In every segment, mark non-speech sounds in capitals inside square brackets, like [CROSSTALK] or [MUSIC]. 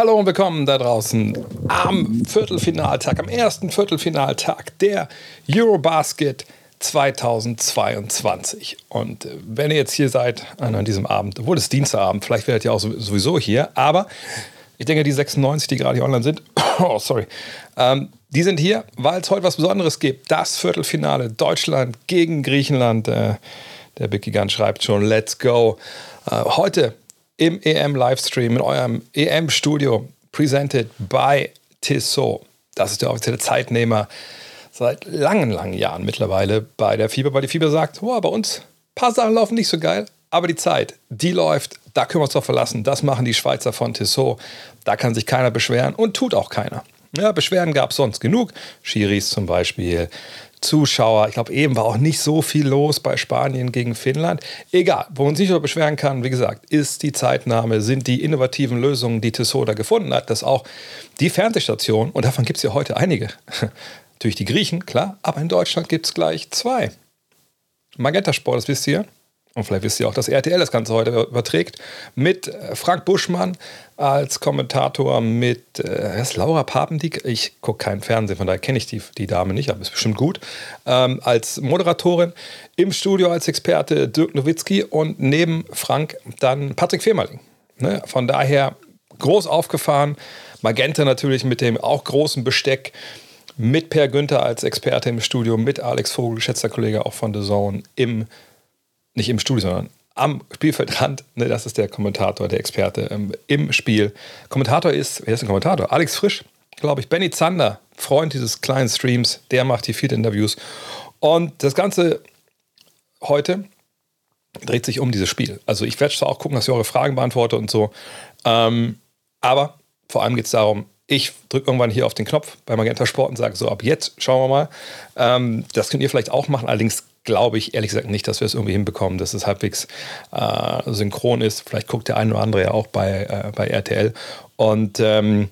Hallo und willkommen da draußen am Viertelfinaltag, am ersten Viertelfinaltag der Eurobasket 2022. Und äh, wenn ihr jetzt hier seid an diesem Abend, obwohl es Dienstagabend, vielleicht werdet ihr auch sowieso hier, aber ich denke, die 96, die gerade hier online sind, [COUGHS] oh, sorry, ähm, die sind hier, weil es heute was Besonderes gibt. Das Viertelfinale Deutschland gegen Griechenland. Äh, der Big Gigant schreibt schon, let's go. Äh, heute im EM-Livestream in eurem EM-Studio, presented by Tissot. Das ist der offizielle Zeitnehmer seit langen, langen Jahren mittlerweile bei der Fieber, weil die Fieber sagt, oh, bei uns ein paar Sachen laufen nicht so geil, aber die Zeit, die läuft, da können wir uns doch verlassen. Das machen die Schweizer von Tissot. Da kann sich keiner beschweren und tut auch keiner. Ja, Beschwerden gab es sonst genug. Schiris zum Beispiel, Zuschauer. Ich glaube, eben war auch nicht so viel los bei Spanien gegen Finnland. Egal, wo man sich nicht beschweren kann, wie gesagt, ist die Zeitnahme, sind die innovativen Lösungen, die Tissot da gefunden hat, dass auch die Fernsehstation, und davon gibt es ja heute einige, [LAUGHS] natürlich die Griechen, klar, aber in Deutschland gibt es gleich zwei. Magenta Sport, das wisst ihr, und vielleicht wisst ihr auch, dass RTL das Ganze heute überträgt, mit äh, Frank Buschmann als Kommentator, mit äh, ist Laura Papendieck, ich gucke keinen Fernsehen, von daher kenne ich die, die Dame nicht, aber ist bestimmt gut, ähm, als Moderatorin, im Studio als Experte Dirk Nowitzki und neben Frank dann Patrick Femerling. Ne? Von daher groß aufgefahren, Magenta natürlich mit dem auch großen Besteck, mit Per Günther als Experte im Studio, mit Alex Vogel, geschätzter Kollege auch von The Zone im nicht im Studio, sondern am Spielfeldrand. Ne, das ist der Kommentator, der Experte ähm, im Spiel. Kommentator ist, wer ist der Kommentator? Alex Frisch, glaube ich. Benny Zander, Freund dieses kleinen Streams, der macht die Field Interviews. Und das Ganze heute dreht sich um dieses Spiel. Also ich werde zwar auch gucken, dass ich eure Fragen beantworte und so. Ähm, aber vor allem geht es darum, ich drücke irgendwann hier auf den Knopf bei Magenta Sport und sage so, ab jetzt schauen wir mal. Ähm, das könnt ihr vielleicht auch machen. Allerdings glaube ich ehrlich gesagt nicht, dass wir es irgendwie hinbekommen, dass es halbwegs äh, synchron ist. Vielleicht guckt der eine oder andere ja auch bei, äh, bei RTL. Und ähm,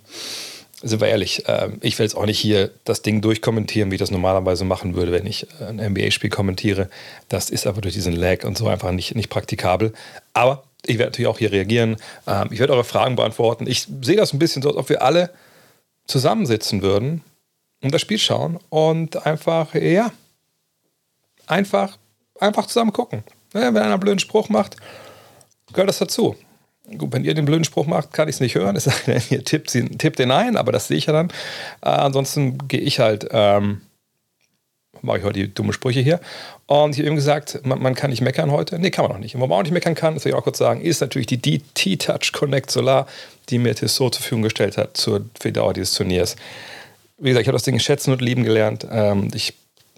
sind wir ehrlich, äh, ich will jetzt auch nicht hier das Ding durchkommentieren, wie ich das normalerweise machen würde, wenn ich ein NBA-Spiel kommentiere. Das ist aber durch diesen Lag und so einfach nicht, nicht praktikabel. Aber ich werde natürlich auch hier reagieren. Ähm, ich werde eure Fragen beantworten. Ich sehe das ein bisschen so, als ob wir alle zusammensitzen würden und das Spiel schauen und einfach, ja, einfach, einfach zusammen gucken. Ja, wenn einer einen blöden Spruch macht, gehört das dazu. Gut, wenn ihr den blöden Spruch macht, kann ich es nicht hören. Es sei denn, ihr tippt, tippt den ein, aber das sehe ich ja dann. Äh, ansonsten gehe ich halt, ähm, mache ich heute die dumme Sprüche hier. Und ich habe eben gesagt, man, man, kann nicht meckern heute. Nee, kann man auch nicht. Und wo man auch nicht meckern kann, das will ich auch kurz sagen, ist natürlich die DT-Touch Connect Solar, die mir Tissot zur Verfügung gestellt hat zur, für die Dauer dieses Turniers. Wie gesagt, ich habe das Ding schätzen und lieben gelernt. Ähm, ich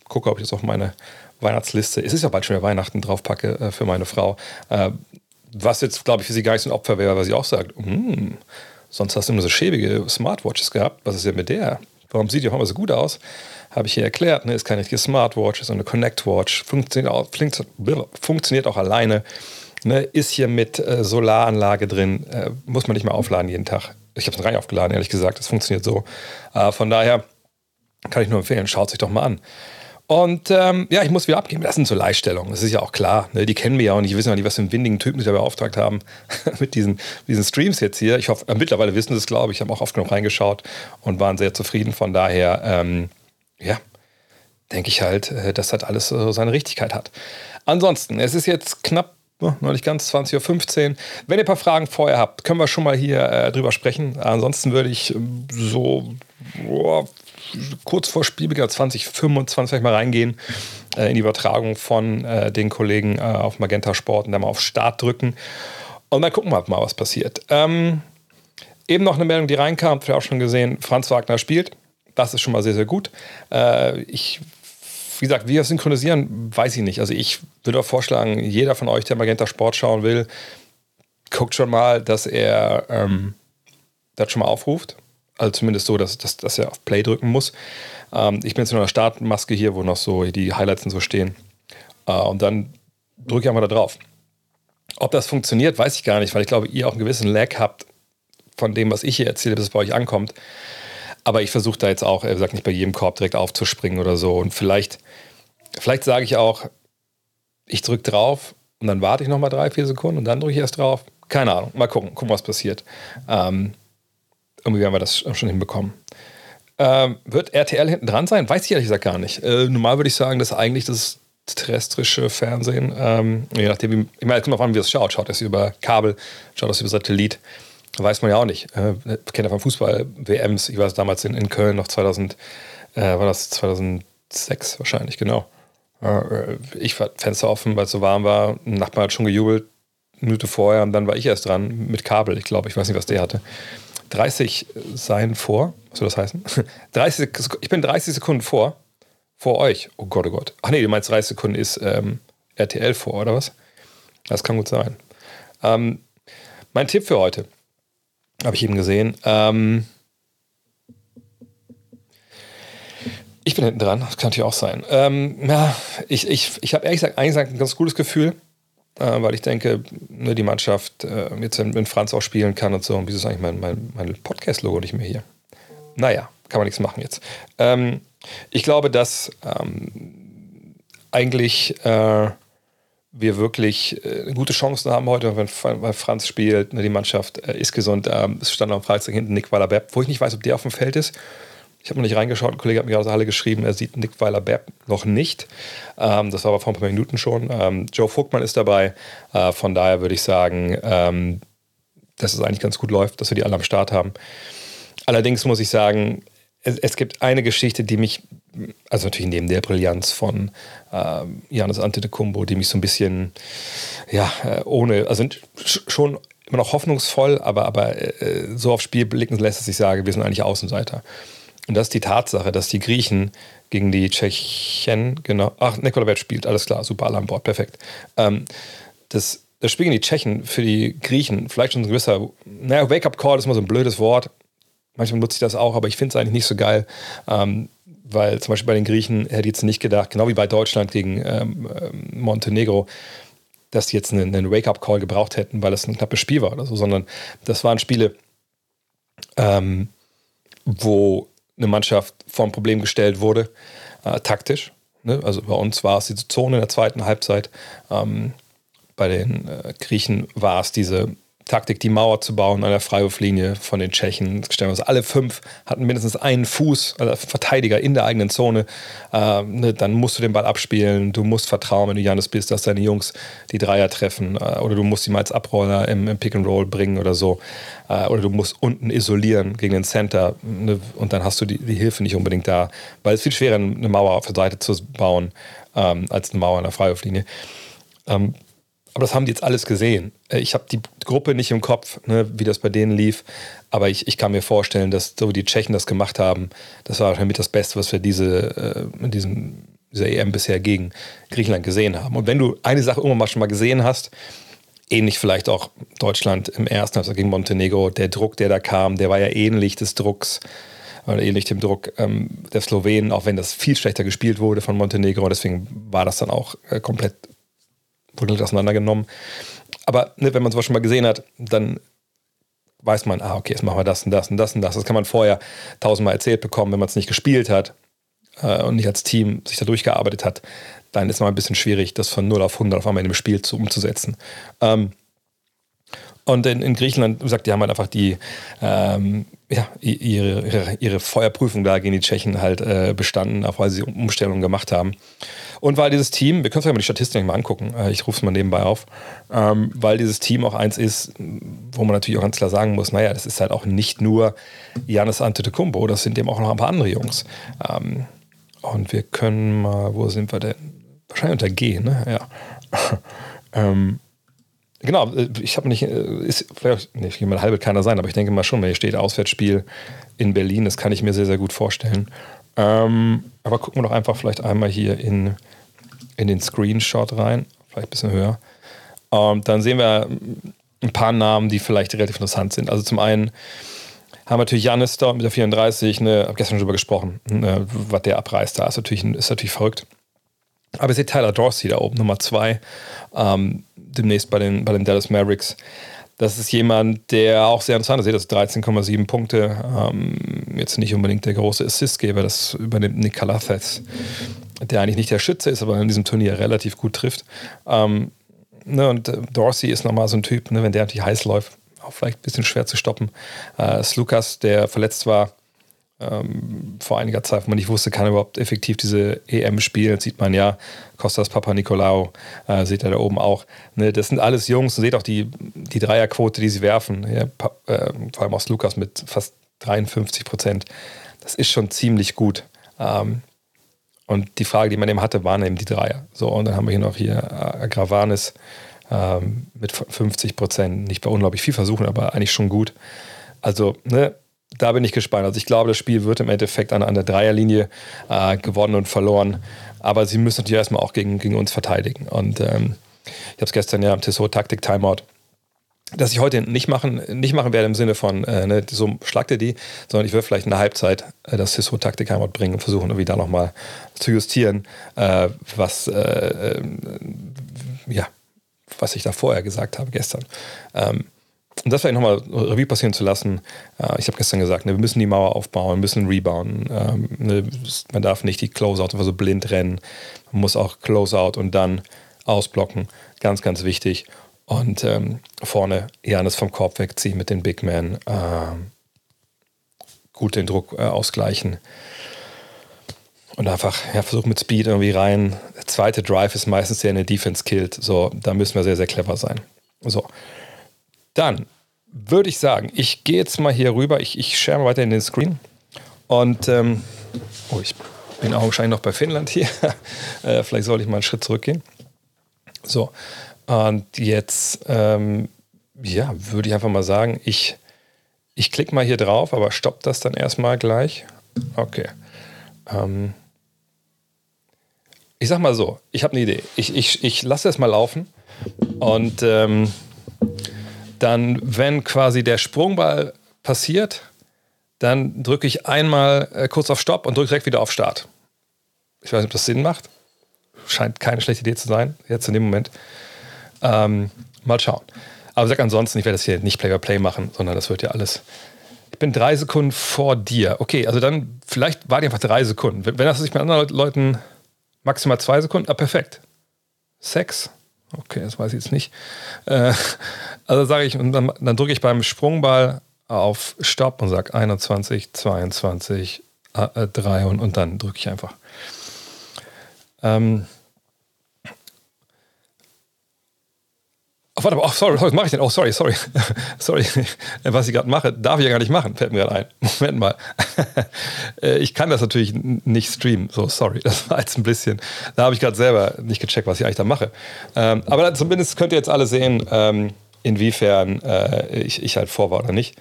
gucke, ob ich das auf meine Weihnachtsliste, es ist ja bald schon wieder Weihnachten draufpacke äh, für meine Frau. Äh, was jetzt, glaube ich, für sie gar nicht so ein Opfer wäre, weil sie auch sagt, hm, sonst hast du immer so schäbige Smartwatches gehabt. Was ist denn mit der? Warum sieht die auch immer so gut aus? Habe ich hier erklärt, ne? ist keine richtige Smartwatch, ist eine Connect Watch, funktioniert auch, funktioniert auch alleine, ne? ist hier mit äh, Solaranlage drin, äh, muss man nicht mehr aufladen jeden Tag. Ich habe es rein aufgeladen, ehrlich gesagt, das funktioniert so. Äh, von daher kann ich nur empfehlen, schaut sich doch mal an. Und ähm, ja, ich muss wieder abgeben. Das sind so Leihstellungen. Das ist ja auch klar. Ne? Die kennen wir ja und die wissen ja nicht, was für einen windigen Typen sie da beauftragt haben [LAUGHS] mit diesen, diesen Streams jetzt hier. Ich hoffe, äh, mittlerweile wissen sie es, glaube ich. Ich habe auch oft genug reingeschaut und waren sehr zufrieden. Von daher, ähm, ja, denke ich halt, äh, dass das alles äh, seine Richtigkeit hat. Ansonsten, es ist jetzt knapp noch nicht ganz 20.15 Uhr. Wenn ihr ein paar Fragen vorher habt, können wir schon mal hier äh, drüber sprechen. Ansonsten würde ich ähm, so oh, kurz vor Spielbeginn 2025 mal reingehen äh, in die Übertragung von äh, den Kollegen äh, auf Magenta Sport und dann mal auf Start drücken. Und dann gucken wir mal, was passiert. Ähm, eben noch eine Meldung, die reinkam, ihr auch schon gesehen, Franz Wagner spielt. Das ist schon mal sehr, sehr gut. Äh, ich wie gesagt, wie wir synchronisieren, weiß ich nicht. Also ich würde auch vorschlagen, jeder von euch, der Magenta Sport schauen will, guckt schon mal, dass er ähm, das schon mal aufruft. Also zumindest so, dass, dass, dass er auf Play drücken muss. Ähm, ich bin jetzt in einer Startmaske hier, wo noch so die Highlights und so stehen. Äh, und dann drücke ich einfach da drauf. Ob das funktioniert, weiß ich gar nicht, weil ich glaube, ihr auch einen gewissen Lag habt von dem, was ich hier erzähle, bis es bei euch ankommt. Aber ich versuche da jetzt auch, er sagt nicht bei jedem Korb direkt aufzuspringen oder so. Und vielleicht, vielleicht sage ich auch, ich drücke drauf und dann warte ich nochmal drei, vier Sekunden und dann drücke ich erst drauf. Keine Ahnung, mal gucken, gucken, was passiert. Ähm, irgendwie werden wir das schon hinbekommen. Ähm, wird RTL hinten dran sein? Weiß ich ehrlich gesagt gar nicht. Äh, normal würde ich sagen, dass eigentlich das terrestrische Fernsehen, ähm, je nachdem, wie, ich meine, es kommt auf an, wie es schaut. Schaut es über Kabel, schaut es über Satellit. Weiß man ja auch nicht. Äh, kennt ja vom Fußball WMs. Ich war damals in, in Köln noch 2000, äh, war das 2006 wahrscheinlich, genau. Äh, ich war Fenster offen, weil es so warm war. Ein Nachbar hat schon gejubelt, Minute vorher und dann war ich erst dran mit Kabel. Ich glaube, ich weiß nicht, was der hatte. 30 sein vor, was soll das heißen? [LAUGHS] 30, ich bin 30 Sekunden vor, vor euch. Oh Gott, oh Gott. Ach nee, du meinst 30 Sekunden ist ähm, RTL vor, oder was? Das kann gut sein. Ähm, mein Tipp für heute, habe ich eben gesehen. Ähm, ich bin hinten dran, das kann natürlich auch sein. Ähm, ja, ich, ich, ich habe ehrlich gesagt eigentlich ein ganz gutes Gefühl weil ich denke, ne, die Mannschaft äh, jetzt, wenn, wenn, Franz auch spielen kann und so, und wieso ist eigentlich mein, mein, mein Podcast-Logo nicht mehr hier? Naja, kann man nichts machen jetzt. Ähm, ich glaube, dass ähm, eigentlich äh, wir wirklich äh, gute Chancen haben heute, wenn, weil Franz spielt, ne, die Mannschaft äh, ist gesund. Ähm, es stand am Freitag hinten Nick Waller-Bepp, wo ich nicht weiß, ob der auf dem Feld ist. Ich habe noch nicht reingeschaut. Ein Kollege hat mir aus der Halle geschrieben, er sieht Nick Weiler-Bepp noch nicht. Ähm, das war aber vor ein paar Minuten schon. Ähm, Joe Vogtmann ist dabei. Äh, von daher würde ich sagen, ähm, dass es eigentlich ganz gut läuft, dass wir die alle am Start haben. Allerdings muss ich sagen, es, es gibt eine Geschichte, die mich, also natürlich neben der Brillanz von äh, Janis Antetokounmpo, die mich so ein bisschen, ja, äh, ohne, also schon immer noch hoffnungsvoll, aber, aber äh, so aufs Spiel blicken lässt, dass ich sage, wir sind eigentlich Außenseiter. Und das ist die Tatsache, dass die Griechen gegen die Tschechen, genau, ach, Nikolabet spielt, alles klar, super, alle an Bord, perfekt. Ähm, das, das Spiel gegen die Tschechen für die Griechen, vielleicht schon ein gewisser, naja, Wake-up-Call ist immer so ein blödes Wort. Manchmal nutze ich das auch, aber ich finde es eigentlich nicht so geil, ähm, weil zum Beispiel bei den Griechen hätte ich jetzt nicht gedacht, genau wie bei Deutschland gegen ähm, ähm Montenegro, dass die jetzt einen, einen Wake-up-Call gebraucht hätten, weil es ein knappes Spiel war oder so, sondern das waren Spiele, ähm, wo eine Mannschaft vor ein Problem gestellt wurde, äh, taktisch. Ne? Also bei uns war es diese Zone in der zweiten Halbzeit. Ähm, bei den äh, Griechen war es diese Taktik, die Mauer zu bauen an der Freiwurflinie von den Tschechen. Stellen wir uns alle fünf hatten mindestens einen Fuß, also Verteidiger in der eigenen Zone. Ähm, ne, dann musst du den Ball abspielen. Du musst vertrauen, wenn du Janis bist, dass deine Jungs die Dreier treffen. Äh, oder du musst sie mal als Abroller im, im, Pick and Roll bringen oder so. Äh, oder du musst unten isolieren gegen den Center. Ne, und dann hast du die, die, Hilfe nicht unbedingt da. Weil es viel schwerer eine Mauer auf der Seite zu bauen, ähm, als eine Mauer an der Freiwurflinie. Ähm, aber das haben die jetzt alles gesehen. Äh, ich habe die Gruppe nicht im Kopf, ne, wie das bei denen lief. Aber ich, ich kann mir vorstellen, dass so wie die Tschechen das gemacht haben, das war wahrscheinlich das Beste, was wir diese, äh, in diesem, dieser EM bisher gegen Griechenland gesehen haben. Und wenn du eine Sache irgendwann mal schon mal gesehen hast, ähnlich vielleicht auch Deutschland im ersten, also gegen Montenegro, der Druck, der da kam, der war ja ähnlich des Drucks oder ähnlich dem Druck ähm, der Slowenen, auch wenn das viel schlechter gespielt wurde von Montenegro. Deswegen war das dann auch äh, komplett wurde auseinandergenommen. Aber ne, wenn man sowas schon mal gesehen hat, dann weiß man, ah, okay, jetzt machen wir das und das und das und das. Das kann man vorher tausendmal erzählt bekommen, wenn man es nicht gespielt hat äh, und nicht als Team sich da durchgearbeitet hat. Dann ist es mal ein bisschen schwierig, das von 0 auf 100 auf einmal in dem Spiel zu, umzusetzen. Ähm, und in, in, Griechenland, wie gesagt, die haben halt einfach die, ähm, ja, ihre, ihre, ihre, Feuerprüfung da gegen die Tschechen halt äh, bestanden, auch weil sie Umstellungen gemacht haben. Und weil dieses Team, wir können uns ja mal die Statistik mal angucken, äh, ich rufe es mal nebenbei auf, ähm, weil dieses Team auch eins ist, wo man natürlich auch ganz klar sagen muss, naja, das ist halt auch nicht nur Janis Antetokounmpo, das sind eben auch noch ein paar andere Jungs. Ähm, und wir können mal, wo sind wir denn? Wahrscheinlich unter G, ne? Ja. [LAUGHS] ähm, genau, äh, ich habe nicht, äh, ist vielleicht, nee, ich mal halbe keiner sein, aber ich denke mal schon, wenn hier steht Auswärtsspiel in Berlin, das kann ich mir sehr, sehr gut vorstellen. Ähm, aber gucken wir doch einfach vielleicht einmal hier in, in den Screenshot rein, vielleicht ein bisschen höher. Ähm, dann sehen wir ein paar Namen, die vielleicht relativ interessant sind. Also zum einen haben wir natürlich Janis da mit der 34, ne, habe gestern schon drüber gesprochen, ne, was der abreißt da, ist natürlich, ist natürlich verrückt. Aber ihr seht Tyler Dorsey da oben, Nummer zwei, ähm, demnächst bei den, bei den Dallas Mavericks. Das ist jemand, der auch sehr interessant ist. Das 13,7 Punkte. Ähm, jetzt nicht unbedingt der große Assistgeber, das übernimmt Nick Calathes, der eigentlich nicht der Schütze ist, aber in diesem Turnier relativ gut trifft. Ähm, ne, und äh, Dorsey ist nochmal so ein Typ, ne, wenn der natürlich heiß läuft, auch vielleicht ein bisschen schwer zu stoppen. Äh, Slukas, der verletzt war, ähm, vor einiger Zeit, wo man nicht wusste, kann er überhaupt effektiv diese EM spielen, sieht man ja. Kostas Papa Nikolaou, äh, seht ihr da oben auch. Ne, das sind alles Jungs und seht auch die, die Dreierquote, die sie werfen. Ja, äh, vor allem aus Lukas mit fast 53 Prozent. Das ist schon ziemlich gut. Ähm, und die Frage, die man eben hatte, waren eben die Dreier. So, und dann haben wir hier noch hier äh, Agravanis ähm, mit 50 Prozent. Nicht bei unglaublich viel versuchen, aber eigentlich schon gut. Also, ne, da bin ich gespannt. Also ich glaube, das Spiel wird im Endeffekt an, an der Dreierlinie äh, gewonnen und verloren. Aber sie müssen natürlich erstmal auch gegen, gegen uns verteidigen. Und ähm, ich habe es gestern ja im Tissot Taktik Timeout dass ich heute nicht machen, nicht machen werde im Sinne von, äh, ne, so schlagt ihr die, sondern ich will vielleicht in der Halbzeit äh, das Cisco Taktik Heimat bringen und versuchen, irgendwie da nochmal zu justieren, äh, was, äh, äh, ja, was ich da vorher gesagt habe gestern. Ähm, und das vielleicht nochmal Revue passieren zu lassen. Äh, ich habe gestern gesagt, ne, wir müssen die Mauer aufbauen, wir müssen rebounden. Ähm, ne, man darf nicht die Closeout einfach so blind rennen. Man muss auch Closeout und dann ausblocken. Ganz, ganz wichtig. Und ähm, vorne Janis vom Korb wegziehen mit den Big Men. Ähm, gut den Druck äh, ausgleichen. Und einfach ja, versuchen mit Speed irgendwie rein. Der zweite Drive ist meistens der eine Defense killt. So, da müssen wir sehr, sehr clever sein. So. Dann würde ich sagen, ich gehe jetzt mal hier rüber. Ich, ich share mal weiter in den Screen. Und, ähm, oh, ich bin augenscheinlich noch bei Finnland hier. [LAUGHS] äh, vielleicht sollte ich mal einen Schritt zurückgehen. So. Und jetzt, ähm, ja, würde ich einfach mal sagen, ich, ich klicke mal hier drauf, aber stoppt das dann erstmal gleich. Okay. Ähm, ich sag mal so, ich habe eine Idee. Ich, ich, ich lasse es mal laufen und ähm, dann, wenn quasi der Sprungball passiert, dann drücke ich einmal äh, kurz auf Stopp und drücke direkt wieder auf Start. Ich weiß nicht, ob das Sinn macht. Scheint keine schlechte Idee zu sein, jetzt in dem Moment. Ähm, mal schauen. Aber sag ansonsten, ich werde das hier nicht Play-by-Play -play machen, sondern das wird ja alles. Ich bin drei Sekunden vor dir. Okay, also dann, vielleicht war die einfach drei Sekunden. Wenn das sich mit anderen Leuten maximal zwei Sekunden, ah, perfekt. Sechs? Okay, das weiß ich jetzt nicht. Äh, also sage ich, und dann, dann drücke ich beim Sprungball auf Stopp und sage 21, 22, äh, 3 und, und dann drücke ich einfach. Ähm, Oh, warte mal, oh, sorry, was mache ich denn? Oh, sorry, sorry. [LAUGHS] sorry, [LAUGHS] was ich gerade mache, darf ich ja gar nicht machen, fällt mir gerade ein. [LAUGHS] Moment mal. Äh, ich kann das natürlich nicht streamen, so sorry. Das war jetzt ein bisschen, da habe ich gerade selber nicht gecheckt, was ich eigentlich da mache. Ähm, aber zumindest könnt ihr jetzt alle sehen, ähm, inwiefern äh, ich, ich halt vor war oder nicht.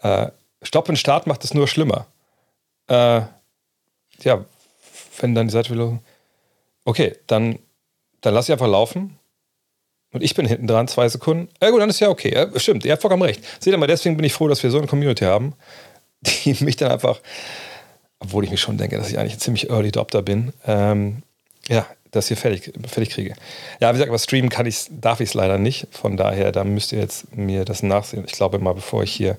Äh, Stopp und Start macht es nur schlimmer. Äh, ja, wenn dann die Seite will. Okay, dann, dann lass ich einfach laufen und ich bin hinten dran, zwei Sekunden. Ja gut, dann ist ja okay. Ja, stimmt, ihr habt vollkommen recht. Seht ihr mal, deswegen bin ich froh, dass wir so eine Community haben, [LAUGHS] die mich dann einfach, obwohl ich mich schon denke, dass ich eigentlich ein ziemlich Early Adopter bin, ähm, ja, das hier fertig, fertig kriege. Ja, wie gesagt, aber streamen kann ich, darf ich es leider nicht. Von daher, da müsst ihr jetzt mir das nachsehen. Ich glaube mal, bevor ich hier,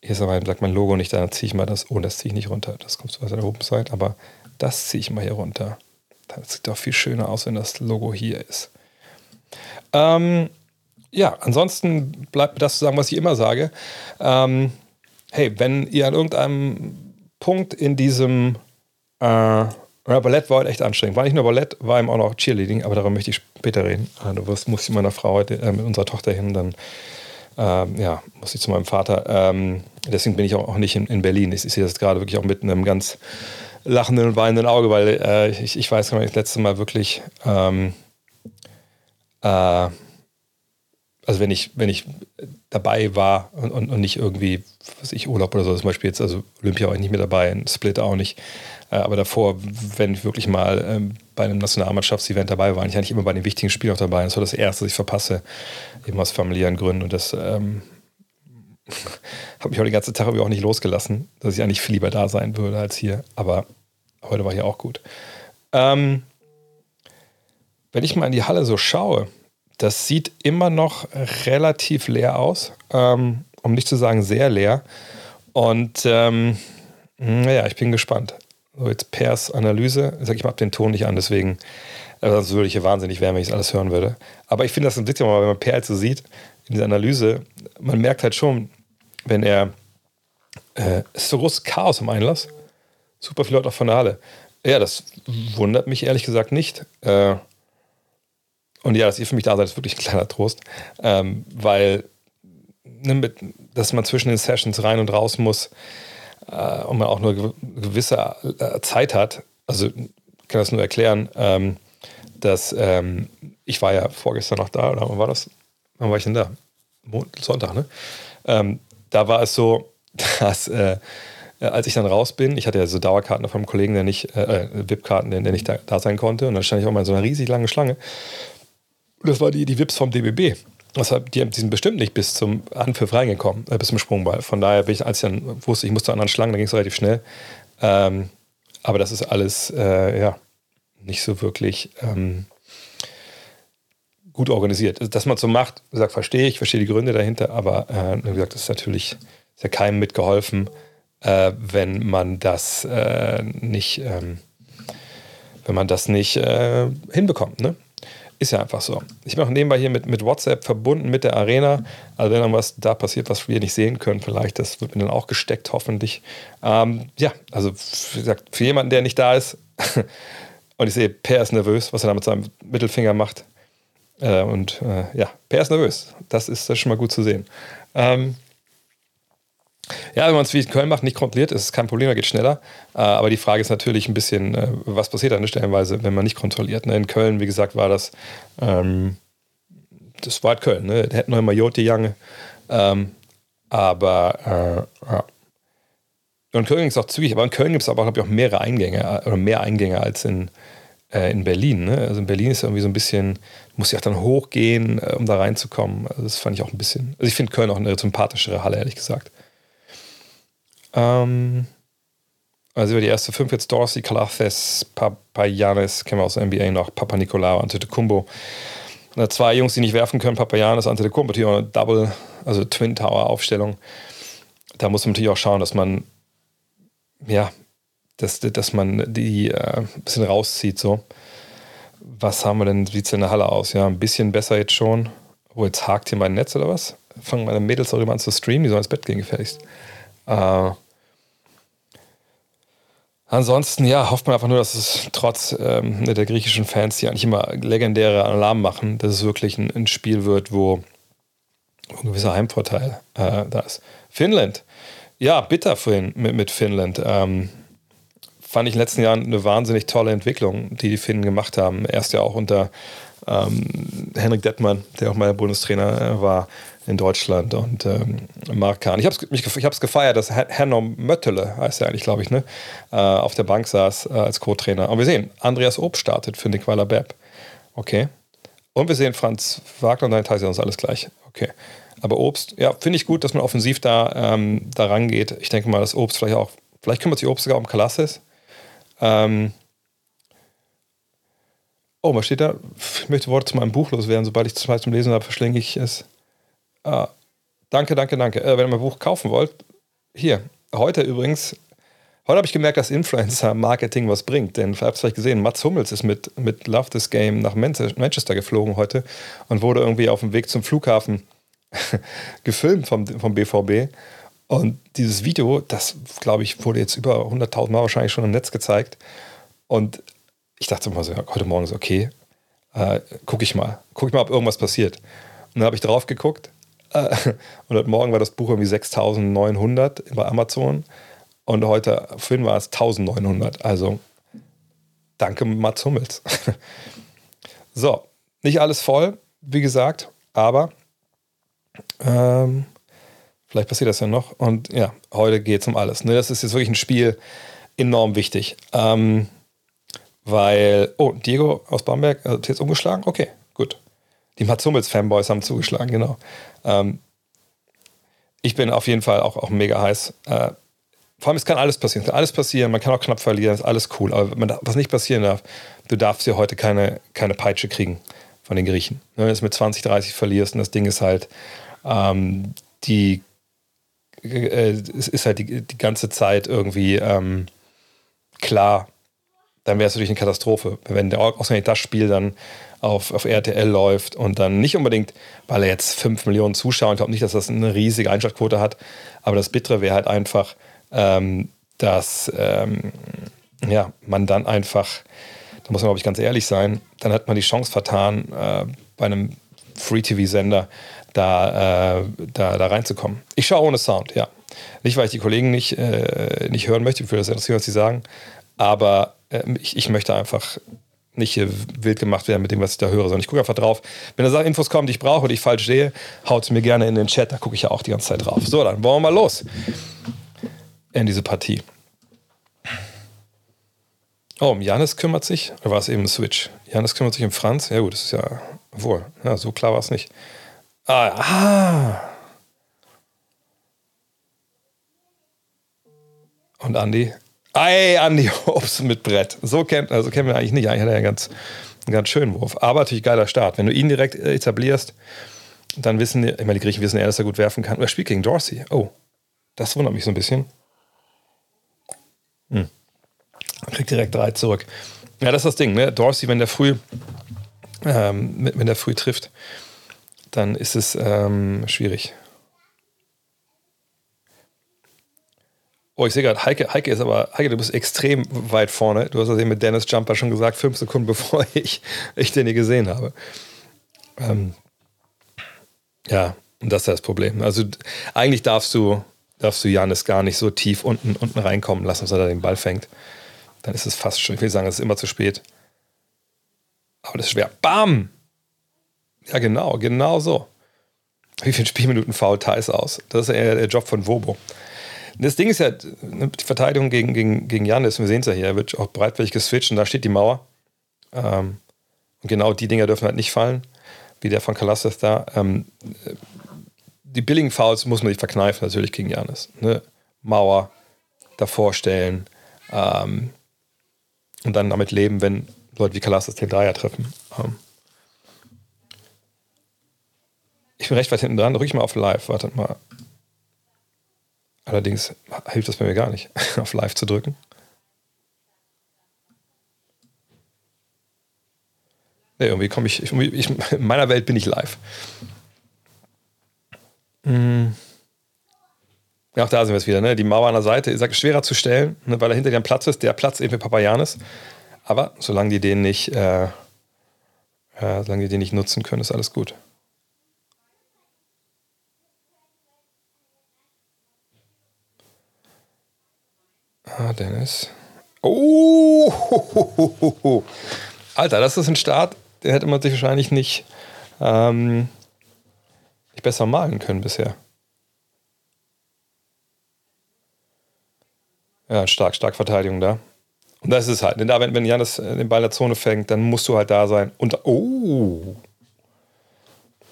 hier ist mein, sagt mein Logo nicht, dann ziehe ich mal das, oh, das ziehe ich nicht runter. Das kommt so aus der oben Seite, aber das ziehe ich mal hier runter. Das sieht doch viel schöner aus, wenn das Logo hier ist. Ähm, ja, ansonsten bleibt mir das zu sagen, was ich immer sage. Ähm, hey, wenn ihr an irgendeinem Punkt in diesem äh, Ballett war heute echt anstrengend. War nicht nur Ballett, war eben auch noch Cheerleading, aber darüber möchte ich später reden. Äh, du wirst, muss ich meiner Frau heute, äh, mit unserer Tochter hin, dann ähm, ja, muss ich zu meinem Vater. Ähm, deswegen bin ich auch, auch nicht in, in Berlin. Ich, ich, sehe das gerade wirklich auch mit einem ganz lachenden und weinenden Auge, weil äh, ich, ich weiß gar nicht, das letzte Mal wirklich ähm, äh, also wenn ich, wenn ich dabei war und, und, und, nicht irgendwie, was ich, Urlaub oder so, zum Beispiel jetzt, also Olympia war ich nicht mehr dabei, Split auch nicht. Äh, aber davor, wenn ich wirklich mal ähm, bei einem Nationalmannschaftsevent dabei war, ich eigentlich immer bei den wichtigen Spielen auch dabei. Das war das Erste, was ich verpasse, eben aus familiären Gründen. Und das ähm, [LAUGHS] hat mich auch den ganzen Tag auch nicht losgelassen, dass ich eigentlich viel lieber da sein würde als hier. Aber heute war hier auch gut. Ähm, wenn ich mal in die Halle so schaue, das sieht immer noch relativ leer aus, ähm, um nicht zu sagen sehr leer. Und ähm, naja, ich bin gespannt. So, jetzt Pers Analyse. Sag ich mal, den Ton nicht an, deswegen, äh, sonst würde ich hier wahnsinnig werden, wenn ich das alles hören würde. Aber ich finde das ein bisschen, wenn man Per so sieht, in dieser Analyse, man merkt halt schon, wenn er, äh, ist so großes Chaos im Einlass, super viele Leute auch von der Halle. Ja, das wundert mich ehrlich gesagt nicht. Äh, und ja, dass ihr für mich da seid, ist wirklich ein kleiner Trost, ähm, weil ne, mit, dass man zwischen den Sessions rein und raus muss äh, und man auch nur gewisse äh, Zeit hat. Also ich kann das nur erklären, ähm, dass ähm, ich war ja vorgestern noch da, oder wann war das? Wann war ich denn da? Sonntag, ne? Ähm, da war es so, [LAUGHS] dass äh, als ich dann raus bin, ich hatte ja so Dauerkarten von einem Kollegen, der nicht, äh, äh VIP-Karten, der, der nicht da, da, sein konnte, und dann stand ich auch mal in so einer riesig langen Schlange. Das war die, die VIPs vom DBB. Deshalb, die, sind bestimmt nicht bis zum Anpfiff reingekommen, äh, bis zum Sprungball. Von daher bin ich, als ich dann wusste, ich musste an anderen Schlangen, dann ging es relativ schnell. Ähm, aber das ist alles, äh, ja, nicht so wirklich ähm, gut organisiert. Also, dass man so macht, gesagt, verstehe ich, verstehe die Gründe dahinter, aber äh, wie gesagt, das ist natürlich ist ja keinem mitgeholfen, äh, wenn man das äh, nicht, ähm, wenn man das nicht äh, hinbekommt. Ne? Ist ja einfach so. Ich bin auch nebenbei hier mit, mit WhatsApp verbunden mit der Arena. Also wenn dann was da passiert, was wir nicht sehen können, vielleicht, das wird mir dann auch gesteckt, hoffentlich. Ähm, ja, also wie gesagt, für jemanden, der nicht da ist, [LAUGHS] und ich sehe, Per ist nervös, was er da mit seinem Mittelfinger macht. Äh, und äh, ja, Per ist nervös. Das ist, das ist schon mal gut zu sehen. Ähm, ja, wenn man es wie in Köln macht, nicht kontrolliert, ist es kein Problem, da geht schneller. Äh, aber die Frage ist natürlich ein bisschen, äh, was passiert an der Stellenweise, wenn man nicht kontrolliert. Ne? In Köln, wie gesagt, war das, ähm, das war halt Köln, ne? Hätten noch immer Jote Jange. Ähm, aber äh, ja. Und Köln ist auch zügig, aber in Köln gibt es aber, glaube ich, auch mehrere Eingänge oder mehr Eingänge als in, äh, in Berlin. Ne? Also in Berlin ist irgendwie so ein bisschen, muss ich auch dann hochgehen, äh, um da reinzukommen. Also das fand ich auch ein bisschen. Also ich finde Köln auch eine sympathischere Halle, ehrlich gesagt. Ähm, also über die erste fünf jetzt Dorsey, Kalafes, Papayanis, kennen wir aus der NBA noch, Papa Nicolau, Antetokounmpo. Zwei Jungs, die nicht werfen können, Papayanis, Antetokounmpo, hier eine Double, also Twin Tower Aufstellung. Da muss man natürlich auch schauen, dass man, ja, dass, dass man die äh, ein bisschen rauszieht, so. Was haben wir denn, sieht es in der Halle aus? Ja, ein bisschen besser jetzt schon. Oh, jetzt hakt hier mein Netz oder was? Fangen meine Mädels darüber an zu streamen, die sollen ins Bett gehen gefälligst. Äh, ansonsten, ja, hofft man einfach nur, dass es trotz ähm, der griechischen Fans, die eigentlich immer legendäre Alarm machen, dass es wirklich ein, ein Spiel wird, wo, ein gewisser Heimvorteil äh, da ist. Finnland. Ja, bitter vorhin mit, mit Finnland. Ähm, fand ich in den letzten Jahren eine wahnsinnig tolle Entwicklung, die die Finnen gemacht haben. Erst ja auch unter ähm, Henrik Dettmann, der auch mal Bundestrainer äh, war, in Deutschland und ähm, Mark Kahn. Ich habe es gefeiert, dass Hanno Möttele, heißt er eigentlich, glaube ich, ne, äh, auf der Bank saß äh, als Co-Trainer. Und wir sehen, Andreas Ob startet für Nicola Bepp. Okay. Und wir sehen Franz Wagner und dann teilt uns alles gleich. Okay. Aber Obst, ja, finde ich gut, dass man offensiv da, ähm, da rangeht. Ich denke mal, dass Obst vielleicht auch, vielleicht kümmert sich Obst sogar um Kalassis. Ähm, oh, was steht da? Ich möchte Worte zu meinem Buch loswerden. Sobald ich das zum Lesen habe, verschlinge ich es. Ah, danke, danke, danke. Äh, wenn ihr mein Buch kaufen wollt, hier. Heute übrigens, heute habe ich gemerkt, dass Influencer-Marketing was bringt. Denn, ihr habt es vielleicht gesehen, Mats Hummels ist mit, mit Love This Game nach Manchester geflogen heute und wurde irgendwie auf dem Weg zum Flughafen [LAUGHS] gefilmt vom, vom BVB. Und dieses Video, das glaube ich, wurde jetzt über 100.000 Mal wahrscheinlich schon im Netz gezeigt. Und ich dachte immer so, heute Morgen so, okay, äh, gucke ich mal, gucke ich mal, ob irgendwas passiert. Und dann habe ich drauf geguckt [LAUGHS] und heute Morgen war das Buch irgendwie 6900 bei Amazon. Und heute, vorhin war es 1900. Also danke, Mats Hummels. [LAUGHS] so, nicht alles voll, wie gesagt, aber ähm, vielleicht passiert das ja noch. Und ja, heute geht es um alles. Ne? Das ist jetzt wirklich ein Spiel enorm wichtig. Ähm, weil, oh, Diego aus Bamberg hat jetzt umgeschlagen? Okay. Die Mats Hummels-Fanboys haben zugeschlagen, genau. Ähm, ich bin auf jeden Fall auch, auch mega heiß. Äh, vor allem, es kann alles passieren. Es kann alles passieren, man kann auch knapp verlieren, ist alles cool. Aber man, was nicht passieren darf, du darfst ja heute keine, keine Peitsche kriegen von den Griechen. Wenn du es mit 20, 30 verlierst und das Ding ist halt, ähm, die, äh, es ist halt die, die ganze Zeit irgendwie ähm, klar, dann wäre es natürlich eine Katastrophe. Wenn der ausgerechnet das Spiel dann auf, auf RTL läuft und dann nicht unbedingt, weil er jetzt 5 Millionen Zuschauer, ich glaube nicht, dass das eine riesige Einschaltquote hat, aber das Bittere wäre halt einfach, ähm, dass ähm, ja, man dann einfach, da muss man glaube ich ganz ehrlich sein, dann hat man die Chance vertan, äh, bei einem Free-TV-Sender da, äh, da, da reinzukommen. Ich schaue ohne Sound, ja. Nicht, weil ich die Kollegen nicht, äh, nicht hören möchte, für das interessiert, was sie sagen, aber äh, ich, ich möchte einfach nicht wild gemacht werden mit dem, was ich da höre, sondern ich gucke einfach drauf. Wenn da Infos kommen, die ich brauche und ich falsch sehe, haut mir gerne in den Chat, da gucke ich ja auch die ganze Zeit drauf. So, dann wollen wir mal los in diese Partie. Oh, um Janis kümmert sich, oder war es eben ein Switch? Janis kümmert sich um Franz? Ja gut, das ist ja wohl. Ja, so klar war es nicht. Ah, ah. Und Andi? Ey, Andi Hobbs mit Brett. So kennt, also kennen wir eigentlich nicht. Eigentlich hat er einen ganz, einen ganz schönen Wurf. Aber natürlich geiler Start. Wenn du ihn direkt äh, etablierst, dann wissen die, ich meine, die Griechen wissen ja, dass er gut werfen kann. Er spielt gegen Dorsey. Oh, das wundert mich so ein bisschen. Hm. Kriegt direkt drei zurück. Ja, das ist das Ding, ne? Dorsey, wenn der früh, ähm, wenn der früh trifft, dann ist es ähm, schwierig. Oh, ich sehe gerade, Heike, Heike ist aber, Heike, du bist extrem weit vorne. Du hast das eben mit Dennis Jumper schon gesagt, fünf Sekunden [LAUGHS] bevor ich, ich den hier gesehen habe. Ähm, ja, und das ist das Problem. Also eigentlich darfst du, darfst du Janis gar nicht so tief unten, unten reinkommen lassen, dass er da den Ball fängt. Dann ist es fast schon, ich will sagen, es ist immer zu spät. Aber das ist schwer. Bam! Ja, genau, genau so. Wie viele Spielminuten fault Thais aus? Das ist eher der Job von Wobo. Das Ding ist ja, ne, die Verteidigung gegen, gegen, gegen Janis, wir sehen es ja hier, er wird auch breitwillig geswitcht und da steht die Mauer. Ähm, und genau die Dinger dürfen halt nicht fallen, wie der von Kalassis da. Ähm, die billigen Fouls muss man sich verkneifen, natürlich gegen Janis. Ne? Mauer davor stellen ähm, und dann damit leben, wenn Leute wie Kalassis den Dreier treffen. Ähm, ich bin recht weit hinten dran, drücke ich mal auf Live, wartet mal. Allerdings hilft das bei mir gar nicht, [LAUGHS] auf Live zu drücken. Nee, irgendwie komme ich, ich, ich, in meiner Welt bin ich live. Mhm. Ja, auch da sind wir es wieder, ne? Die Mauer an der Seite, sage, schwerer zu stellen, ne? weil da hinter dir ein Platz ist, der Platz eben für Papayanis. Aber solange die den nicht, äh, äh, solange die den nicht nutzen können, ist alles gut. Ah, Dennis. Oh! Alter, das ist ein Start, der hätte man sich wahrscheinlich nicht, ähm, nicht besser malen können bisher. Ja, stark, stark Verteidigung da. Und das ist es halt. Denn da, wenn, wenn Janis äh, den Ball in der Zone fängt, dann musst du halt da sein. Und oh!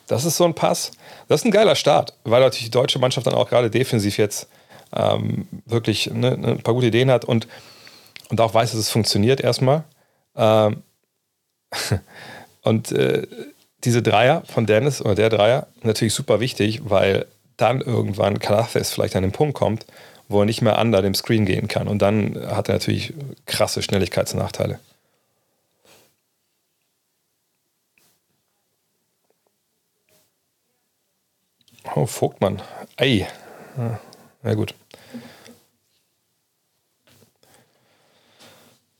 Das ist so ein Pass. Das ist ein geiler Start, weil natürlich die deutsche Mannschaft dann auch gerade defensiv jetzt ähm, wirklich ne, ne, ein paar gute Ideen hat und, und auch weiß, dass es funktioniert erstmal. Ähm, [LAUGHS] und äh, diese Dreier von Dennis oder der Dreier natürlich super wichtig, weil dann irgendwann Kalafes vielleicht an den Punkt kommt, wo er nicht mehr under dem Screen gehen kann. Und dann hat er natürlich krasse Schnelligkeitsnachteile. Oh, Vogtmann. Ja, gut.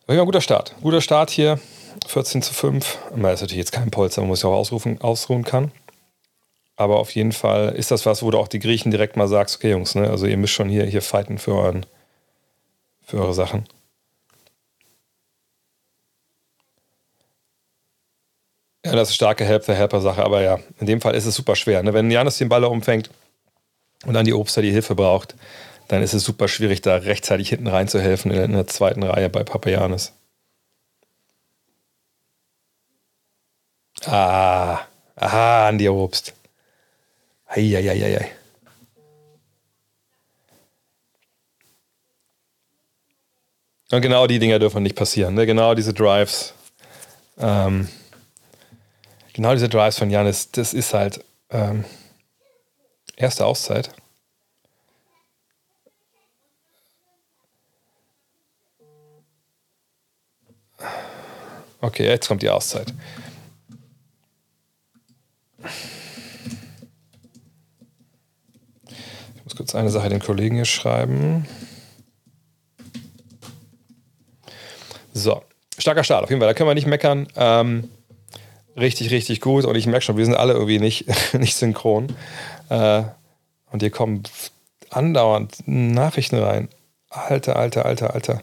Ja, guter Start. Guter Start hier. 14 zu 5. Das ist natürlich jetzt kein Polster, man muss ja auch ausrufen, ausruhen kann. Aber auf jeden Fall ist das was, wo du auch die Griechen direkt mal sagst, okay Jungs, ne, also ihr müsst schon hier, hier fighten für, euren, für eure Sachen. Ja, das ist starke Helper-Helper-Sache, aber ja, in dem Fall ist es super schwer. Ne? Wenn Janis den Ball umfängt, und dann die Obster die Hilfe braucht, dann ist es super schwierig, da rechtzeitig hinten reinzuhelfen in der zweiten Reihe bei Papayanis. Ah, aha, Andi Obst. Eieieiei. Und genau die Dinger dürfen nicht passieren. Ne? Genau diese Drives. Ähm, genau diese Drives von Janis, das ist halt. Ähm, Erste Auszeit. Okay, jetzt kommt die Auszeit. Ich muss kurz eine Sache den Kollegen hier schreiben. So, starker Start auf jeden Fall. Da können wir nicht meckern. Ähm, richtig, richtig gut. Und ich merke schon, wir sind alle irgendwie nicht, [LAUGHS] nicht synchron. Äh, und hier kommen andauernd Nachrichten rein. Alter, alter, alter, alter.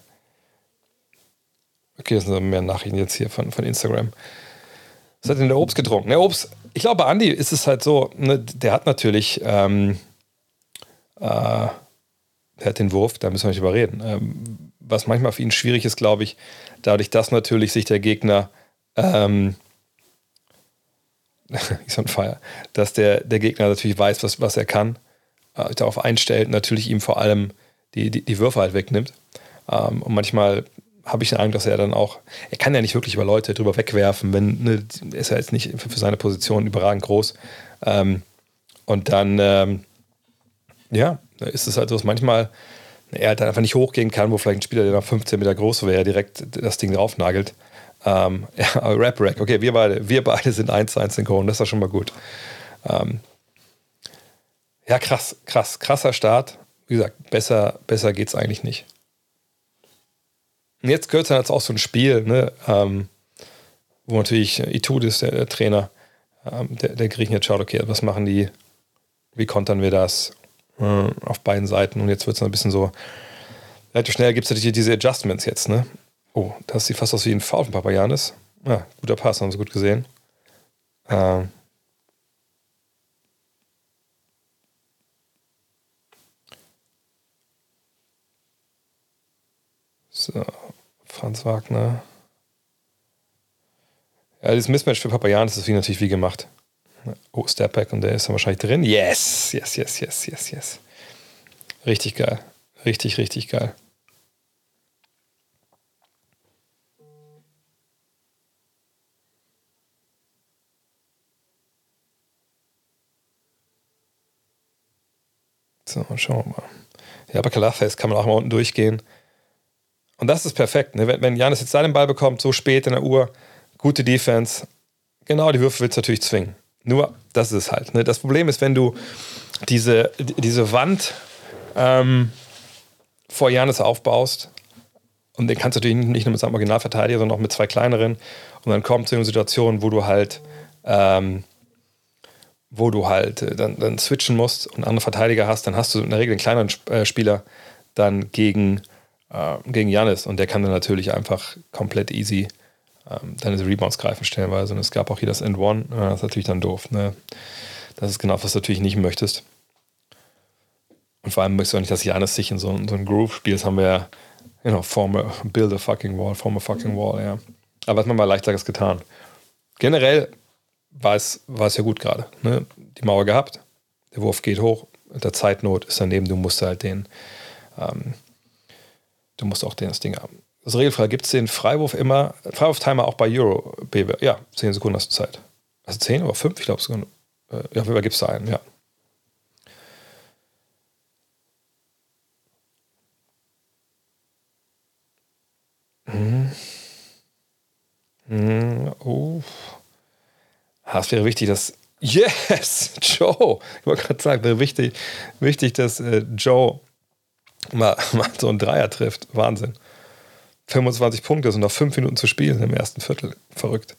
Okay, das sind mehr Nachrichten jetzt hier von, von Instagram. Was hat denn der Obst getrunken? Der Obst, ich glaube, bei Andi ist es halt so, ne, der hat natürlich, ähm, äh, der hat den Wurf, da müssen wir nicht überreden. Ähm, was manchmal für ihn schwierig ist, glaube ich, dadurch, dass natürlich sich der Gegner, ähm, so ein Feier, dass der, der Gegner natürlich weiß, was, was er kann, äh, darauf einstellt, natürlich ihm vor allem die, die, die Würfe halt wegnimmt. Ähm, und manchmal habe ich den Eindruck, dass er dann auch, er kann ja nicht wirklich über Leute drüber wegwerfen, wenn, ne, ist er jetzt nicht für seine Position überragend groß. Ähm, und dann, ähm, ja, ist es halt so, dass manchmal er halt einfach nicht hochgehen kann, wo vielleicht ein Spieler, der noch 15 Meter groß wäre, direkt das Ding draufnagelt. Ähm, [LAUGHS] ja, Rap Rack, okay, wir beide, wir beide sind 1 zu 1 synchron, das ist ja schon mal gut. Ähm, ja, krass, krass, krasser Start. Wie gesagt, besser, besser es eigentlich nicht. Und jetzt gehört dann jetzt auch so ein Spiel, ne, ähm, wo natürlich Itudis, der, der Trainer, ähm, der, der Griechen jetzt schaut, okay, was machen die, wie kontern wir das äh, auf beiden Seiten und jetzt wird es ein bisschen so, relativ schnell gibt es natürlich diese Adjustments jetzt, ne? Oh, das sieht fast aus wie ein Foul von Papayanis. Ja, guter Pass, haben sie gut gesehen. Ähm, so. Franz Wagner. Ja, das Mismatch für Papayan ist natürlich wie gemacht. Oh, Stepback und der ist dann wahrscheinlich drin. Yes, yes, yes, yes, yes, yes. Richtig geil. Richtig, richtig geil. So, schauen wir mal. Ja, bei Kalafest kann man auch mal unten durchgehen. Und das ist perfekt. Ne? Wenn, Janis jetzt seinen Ball bekommt, so spät in der Uhr, gute Defense, genau die Würfe willst du natürlich zwingen. Nur, das ist es halt. Ne? Das Problem ist, wenn du diese, diese Wand ähm, vor Janis aufbaust, und den kannst du natürlich nicht nur mit seinem Originalverteidiger, sondern auch mit zwei kleineren, und dann kommt zu einer Situation, wo du halt, ähm, wo du halt äh, dann, dann switchen musst und andere Verteidiger hast, dann hast du in der Regel einen kleineren äh, Spieler dann gegen äh, gegen Janis und der kann dann natürlich einfach komplett easy ähm, deine Rebounds greifen stellenweise. Und es gab auch hier das End One, das ist natürlich dann doof. Ne? Das ist genau, was du natürlich nicht möchtest. Und vor allem möchtest du auch nicht, dass Janis sich in so, so ein Groove spielt. Das haben wir ja, you know, form a, build a fucking wall, form a fucking wall, ja. Aber was man mal leichteres getan. Generell war es, war es ja gut gerade. Ne? Die Mauer gehabt, der Wurf geht hoch, der Zeitnot ist daneben, du musst halt den, ähm, Du musst auch das Ding haben. Das Regelfrei gibt es den Freiwurf immer, Freiwurf-Timer auch bei Euro BW. Ja, 10 Sekunden hast du Zeit. Also 10 oder 5, ich glaube sogar. Äh, ja, auf gibt es da einen, ja. Hm. Hm, oh. Ah, es wäre wichtig, dass. Yes! [LAUGHS] Joe! Ich wollte gerade sagen, wäre wichtig, wichtig dass äh, Joe mal, [LAUGHS] mal so ein Dreier trifft. Wahnsinn. 25 Punkte sind noch 5 Minuten zu spielen im ersten Viertel. Verrückt.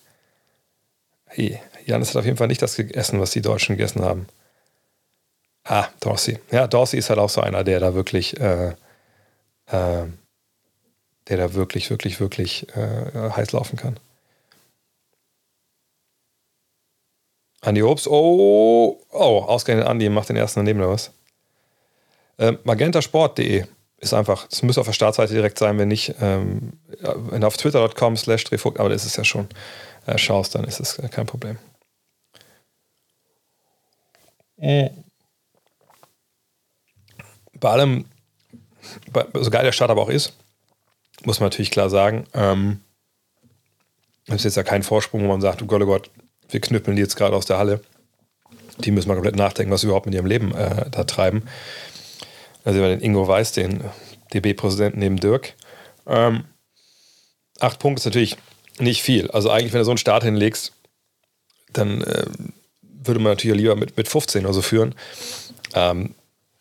Hey, Janis hat auf jeden Fall nicht das gegessen, was die Deutschen gegessen haben. Ah, Dorsey. Ja, Dorsey ist halt auch so einer, der da wirklich, äh, äh, der da wirklich, wirklich, wirklich äh, heiß laufen kann. Andi Obst, oh, oh, ausgerechnet Andi macht den ersten daneben oder was? Äh, magentasport.de ist einfach, es müsste auf der Startseite direkt sein, wenn nicht, ähm, wenn du auf twitter.com slash Drehvogt, aber das ist es ja schon, äh, schaust, dann ist es kein Problem. Bei allem, so geil der Start aber auch ist, muss man natürlich klar sagen, ähm, das ist jetzt ja kein Vorsprung, wo man sagt, oh Gott, oh Gott, wir knüppeln die jetzt gerade aus der Halle. Die müssen mal komplett nachdenken, was sie überhaupt mit ihrem Leben äh, da treiben. Also über den Ingo Weiß, den DB-Präsidenten neben Dirk. Ähm, acht Punkte ist natürlich nicht viel. Also eigentlich, wenn du so einen Start hinlegst, dann äh, würde man natürlich lieber mit, mit 15 oder so führen. Ähm,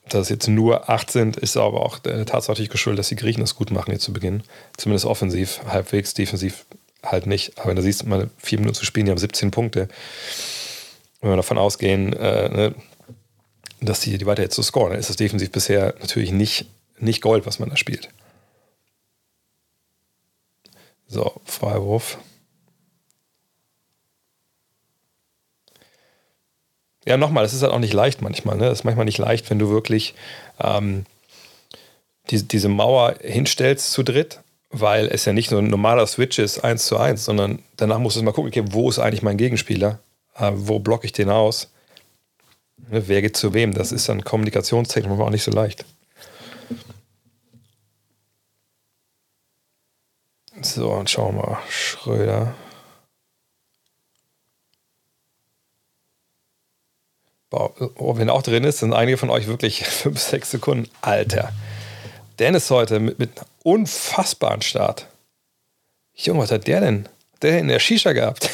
dass es jetzt nur acht sind, ist aber auch der Tatsache geschuldet, dass die Griechen das gut machen hier zu Beginn. Zumindest offensiv, halbwegs, defensiv halt nicht. Aber wenn du siehst, mal vier Minuten zu spielen, die haben 17 Punkte. Wenn wir davon ausgehen, äh, ne, dass die, die weiter jetzt so scoren, ist das defensiv bisher natürlich nicht, nicht Gold, was man da spielt. So, Freiwurf. Ja, nochmal, das ist halt auch nicht leicht manchmal. Ne? Das ist manchmal nicht leicht, wenn du wirklich ähm, die, diese Mauer hinstellst zu dritt, weil es ja nicht nur ein normaler Switch ist, 1 zu 1, sondern danach musst du mal gucken, okay, wo ist eigentlich mein Gegenspieler? Äh, wo blocke ich den aus? Ne, wer geht zu wem? Das ist dann kommunikationstechnisch auch nicht so leicht. So, und schauen wir mal. Schröder. oh, wenn er auch drin ist, sind einige von euch wirklich [LAUGHS] 5, 6 Sekunden. Alter. Dennis heute mit, mit unfassbaren Start. Junge, was hat der denn? Der in der Shisha gehabt.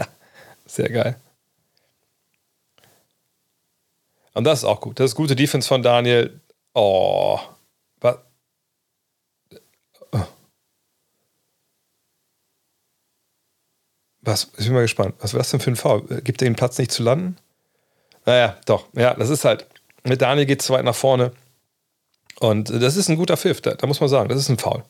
[LAUGHS] Sehr geil. Und das ist auch gut. Das ist gute Defense von Daniel. Oh. Was? Was? Ich bin mal gespannt. Was war das denn für ein Foul? Gibt er den Platz nicht zu landen? Naja, doch. Ja, das ist halt. Mit Daniel geht es weit nach vorne. Und das ist ein guter Pfiff, da, da muss man sagen, das ist ein Foul.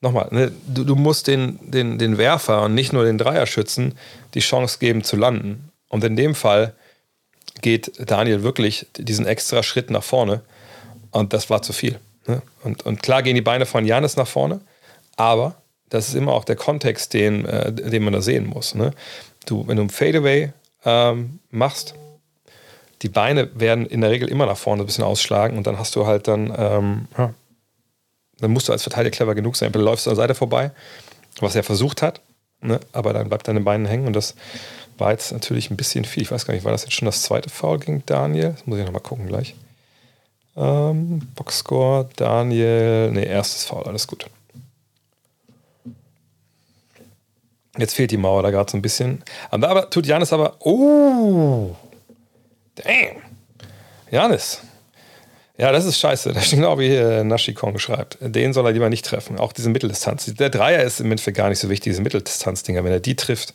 Nochmal, ne, du, du, musst den, den, den Werfer und nicht nur den Dreierschützen die Chance geben zu landen. Und in dem Fall geht Daniel wirklich diesen extra Schritt nach vorne. Und das war zu viel. Ne? Und, und klar gehen die Beine von Janis nach vorne, aber das ist immer auch der Kontext, den, äh, den man da sehen muss. Ne? Du, wenn du ein Fadeaway ähm, machst, die Beine werden in der Regel immer nach vorne ein bisschen ausschlagen und dann hast du halt dann, ähm, ja, dann musst du als Verteidiger clever genug sein. Du läufst an der Seite vorbei, was er versucht hat, ne? aber dann bleibt deine Beine hängen und das war jetzt natürlich ein bisschen viel. Ich weiß gar nicht, war das jetzt schon das zweite Foul gegen Daniel? Das muss ich nochmal gucken gleich. Ähm, Boxscore, Daniel, ne, erstes Foul, alles gut. Jetzt fehlt die Mauer da gerade so ein bisschen. Aber tut Janis aber, oh, Damn. Janis. Ja, das ist scheiße. [LAUGHS] Das steht genau wie hier Nashikong schreibt. Den soll er lieber nicht treffen. Auch diese Mitteldistanz. Der Dreier ist im Endeffekt gar nicht so wichtig, diese Mitteldistanz-Dinger. Wenn er die trifft,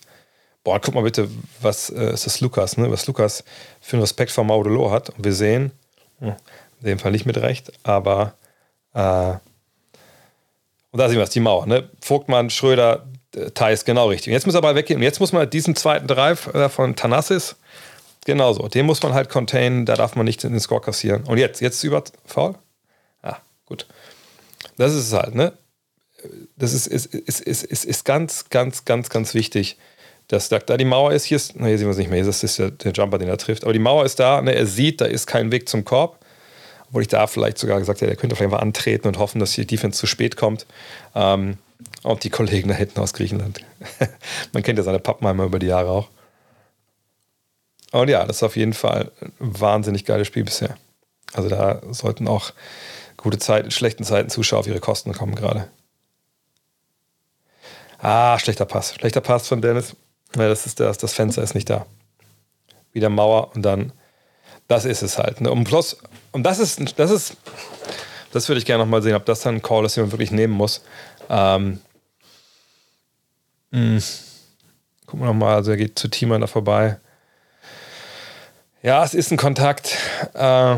boah, guck mal bitte, was äh, ist das Lukas, ne? Was Lukas für einen Respekt vor Maudolo hat. Und wir sehen, hm, in dem Fall nicht mit Recht, aber äh, und da sehen wir es, die Mauer, ne? Vogtmann, Schröder, Thais, genau richtig. Und jetzt muss er aber weggehen. Und jetzt muss man diesen zweiten Drive äh, von Tanassis Genauso. Den muss man halt containen, da darf man nicht in den Score kassieren. Und jetzt, jetzt über Foul? Ja, gut. Das ist es halt, ne? Das ist, ist, ist, ist, ist, ist ganz, ganz, ganz, ganz wichtig, dass da, die Mauer ist, hier ist, ne, hier sehen wir es nicht mehr, das ist der, der Jumper, den er trifft, aber die Mauer ist da, ne, er sieht, da ist kein Weg zum Korb. Obwohl ich da vielleicht sogar gesagt hätte, er könnte vielleicht mal antreten und hoffen, dass die Defense zu spät kommt. Ähm, und die Kollegen da hinten aus Griechenland. [LAUGHS] Man kennt ja seine Pappenheimer über die Jahre auch. Und ja, das ist auf jeden Fall ein wahnsinnig geiles Spiel bisher. Also da sollten auch gute Zeiten, schlechten Zeiten Zuschauer auf ihre Kosten kommen gerade. Ah, schlechter Pass. Schlechter Pass von Dennis. Ja, das, ist das, das Fenster ist nicht da. Wieder Mauer und dann, das ist es halt. Ne? Und plus, und das ist, das ist, das würde ich gerne nochmal sehen, ob das dann ein Call ist, den man wirklich nehmen muss. Ähm, mh. Hm. Gucken wir nochmal, also er geht zu Teamern da vorbei. Ja, es ist ein Kontakt. Äh,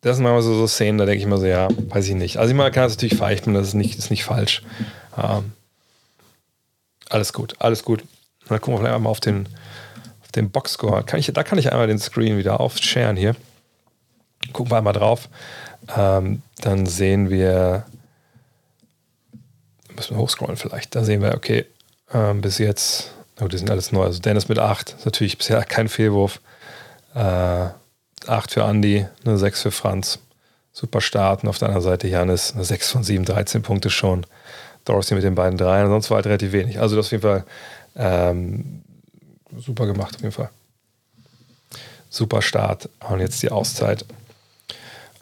das sind manchmal so, so Szenen, da denke ich mal so, ja, weiß ich nicht. Also ich meine, kann es natürlich feichten, das ist nicht, ist nicht falsch. Ähm, alles gut, alles gut. Dann gucken wir vielleicht einmal auf den, auf den Boxscore. Kann ich, da kann ich einmal den Screen wieder aufscheren hier. Gucken wir einmal drauf. Ähm, dann sehen wir, müssen wir hochscrollen vielleicht. Da sehen wir, okay, ähm, bis jetzt Oh, die sind alles neu. Also Dennis mit 8, ist natürlich bisher kein Fehlwurf. Äh, 8 für Andy, eine 6 für Franz. Super Start. Und auf der anderen Seite Janis, eine 6 von 7, 13 Punkte schon. Dorsey mit den beiden Dreien, sonst war halt relativ wenig. Also das auf jeden Fall ähm, super gemacht, auf jeden Fall. Super Start. Und jetzt die Auszeit.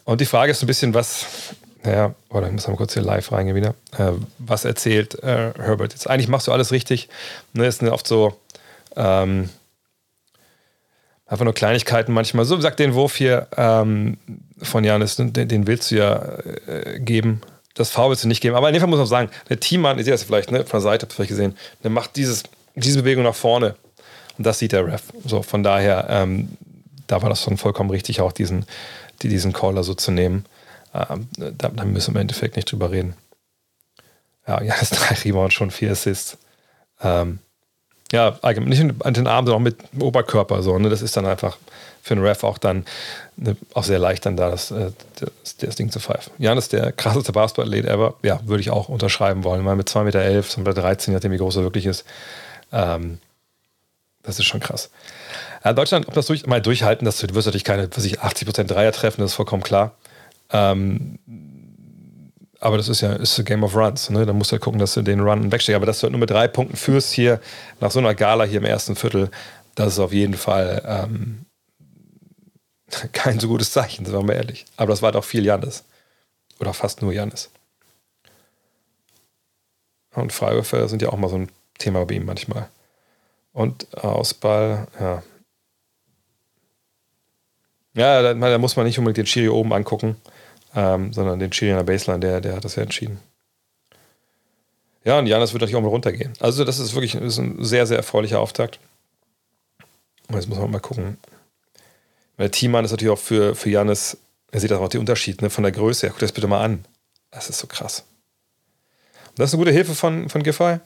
Und die Frage ist ein bisschen, was, naja, oder ich muss mal kurz hier live reingehen wieder. Äh, was erzählt äh, Herbert jetzt? Eigentlich machst du alles richtig. Ne, ist oft so, ähm, Einfach nur Kleinigkeiten manchmal. So sagt den Wurf hier ähm, von Janis, den, den, willst du ja äh, geben. Das V willst du nicht geben. Aber in dem Fall muss man sagen, der Teammann, ihr seht das vielleicht, ne, von der Seite, habt ihr vielleicht gesehen, der macht dieses, diese Bewegung nach vorne. Und das sieht der Ref. So, von daher, ähm, da war das schon vollkommen richtig, auch diesen, die, diesen Caller so zu nehmen. Ähm, da, da müssen wir im Endeffekt nicht drüber reden. Ja, Janis drei Rebounds, schon vier Assists. Ähm, ja, nicht an den Armen, sondern auch mit dem Oberkörper. So, ne? Das ist dann einfach für einen Ref auch dann ne, auch sehr leicht dann da, das, äh, das, das Ding zu pfeifen. Jan ist der krasseste Basketball-Athlet ever. Ja, würde ich auch unterschreiben wollen. Mal mit 2,11 Meter, 11, 2,13 Meter, 13, nachdem wie groß er wirklich ist. Ähm, das ist schon krass. Ja, Deutschland, ob das durch, mal durchhalten, das, du wirst natürlich keine, was ich, 80% Dreier treffen, das ist vollkommen klar. Ähm, aber das ist ja ist ein Game of Runs. Ne? Da musst du ja gucken, dass du den Run wegsteckst. Aber dass du halt nur mit drei Punkten führst hier nach so einer Gala hier im ersten Viertel, das ist auf jeden Fall ähm, [LAUGHS] kein so gutes Zeichen, sind wir mal ehrlich. Aber das war doch viel Janis. Oder fast nur Janis. Und Freiwürfe sind ja auch mal so ein Thema bei ihm manchmal. Und Ausball, ja. Ja, da, da muss man nicht unbedingt den Schiri oben angucken ähm, sondern den der Baseline, der, der hat das ja entschieden. Ja, und Janis wird natürlich auch mal runtergehen. Also, das ist wirklich das ist ein sehr, sehr erfreulicher Auftakt. Und jetzt muss man mal gucken. Der Teammann ist natürlich auch für, für Janis, er sieht auch den Unterschied ne, von der Größe. Guck dir das bitte mal an. Das ist so krass. Und das ist eine gute Hilfe von, von Giffey.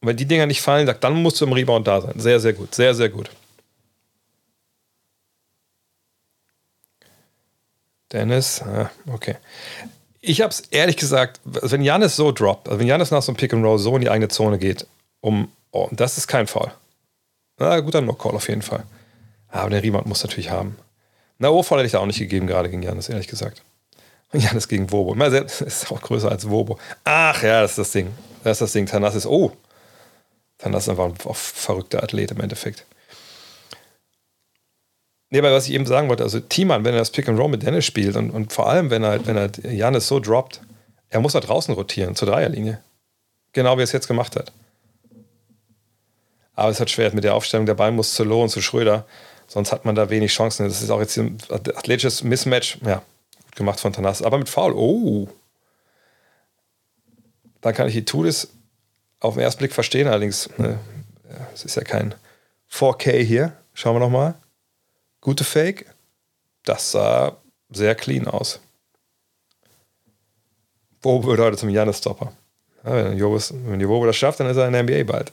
Und wenn die Dinger nicht fallen, dann musst du im Rebound da sein. Sehr, sehr gut. Sehr, sehr gut. Dennis, ah, okay. Ich habe es ehrlich gesagt, wenn Janis so droppt, also wenn Janis nach so einem Pick and Roll so in die eigene Zone geht, um, oh, das ist kein Foul. Na, guter No-Call auf jeden Fall. Aber den Rebound muss natürlich haben. Na, O-Foul hätte ich da auch nicht gegeben, gerade gegen Janis, ehrlich gesagt. Und Janis gegen Wobo. Immer selbst [LAUGHS] ist auch größer als Wobo. Ach ja, das ist das Ding. Das ist das Ding. Tanas ist, oh. Tanas ist einfach ein verrückter Athlet im Endeffekt. Nee, aber was ich eben sagen wollte, also Thiemann, wenn er das Pick and Roll mit Dennis spielt und, und vor allem, wenn er, wenn er Janis so droppt, er muss da draußen rotieren, zur Dreierlinie. Genau wie er es jetzt gemacht hat. Aber es hat schwer mit der Aufstellung. Der Ball muss zu Loh und zu Schröder. Sonst hat man da wenig Chancen. Das ist auch jetzt ein athletisches Mismatch. Ja, gut gemacht von Tanas. Aber mit Foul. Oh. Dann kann ich die Tudis auf den ersten Blick verstehen. Allerdings, ne, es ist ja kein 4K hier. Schauen wir nochmal. Gute Fake. Das sah sehr clean aus. Wo würde heute zum Janis-Stopper? Ja, wenn Jovo das schafft, dann ist er in der NBA bald.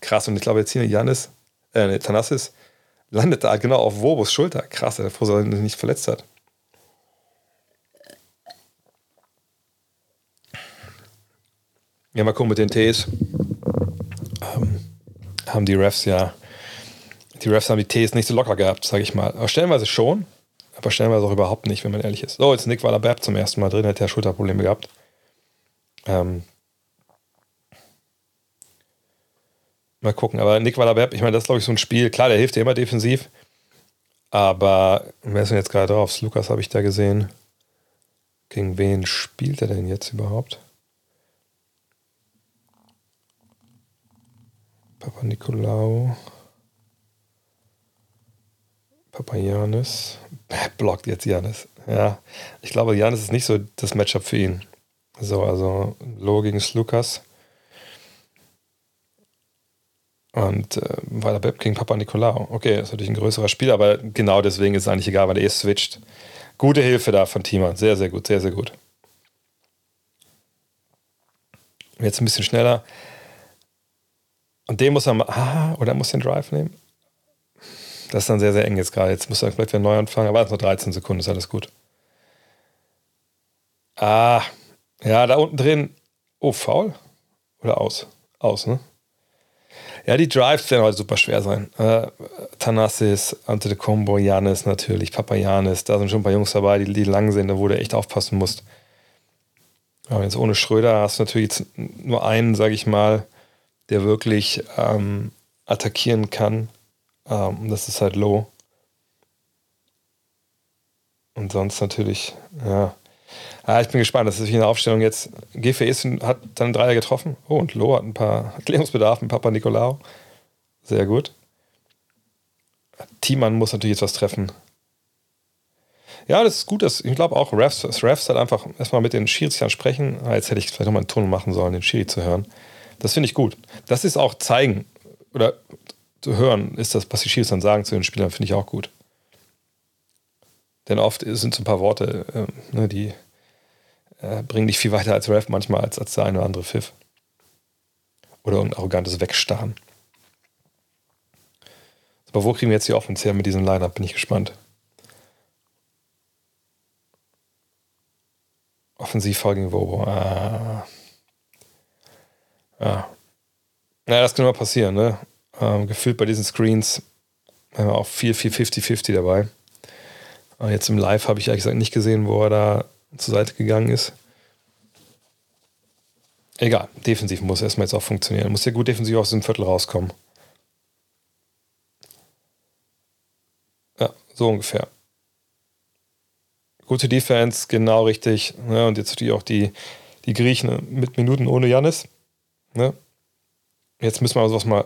Krass, und ich glaube, jetzt hier Janis, äh, nee, Tanassis landet da genau auf Wobos Schulter. Krass, der froh, er nicht verletzt hat. Ja, mal gucken mit den Ts. Ähm, haben die Refs ja die Refs haben die Ts nicht so locker gehabt, sage ich mal. Aber stellenweise schon, aber stellenweise auch überhaupt nicht, wenn man ehrlich ist. So, jetzt Nick Waller-Bepp zum ersten Mal drin, hat ja Schulterprobleme gehabt. Ähm, mal gucken, aber Nick Waller-Bepp, ich meine, das ist glaube ich so ein Spiel, klar, der hilft dir immer defensiv, aber wer ist denn jetzt gerade drauf? Lukas habe ich da gesehen. Gegen wen spielt er denn jetzt überhaupt? Papa Nikolaou. Papa Janis. Blockt jetzt Janis. Ja, ich glaube, Janis ist nicht so das Matchup für ihn. So, also Lo gegen Slukas. Und äh, Weiler Bepp gegen Papa Nikolaou. Okay, ist natürlich ein größerer Spiel, aber genau deswegen ist es eigentlich egal, weil er eh switcht. Gute Hilfe da von Thiemann. Sehr, sehr gut, sehr, sehr gut. Jetzt ein bisschen schneller. Und den muss er mal. Ah, oder muss den Drive nehmen? Das ist dann sehr, sehr eng jetzt gerade. Jetzt muss er vielleicht wieder neu anfangen, aber es nur 13 Sekunden, ist alles gut. Ah, ja, da unten drin. Oh, faul? Oder aus? Aus, ne? Ja, die Drives werden heute super schwer sein. Äh, Thanasis, Antetokounmpo, Janis natürlich, Papa Janis, da sind schon ein paar Jungs dabei, die, die lang sind, wo du echt aufpassen musst. Aber jetzt ohne Schröder hast du natürlich nur einen, sage ich mal, der wirklich ähm, attackieren kann. Ähm, das ist halt low. Und sonst natürlich, ja. Ah, ich bin gespannt. Das ist wie eine Aufstellung jetzt. GFS hat dann Dreier getroffen. Oh, und Loh hat ein paar [LAUGHS] Erklärungsbedarf mit Papa Nikolaou. Sehr gut. Thiemann muss natürlich jetzt was treffen. Ja, das ist gut. Das, ich glaube auch, Refs, Refs halt einfach erstmal mit den Schiedsrichtern sprechen. Ah, jetzt hätte ich vielleicht nochmal einen Ton machen sollen, den Schiri zu hören. Das finde ich gut. Das ist auch zeigen oder zu hören, ist das, was die Schiedsrichter sagen zu den Spielern, finde ich auch gut. Denn oft sind so ein paar Worte, äh, ne, die äh, bringen dich viel weiter als Ref manchmal als, als der eine oder andere Pfiff. Oder ein arrogantes Wegstarren. Aber wo kriegen wir jetzt die Offense her mit diesem Lineup? Bin ich gespannt. Offensivfall gegen Wobo. Ah. Ja. Naja, das kann immer passieren, ne? Ähm, gefühlt bei diesen Screens haben wir auch viel, viel 50-50 dabei. Aber jetzt im Live habe ich ehrlich gesagt nicht gesehen, wo er da zur Seite gegangen ist. Egal, defensiv muss erstmal jetzt auch funktionieren. Muss ja gut defensiv aus dem Viertel rauskommen. Ja, so ungefähr. Gute Defense, genau richtig. Ja, und jetzt natürlich auch die, die Griechen mit Minuten ohne Janis. Ne? Jetzt müssen wir also was mal.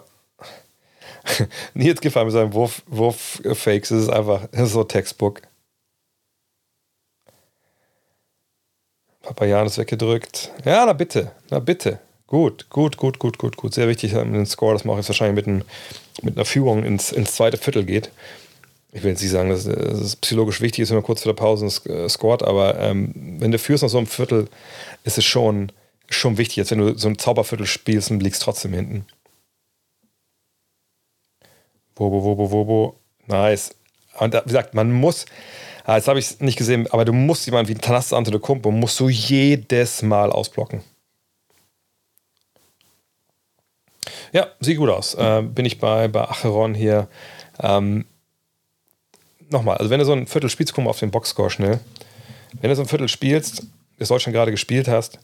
[LAUGHS] Nils gefallen mit seinem Wurf, Wurf-Fakes. Das ist einfach ist so Textbook. Papayanis weggedrückt. Ja, na bitte. Na bitte. Gut, gut, gut, gut, gut, gut. Sehr wichtig mit dem Score, dass man auch jetzt wahrscheinlich mit, ein, mit einer Führung ins, ins zweite Viertel geht. Ich will jetzt nicht sagen, dass, es psychologisch wichtig ist, wenn man kurz vor der Pause äh, scored, aber ähm, wenn du führst nach so einem Viertel, ist es schon, schon wichtig, als wenn du so ein Zauberviertel spielst und liegst trotzdem hinten. Wobo, Wobo, Wobo. Nice. Und wie gesagt, man muss, Ah, jetzt habe ich es nicht gesehen, aber du musst jemanden wie Tanas Antetokounmpo musst du jedes Mal ausblocken. Ja, sieht gut aus. Äh, bin ich bei, bei Acheron hier. Ähm, Nochmal, also wenn du so ein Viertel spielst, guck mal auf den Boxscore schnell. Wenn du so ein Viertel spielst, das Deutschland gerade gespielt hast,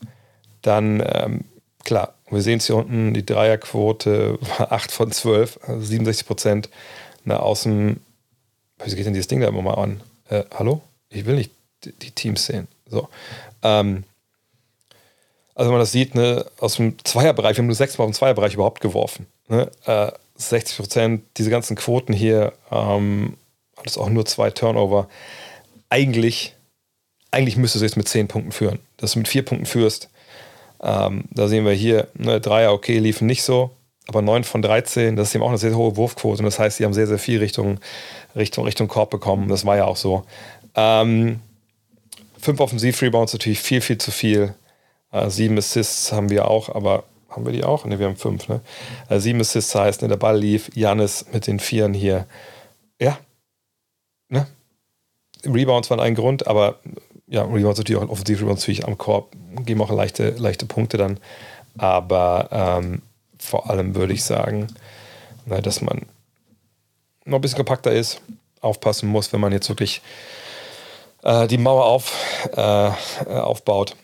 dann, ähm, klar, wir sehen es hier unten, die Dreierquote war 8 von 12, also 67 Prozent. Na, aus dem, wie geht denn dieses Ding da immer mal an? äh, hallo? Ich will nicht die, die Teams sehen. So. Ähm, also wenn man das sieht, ne, aus dem Zweierbereich, wir haben nur sechsmal aus dem Zweierbereich überhaupt geworfen. Ne? Äh, 60 Prozent, diese ganzen Quoten hier, ähm, alles auch nur zwei Turnover. Eigentlich, eigentlich müsstest du jetzt mit zehn Punkten führen. Dass du mit vier Punkten führst, ähm, da sehen wir hier, ne, Dreier, okay, liefen nicht so, aber 9 von 13, das ist eben auch eine sehr hohe Wurfquote und das heißt, sie haben sehr, sehr viel Richtung, Richtung, Richtung Korb bekommen. Das war ja auch so. Ähm, fünf Offensiv-Rebounds natürlich viel, viel zu viel. Äh, sieben Assists haben wir auch, aber haben wir die auch? Ne, wir haben fünf. Ne? Äh, sieben Assists heißt, ne, der Ball lief. Janis mit den Vieren hier. Ja. Ne? Rebounds waren ein Grund, aber ja, Rebounds natürlich auch Offensiv-Rebounds natürlich am Korb geben auch leichte, leichte Punkte dann. Aber ähm, vor allem würde ich sagen, na, dass man noch ein bisschen kompakter ist, aufpassen muss, wenn man jetzt wirklich äh, die Mauer auf, äh, aufbaut,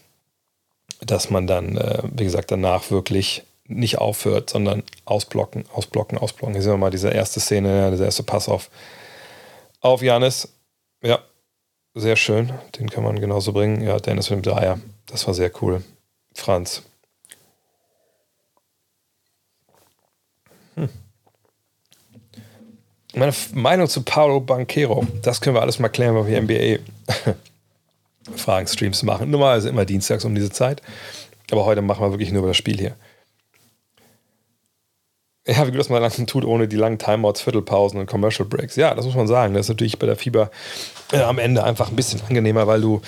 dass man dann, äh, wie gesagt, danach wirklich nicht aufhört, sondern ausblocken, ausblocken, ausblocken. Hier sehen wir mal diese erste Szene, dieser erste Pass auf, auf Janis. Ja, sehr schön. Den kann man genauso bringen. Ja, Dennis mit dem Dreier. Das war sehr cool. Franz, Hm. Meine Meinung zu Paulo Banquero, das können wir alles mal klären, wenn wir NBA [LAUGHS] Fragen-Streams machen. Normalerweise immer dienstags um diese Zeit. Aber heute machen wir wirklich nur über das Spiel hier. Ja, wie gut, dass man das tut, ohne die langen Timeouts, Viertelpausen und Commercial Breaks. Ja, das muss man sagen. Das ist natürlich bei der Fieber äh, am Ende einfach ein bisschen angenehmer, weil du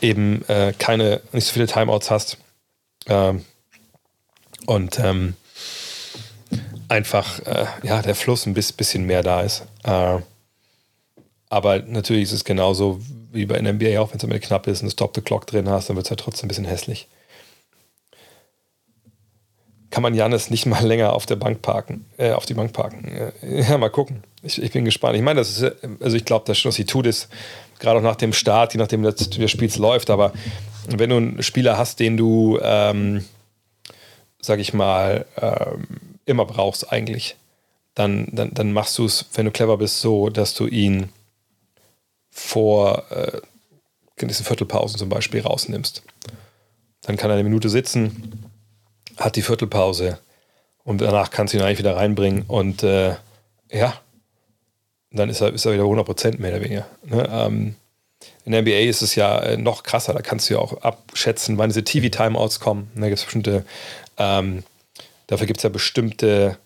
eben äh, keine, nicht so viele Timeouts hast. Ähm, und ähm, einfach äh, ja, der Fluss ein bisschen mehr da ist. Äh, aber natürlich ist es genauso wie bei NBA auch, wenn es immer knapp ist und du Stop the Clock drin hast, dann wird es halt trotzdem ein bisschen hässlich. Kann man Janis nicht mal [LAUGHS] länger auf der Bank parken, äh, auf die Bank parken. ja, mal gucken. Ich, ich, bin gespannt. Ich meine, das ist, also ich glaube, dass Schnossi tut es, gerade auch nach dem Start, je nachdem, wie das Spiel läuft, aber wenn du einen Spieler hast, den du, ähm, sag ich mal, ähm, immer brauchst eigentlich, dann, dann, dann machst du es, wenn du clever bist, so, dass du ihn vor äh, diesen Viertelpausen zum Beispiel rausnimmst. Dann kann er eine Minute sitzen, hat die Viertelpause und danach kannst du ihn eigentlich wieder reinbringen und äh, ja, dann ist er, ist er wieder 100% mehr oder weniger. Ne? Ähm, in der NBA ist es ja äh, noch krasser, da kannst du ja auch abschätzen, wann diese TV-Timeouts kommen. Da gibt es bestimmte, ähm, dafür gibt es ja bestimmte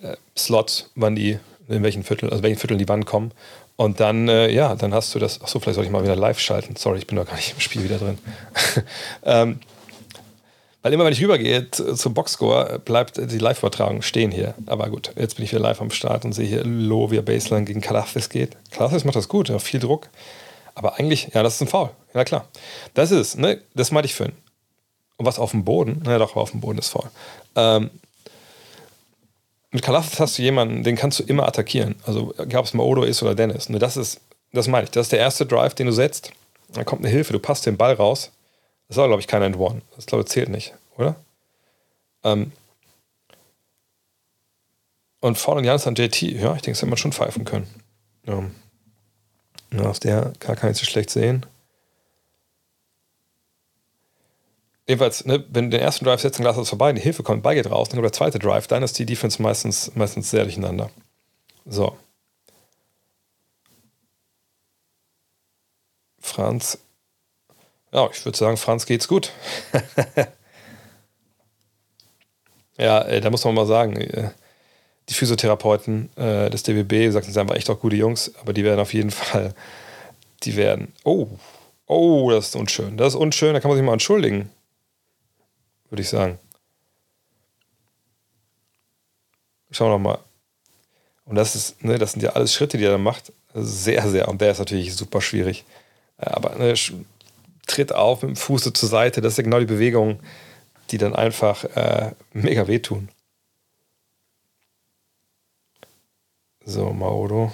äh, Slots, wann die, in welchen Viertel, also welchen Vierteln die wann kommen. Und dann, äh, ja, dann hast du das. Achso, vielleicht soll ich mal wieder live schalten. Sorry, ich bin doch gar nicht im Spiel wieder drin. [LAUGHS] ähm, weil immer, wenn ich rübergehe zum Boxscore, bleibt die Live-Übertragung stehen hier. Aber gut, jetzt bin ich wieder live am Start und sehe hier wie er Baseline gegen Kalafis geht. Kalafis macht das gut, ja, viel Druck. Aber eigentlich, ja, das ist ein Foul. Ja, klar. Das ist ne? Das meinte ich für ihn. Und was auf dem Boden? Na ja, doch, auf dem Boden ist faul. Ähm, mit Kalafis hast du jemanden, den kannst du immer attackieren. Also, ob es mal Odo ist oder Dennis. Ne? Das ist, das meine ich. Das ist der erste Drive, den du setzt. Dann kommt eine Hilfe, du passt den Ball raus das war, glaube ich, kein End-One. Das, glaube ich, zählt nicht, oder? Ähm und vorne Janis an JT, ja, ich denke, das hätte man schon pfeifen können. Ja. Ja, aus der kann, ich so schlecht sehen. Jedenfalls, ne, wenn den ersten Drive setzt, dann lass es vorbei, die Hilfe kommt, Ball geht raus, dann kommt der zweite Drive, dann ist die Defense meistens, meistens sehr durcheinander. So. Franz ja, ich würde sagen, Franz geht's gut. [LAUGHS] ja, äh, da muss man mal sagen, äh, die Physiotherapeuten äh, des DBB sagen, sind einfach echt auch gute Jungs, aber die werden auf jeden [LAUGHS] Fall, die werden, oh, oh, das ist unschön. Das ist unschön, da kann man sich mal entschuldigen, würde ich sagen. Schauen wir noch mal. Und das ist, ne, das sind ja alles Schritte, die er da macht. Sehr, sehr. Und der ist natürlich super schwierig. Aber ne, tritt auf mit dem Fuß so zur Seite. Das ja genau die Bewegung, die dann einfach äh, mega wehtun. So, Mauro.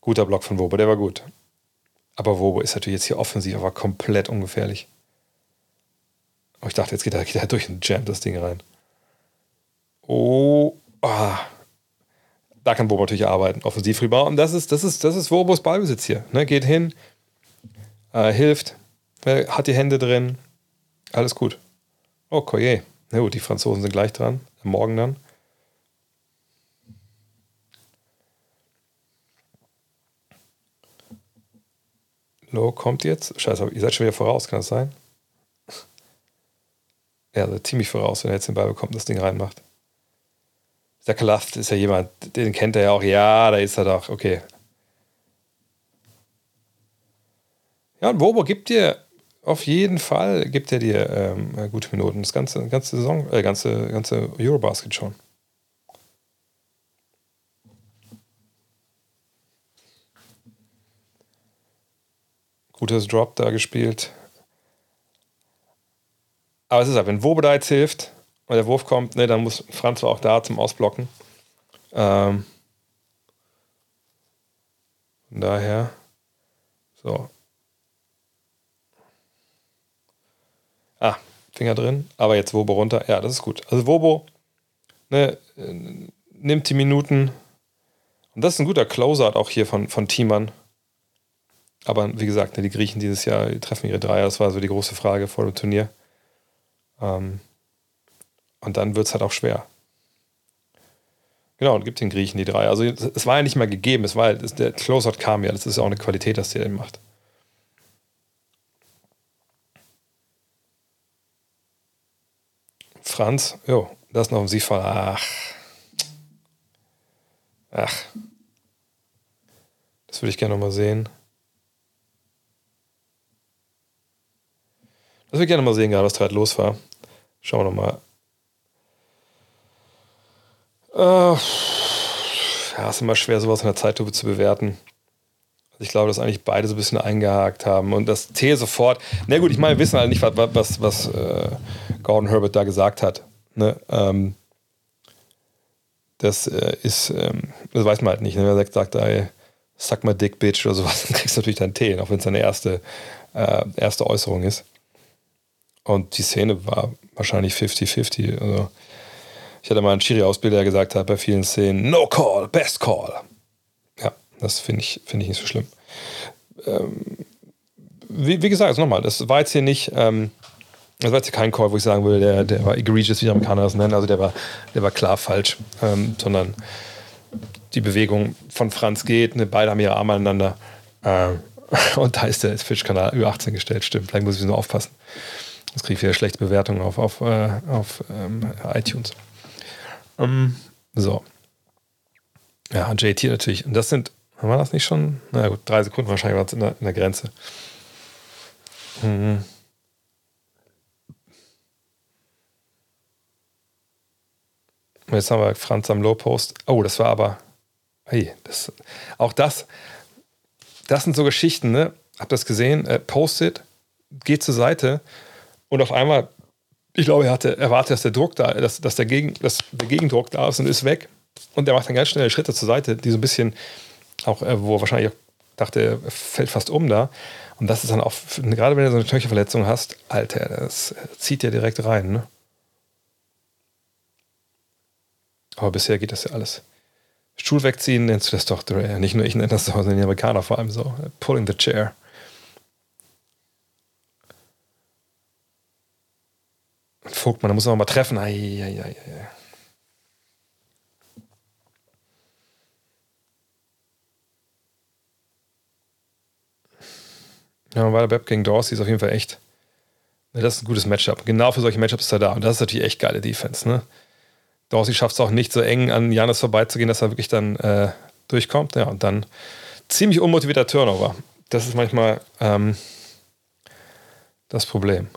Guter Block von Wobo, der war gut. Aber Wobo ist natürlich jetzt hier offensiv, aber komplett ungefährlich. Oh, ich dachte, jetzt geht er, geht er durch und jammt das Ding rein. Oh, ah da kann Bobo natürlich arbeiten, offensiv rüber. Und das ist, das ist, das ist Wobos Ballbesitz hier. Ne? Geht hin, äh, hilft, äh, hat die Hände drin, alles gut. Oh, Coyer. Na gut, die Franzosen sind gleich dran. Morgen dann. Low kommt jetzt. Scheiße, ihr seid schon wieder voraus, kann das sein? Ja, also ziemlich voraus, wenn er jetzt den Ball bekommt und das Ding reinmacht. Der Klaft ist ja jemand, den kennt er ja auch. Ja, da ist er doch. Okay. Ja, und Bobo gibt dir auf jeden Fall gibt er dir ähm, gute Minuten. Das ganze, ganze Saison, äh, ganze, ganze Eurobasket schon. Gutes Drop da gespielt. Aber es ist halt, wenn Wobo da jetzt hilft, und der Wurf kommt, ne, dann muss Franz auch da zum Ausblocken. Ähm, von daher, so. Ah, Finger drin, aber jetzt Wobo runter. Ja, das ist gut. Also Wobo ne, nimmt die Minuten. Und das ist ein guter Closer auch hier von, von Thiemann. Aber wie gesagt, ne, die Griechen dieses Jahr die treffen ihre Dreier. Das war so die große Frage vor dem Turnier. Ähm, und dann wird es halt auch schwer. Genau, und gibt den Griechen die drei. Also es war ja nicht mehr gegeben, es war der Closeout kam ja, das ist ja auch eine Qualität, dass der den macht. Franz, jo, das ist noch ein Siegfall. Ach. Ach. Das würde ich gerne nochmal sehen. Das würde ich gerne mal sehen, gerade was da halt los war. Schauen wir nochmal. Äh, ja, ist immer schwer, sowas in der Zeitlupe zu bewerten. Also ich glaube, dass eigentlich beide so ein bisschen eingehakt haben. Und das T sofort. Na gut, ich meine, wir wissen halt nicht, was, was, was äh, Gordon Herbert da gesagt hat. Ne? Ähm, das äh, ist, ähm, das weiß man halt nicht. Ne? Wer sagt, sagt ey, suck my dick, bitch oder sowas, [LAUGHS] dann kriegst du natürlich deinen Tee, auch wenn es deine erste, äh, erste Äußerung ist. Und die Szene war wahrscheinlich 50-50. Also ich hatte mal einen Schiri-Ausbilder, der gesagt hat, bei vielen Szenen, no call, best call. Ja, das finde ich, find ich nicht so schlimm. Ähm, wie, wie, gesagt, also nochmal, das war jetzt hier nicht, ähm, Das war jetzt kein Call, wo ich sagen würde, der, der war egregious, wie die Amerikaner das nennen. Also der war, der war klar falsch. Ähm, sondern die Bewegung von Franz geht, ne, beide haben ihre Arme aneinander. Äh, [LAUGHS] und da ist der Fischkanal über 18 gestellt, stimmt. Vielleicht muss ich nur aufpassen. Jetzt kriege ich wieder schlechte Bewertungen auf, auf, äh, auf ähm, iTunes. Um, so. Ja, JT natürlich. Und das sind, haben wir das nicht schon? Na gut, drei Sekunden wahrscheinlich war es in, in der, Grenze. Mhm. Jetzt haben wir Franz am Low-Post. Oh, das war aber. Hey, das, auch das. Das sind so Geschichten, ne? Habt ihr das gesehen? Er postet, geht zur Seite und auf einmal, ich glaube, er hatte erwartet, dass der Druck da, dass, dass, der, Gegen, dass der Gegendruck da ist und ist weg. Und er macht dann ganz schnell Schritte zur Seite, die so ein bisschen auch, äh, wo er wahrscheinlich dachte, er fällt fast um da. Und das ist dann auch, gerade wenn du so eine Knöchelverletzung hast, Alter, das zieht ja direkt rein, ne? Aber bisher geht das ja alles. Stuhl wegziehen nennst du das doch. Nicht nur ich nenne das so, sondern die Amerikaner vor allem so. Pulling the chair. Und Vogtmann, da muss man mal treffen. Ai, ai, ai, ai. Ja, weil Webb gegen Dorsey ist auf jeden Fall echt. Das ist ein gutes Matchup. Genau für solche Matchups ist er da. Und das ist natürlich echt geile Defense, ne? Dorsey schafft es auch nicht so eng an Janis vorbeizugehen, dass er wirklich dann äh, durchkommt. Ja, und dann ziemlich unmotivierter Turnover. Das ist manchmal ähm, das Problem,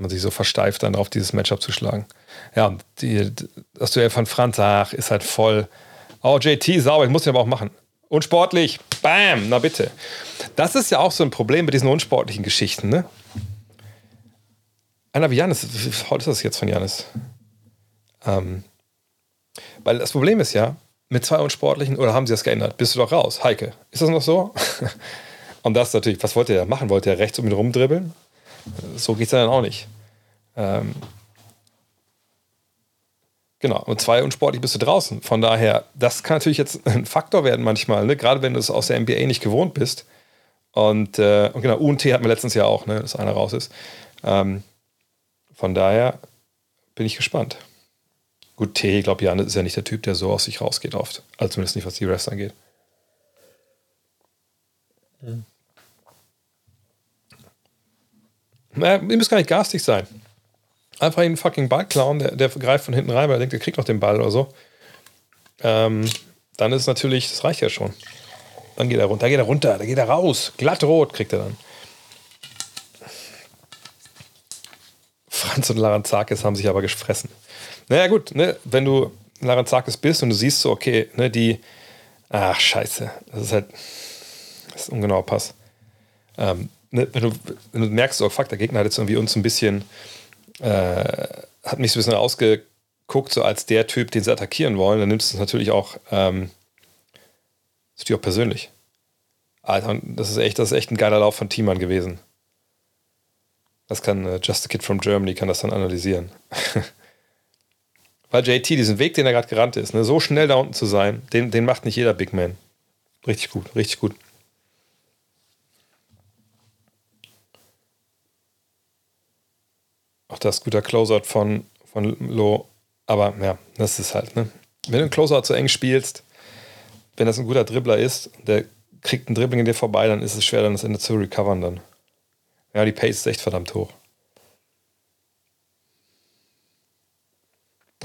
man sich so versteift, dann auf dieses Matchup zu schlagen. Ja, die, das Duell von Franz, ach, ist halt voll. Oh, JT, sauber, ich muss den aber auch machen. Unsportlich, bam, na bitte. Das ist ja auch so ein Problem mit diesen unsportlichen Geschichten, ne? Einer wie Janis, heute ist das jetzt von Janis? Ähm, weil das Problem ist ja, mit zwei Unsportlichen, oder haben sie das geändert? Bist du doch raus, Heike. Ist das noch so? [LAUGHS] Und das natürlich, was wollte er machen? Wollte er rechts um ihn rumdribbeln? So geht es dann auch nicht. Ähm, genau, und zwei unsportlich bist du draußen. Von daher, das kann natürlich jetzt [LAUGHS] ein Faktor werden manchmal, ne? gerade wenn du es aus der NBA nicht gewohnt bist. Und, äh, und genau, UNT hatten wir letztens ja auch, ne? dass einer raus ist. Ähm, von daher bin ich gespannt. Gut, T, ich glaube, Jan ist ja nicht der Typ, der so aus sich rausgeht oft. Also zumindest nicht, was die Refs angeht. Hm. Naja, ihr müsst gar nicht garstig sein. Einfach einen fucking Ball klauen, der, der greift von hinten rein, weil er denkt, er kriegt noch den Ball oder so. Ähm, dann ist es natürlich, das reicht ja schon. Dann geht er runter, da geht er runter, da geht er raus. Glatt rot kriegt er dann. Franz und Laranzakis haben sich aber gefressen. Naja, gut, ne, wenn du Laranzakis bist und du siehst so, okay, ne, die, ach, scheiße, das ist halt, das ist ein ungenauer Pass. Ähm, ne, wenn, du, wenn du merkst, oh fuck, der Gegner hat jetzt irgendwie uns ein bisschen, äh, hat mich so ein bisschen ausgeguckt, so als der Typ, den sie attackieren wollen, dann nimmst du es natürlich auch, ähm, auch persönlich. Alter, das ist echt, das ist echt ein geiler Lauf von Thiemann gewesen. Das kann äh, Just a Kid from Germany kann das dann analysieren. [LAUGHS] Weil JT, diesen Weg, den er gerade gerannt ist, ne, so schnell da unten zu sein, den, den macht nicht jeder Big Man. Richtig gut, richtig gut. Auch das guter Closeout von, von Lo. Aber ja, das ist halt, ne? Wenn du einen Closeout zu eng spielst, wenn das ein guter Dribbler ist, der kriegt einen Dribbling in dir vorbei, dann ist es schwer, dann das Ende zu recovern dann. Ja, die Pace ist echt verdammt hoch.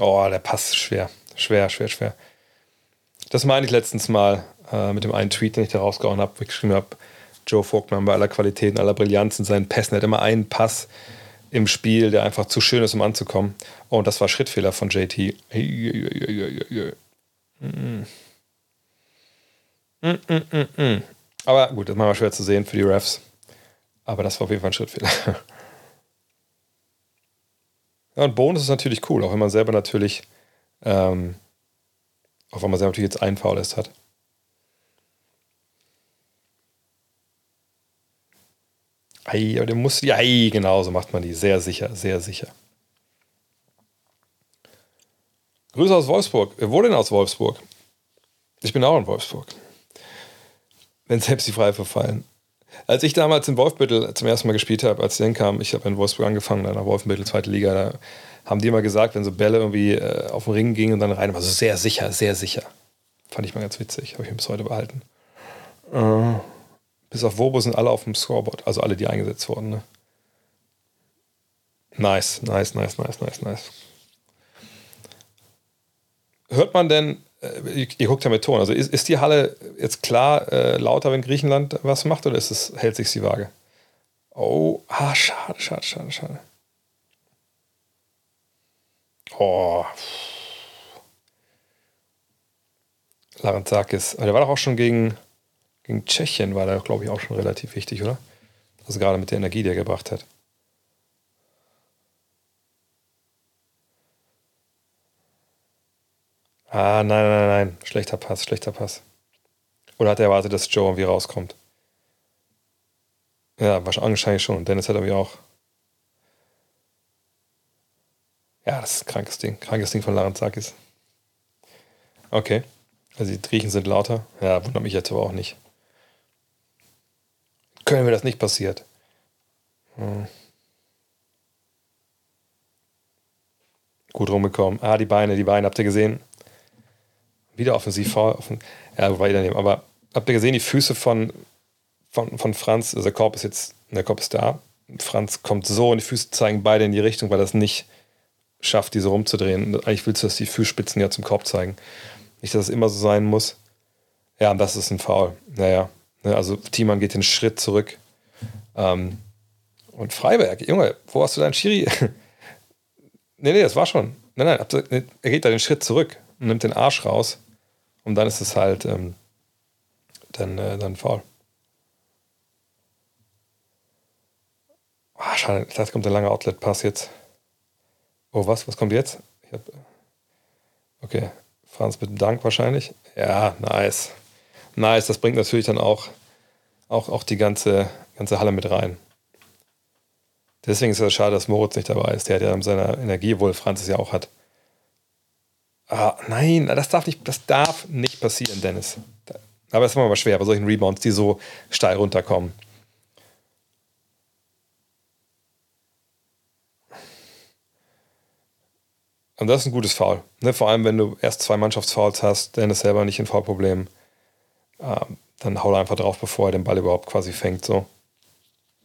Oh, der passt schwer. Schwer, schwer, schwer. Das meine ich letztens mal äh, mit dem einen Tweet, den ich da rausgehauen habe, wo ich geschrieben habe, Joe Vogtmann bei aller Qualität und aller Brillanz in seinen Pässen hat immer einen Pass im Spiel, der einfach zu schön ist, um anzukommen. Oh, und das war Schrittfehler von JT. Aber gut, das ist manchmal schwer zu sehen für die Refs. Aber das war auf jeden Fall ein Schrittfehler. [LAUGHS] Ja, und Bonus ist natürlich cool, auch wenn man selber natürlich, ähm, auch wenn man selber natürlich jetzt einen Foul ist hat. Ei, aber der muss, ja, ei, genau so macht man die. Sehr sicher, sehr sicher. Grüße aus Wolfsburg. Wer wurde denn aus Wolfsburg? Ich bin auch in Wolfsburg. Wenn selbst die Freie verfallen. Als ich damals in Wolfbüttel zum ersten Mal gespielt habe, als ich hinkam, ich habe in Wolfsburg angefangen, dann nach Wolfbüttel, zweite Liga, da haben die immer gesagt, wenn so Bälle irgendwie äh, auf den Ring gingen und dann rein, war so sehr sicher, sehr sicher. Fand ich mal ganz witzig, habe ich mir bis heute behalten. Äh, bis auf Wobo sind alle auf dem Scoreboard, also alle, die eingesetzt wurden. Ne? Nice, nice, nice, nice, nice, nice. Hört man denn, äh, ihr, guckt ja mit Ton, also ist, ist die Halle jetzt klar äh, lauter, wenn Griechenland was macht oder ist es, hält sich die Waage? Oh, ah, schade, schade, schade, schade. Oh. Larantzakis. Der war doch auch schon gegen, gegen Tschechien, war der, glaube ich, auch schon relativ wichtig, oder? Also gerade mit der Energie, die er gebracht hat. Ah, nein, nein, nein. Schlechter Pass, schlechter Pass. Oder hat er erwartet, dass Joe irgendwie rauskommt? Ja, wahrscheinlich schon. Dennis hat irgendwie auch. Ja, das ist ein krankes Ding. Krankes Ding von Larantzakis. Okay. Also die Griechen sind lauter. Ja, wundert mich jetzt aber auch nicht. Können wir das nicht passiert? Hm. Gut rumgekommen. Ah, die Beine, die Beine, habt ihr gesehen? Wieder offensiv vor. Offen ja, wobei daneben. Aber habt ihr gesehen, die Füße von, von, von Franz? Also der Korb ist jetzt, der Korb ist da. Franz kommt so und die Füße zeigen beide in die Richtung, weil das nicht schafft, diese rumzudrehen. Eigentlich willst du, dass die Fußspitzen ja zum Korb zeigen. Nicht, dass es immer so sein muss. Ja, und das ist ein Foul. Naja, also Thiemann geht den Schritt zurück. Ähm, und Freiberg, Junge, wo hast du deinen Schiri? [LAUGHS] nee, nee, das war schon. Nein, nein, er geht da den Schritt zurück und nimmt den Arsch raus. Und dann ist es halt ähm, dann, äh, dann faul. Ah, schade, das kommt der lange Outlet-Pass jetzt. Oh, was? Was kommt jetzt? Hab, okay, Franz mit Dank wahrscheinlich. Ja, nice. Nice, das bringt natürlich dann auch, auch, auch die ganze, ganze Halle mit rein. Deswegen ist es schade, dass Moritz nicht dabei ist. Der hat ja seine Energie, wohl Franz es ja auch hat. Ah, nein, das darf, nicht, das darf nicht passieren, Dennis. Aber es ist immer schwer bei solchen Rebounds, die so steil runterkommen. Und das ist ein gutes Foul. Ne? Vor allem, wenn du erst zwei Mannschaftsfouls hast, Dennis selber nicht ein Foulproblem. Ähm, dann hau er einfach drauf, bevor er den Ball überhaupt quasi fängt. So.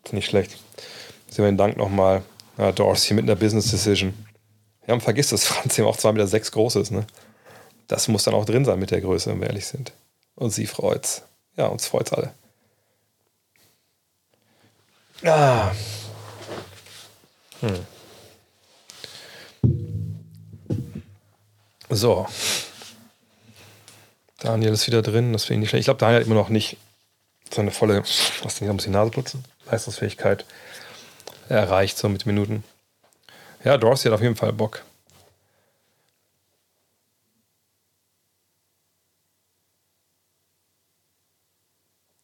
Ist nicht schlecht. Sehen wir den Dank nochmal. Ja, Dorsey mit einer Business Decision. Ja, und vergiss, dass [LAUGHS] Franz eben auch 2,6 Meter sechs groß ist. Ne? Das muss dann auch drin sein mit der Größe, wenn wir ehrlich sind. Und sie freut's. Ja, uns freut's alle. Ah. Hm. So. Daniel ist wieder drin, das finde ich nicht schlecht. Ich glaube, Daniel hat immer noch nicht seine volle, was denn muss die Nase putzen? Leistungsfähigkeit erreicht, so mit Minuten. Ja, Dorsey hat auf jeden Fall Bock.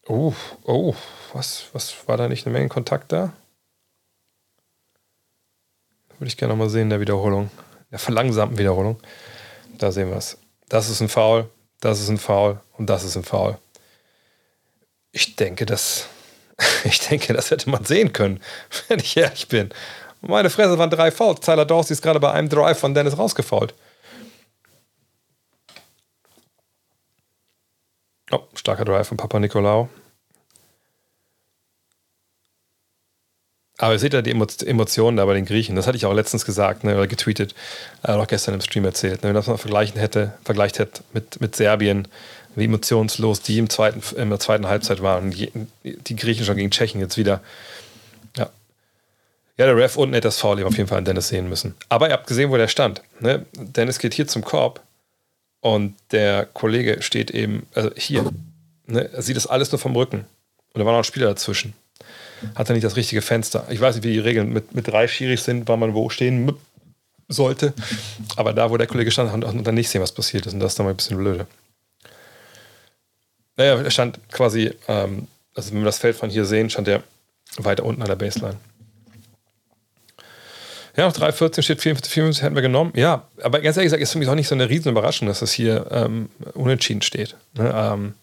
Oh, oh, was, was war da nicht eine Menge Kontakt da? Würde ich gerne noch mal sehen in der Wiederholung, der verlangsamten Wiederholung. Da sehen wir es. Das ist ein Foul, das ist ein Foul und das ist ein Foul. Ich denke, das, [LAUGHS] ich denke, das hätte man sehen können, [LAUGHS] wenn ich ehrlich bin. Meine Fresse waren drei Fouls. Tyler Dorsey ist gerade bei einem Drive von Dennis rausgefault. Oh, starker Drive von Papa Nicolau. Aber ihr seht ja die Emotionen da bei den Griechen. Das hatte ich auch letztens gesagt ne, oder getweetet, äh, auch gestern im Stream erzählt. Ne, wenn das mal vergleichen hätte, vergleicht hätte mit, mit Serbien, wie emotionslos die im zweiten, in der zweiten Halbzeit waren. Die, die Griechen schon gegen Tschechien jetzt wieder. Ja. Ja, der Ref unten hätte das Foul eben auf jeden Fall an Dennis sehen müssen. Aber ihr habt gesehen, wo der stand. Ne? Dennis geht hier zum Korb und der Kollege steht eben also hier. Ne? Er sieht das alles nur vom Rücken. Und da war noch ein Spieler dazwischen hat er nicht das richtige Fenster. Ich weiß nicht, wie die Regeln mit, mit drei Schiris sind, wann man wo stehen sollte. Aber da, wo der Kollege stand, hat man dann nicht sehen, was passiert ist. Und das ist dann mal ein bisschen blöde. Naja, er stand quasi, ähm, also wenn wir das Feld von hier sehen, stand er weiter unten an der Baseline. Ja, noch 3,14 steht 54, 54 hätten wir genommen. Ja, aber ganz ehrlich gesagt, ist für mich auch nicht so eine riesen Überraschung, dass das hier ähm, unentschieden steht. Ne? Ähm,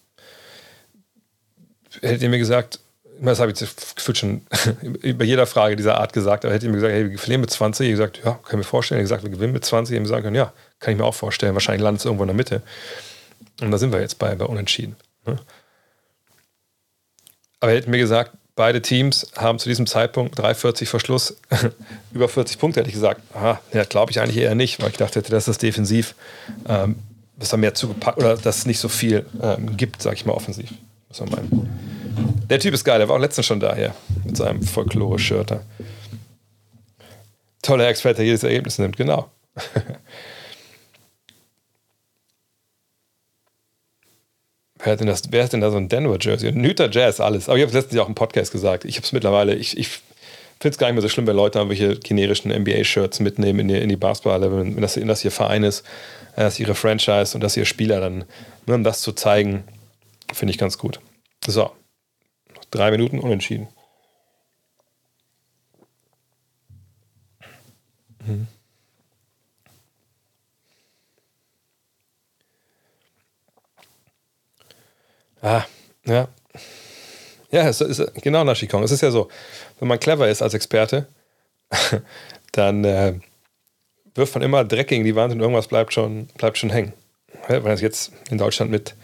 hättet ihr mir gesagt, das habe ich gefühlt schon [LAUGHS] über jeder Frage dieser Art gesagt, aber hätte ich mir gesagt, hey, wir verlieren mit 20, ich gesagt, ja, kann ich mir vorstellen, ich gesagt, wir gewinnen mit 20, ich mir können, ja, kann ich mir auch vorstellen, wahrscheinlich landet es irgendwo in der Mitte. Und da sind wir jetzt bei, bei Unentschieden. Ne? Aber er hätte mir gesagt, beide Teams haben zu diesem Zeitpunkt 3,40 Verschluss [LAUGHS] über 40 Punkte, hätte ich gesagt. Aha, ja, glaube ich eigentlich eher nicht, weil ich dachte, das defensiv, ähm, dass da mehr zugepackt oder dass es nicht so viel ähm, gibt, sage ich mal, offensiv. Man meinen. Der Typ ist geil, der war auch letztens schon da hier mit seinem Folklore-Shirt. Toller Experte, der jedes Ergebnis nimmt, genau. [LAUGHS] Wer, hat denn das, wer ist denn da so ein Denver-Jersey? Nüter Jazz, alles. Aber ich habe es letztens auch im Podcast gesagt. Ich habe es mittlerweile, ich, ich finde es gar nicht mehr so schlimm, wenn Leute irgendwelche generischen NBA-Shirts mitnehmen in die, in die Basketball, wenn, das, wenn das ihr Verein ist, äh, das ihre Franchise und das ihr Spieler dann, nur um das zu zeigen, finde ich ganz gut. So, drei Minuten unentschieden. Mhm. Ah, ja. Ja, es ist genau Nashikong. Es ist ja so, wenn man clever ist als Experte, [LAUGHS] dann äh, wirft man immer Dreck gegen die Wand und irgendwas bleibt schon, bleibt schon hängen. Wenn es jetzt in Deutschland mit,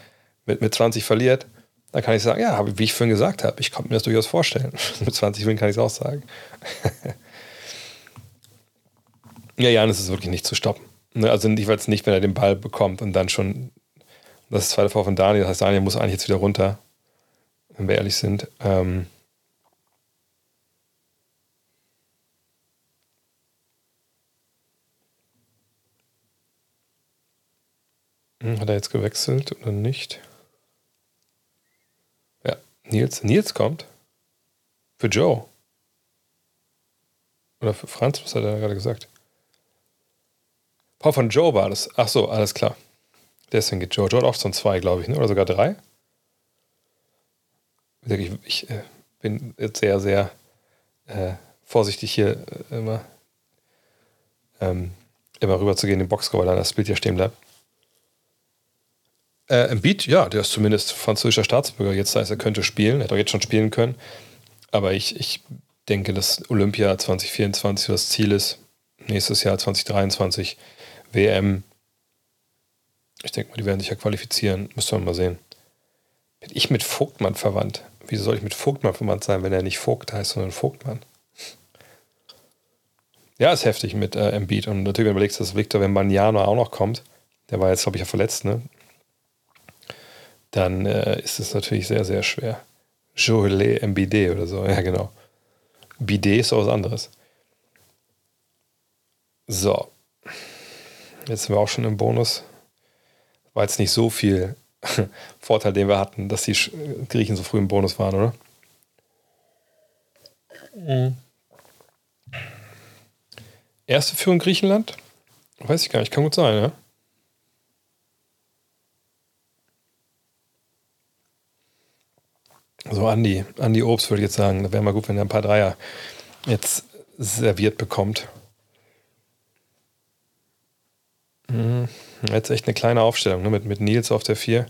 mit, mit 20 verliert, dann kann ich sagen, ja, wie ich vorhin gesagt habe, ich konnte mir das durchaus vorstellen. [LAUGHS] mit 20 Winnen kann ich es auch sagen. [LAUGHS] ja, Jan ist wirklich nicht zu stoppen. Ne, also jeweils nicht, wenn er den Ball bekommt und dann schon das zweite Foul von Daniel. Das heißt, Daniel muss eigentlich jetzt wieder runter, wenn wir ehrlich sind. Ähm hm, Hat er jetzt gewechselt oder nicht? Nils. Nils kommt. Für Joe. Oder für Franz, was hat er gerade gesagt? Paul von Joe war das. Ach so, alles klar. Deswegen geht Joe. Joe hat auch schon zwei, glaube ich, ne? oder sogar drei. Ich, ich äh, bin jetzt sehr, sehr äh, vorsichtig hier äh, immer, ähm, immer rüber zu gehen in den Boxscore, weil dann das Bild ja stehen bleibt. Äh, Beat, ja, der ist zumindest französischer Staatsbürger. Jetzt heißt er könnte spielen, er hätte auch jetzt schon spielen können. Aber ich, ich denke, dass Olympia 2024 das Ziel ist. Nächstes Jahr 2023 WM ich denke mal, die werden sich ja qualifizieren. Müssen wir mal sehen. Bin ich mit Vogtmann verwandt? Wieso soll ich mit Vogtmann verwandt sein, wenn er nicht Vogt heißt, sondern Vogtmann? Ja, ist heftig mit äh, Embiid. Und natürlich, wenn du überlegst, dass Victor Wembanyama auch noch kommt, der war jetzt, glaube ich, ja verletzt, ne? Dann äh, ist es natürlich sehr, sehr schwer. Joelet Mbide oder so, [LAUGHS] ja, genau. Bidet ist auch was anderes. So. Jetzt sind wir auch schon im Bonus war jetzt nicht so viel [LAUGHS] Vorteil, den wir hatten, dass die Griechen so früh im Bonus waren, oder? Mhm. Erste Führung Griechenland? Weiß ich gar nicht, kann gut sein, ja? So Andi, Andi Obst würde ich jetzt sagen, da wäre mal gut, wenn er ein paar Dreier jetzt serviert bekommt. Mhm. Jetzt echt eine kleine Aufstellung ne? mit, mit Nils auf der 4.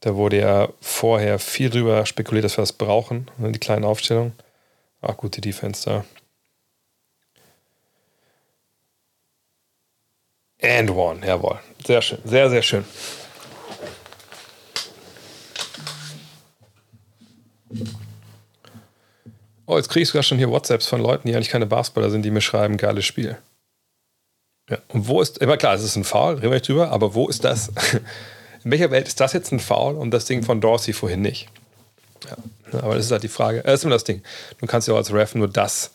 Da wurde ja vorher viel drüber spekuliert, dass wir das brauchen, ne? die kleine Aufstellung. Ach, gute Defense da. And one, jawohl. Sehr schön, sehr, sehr schön. Oh, jetzt kriegst du ja schon hier WhatsApps von Leuten, die eigentlich keine Basketballer sind, die mir schreiben, geiles Spiel. Ja. Und wo ist, immer klar, es ist ein Foul, reden wir nicht drüber, aber wo ist das? [LAUGHS] In welcher Welt ist das jetzt ein Foul und das Ding von Dorsey vorhin nicht? Ja. Aber das ist halt die Frage. Das ist immer das Ding. Du kannst ja als Ref nur das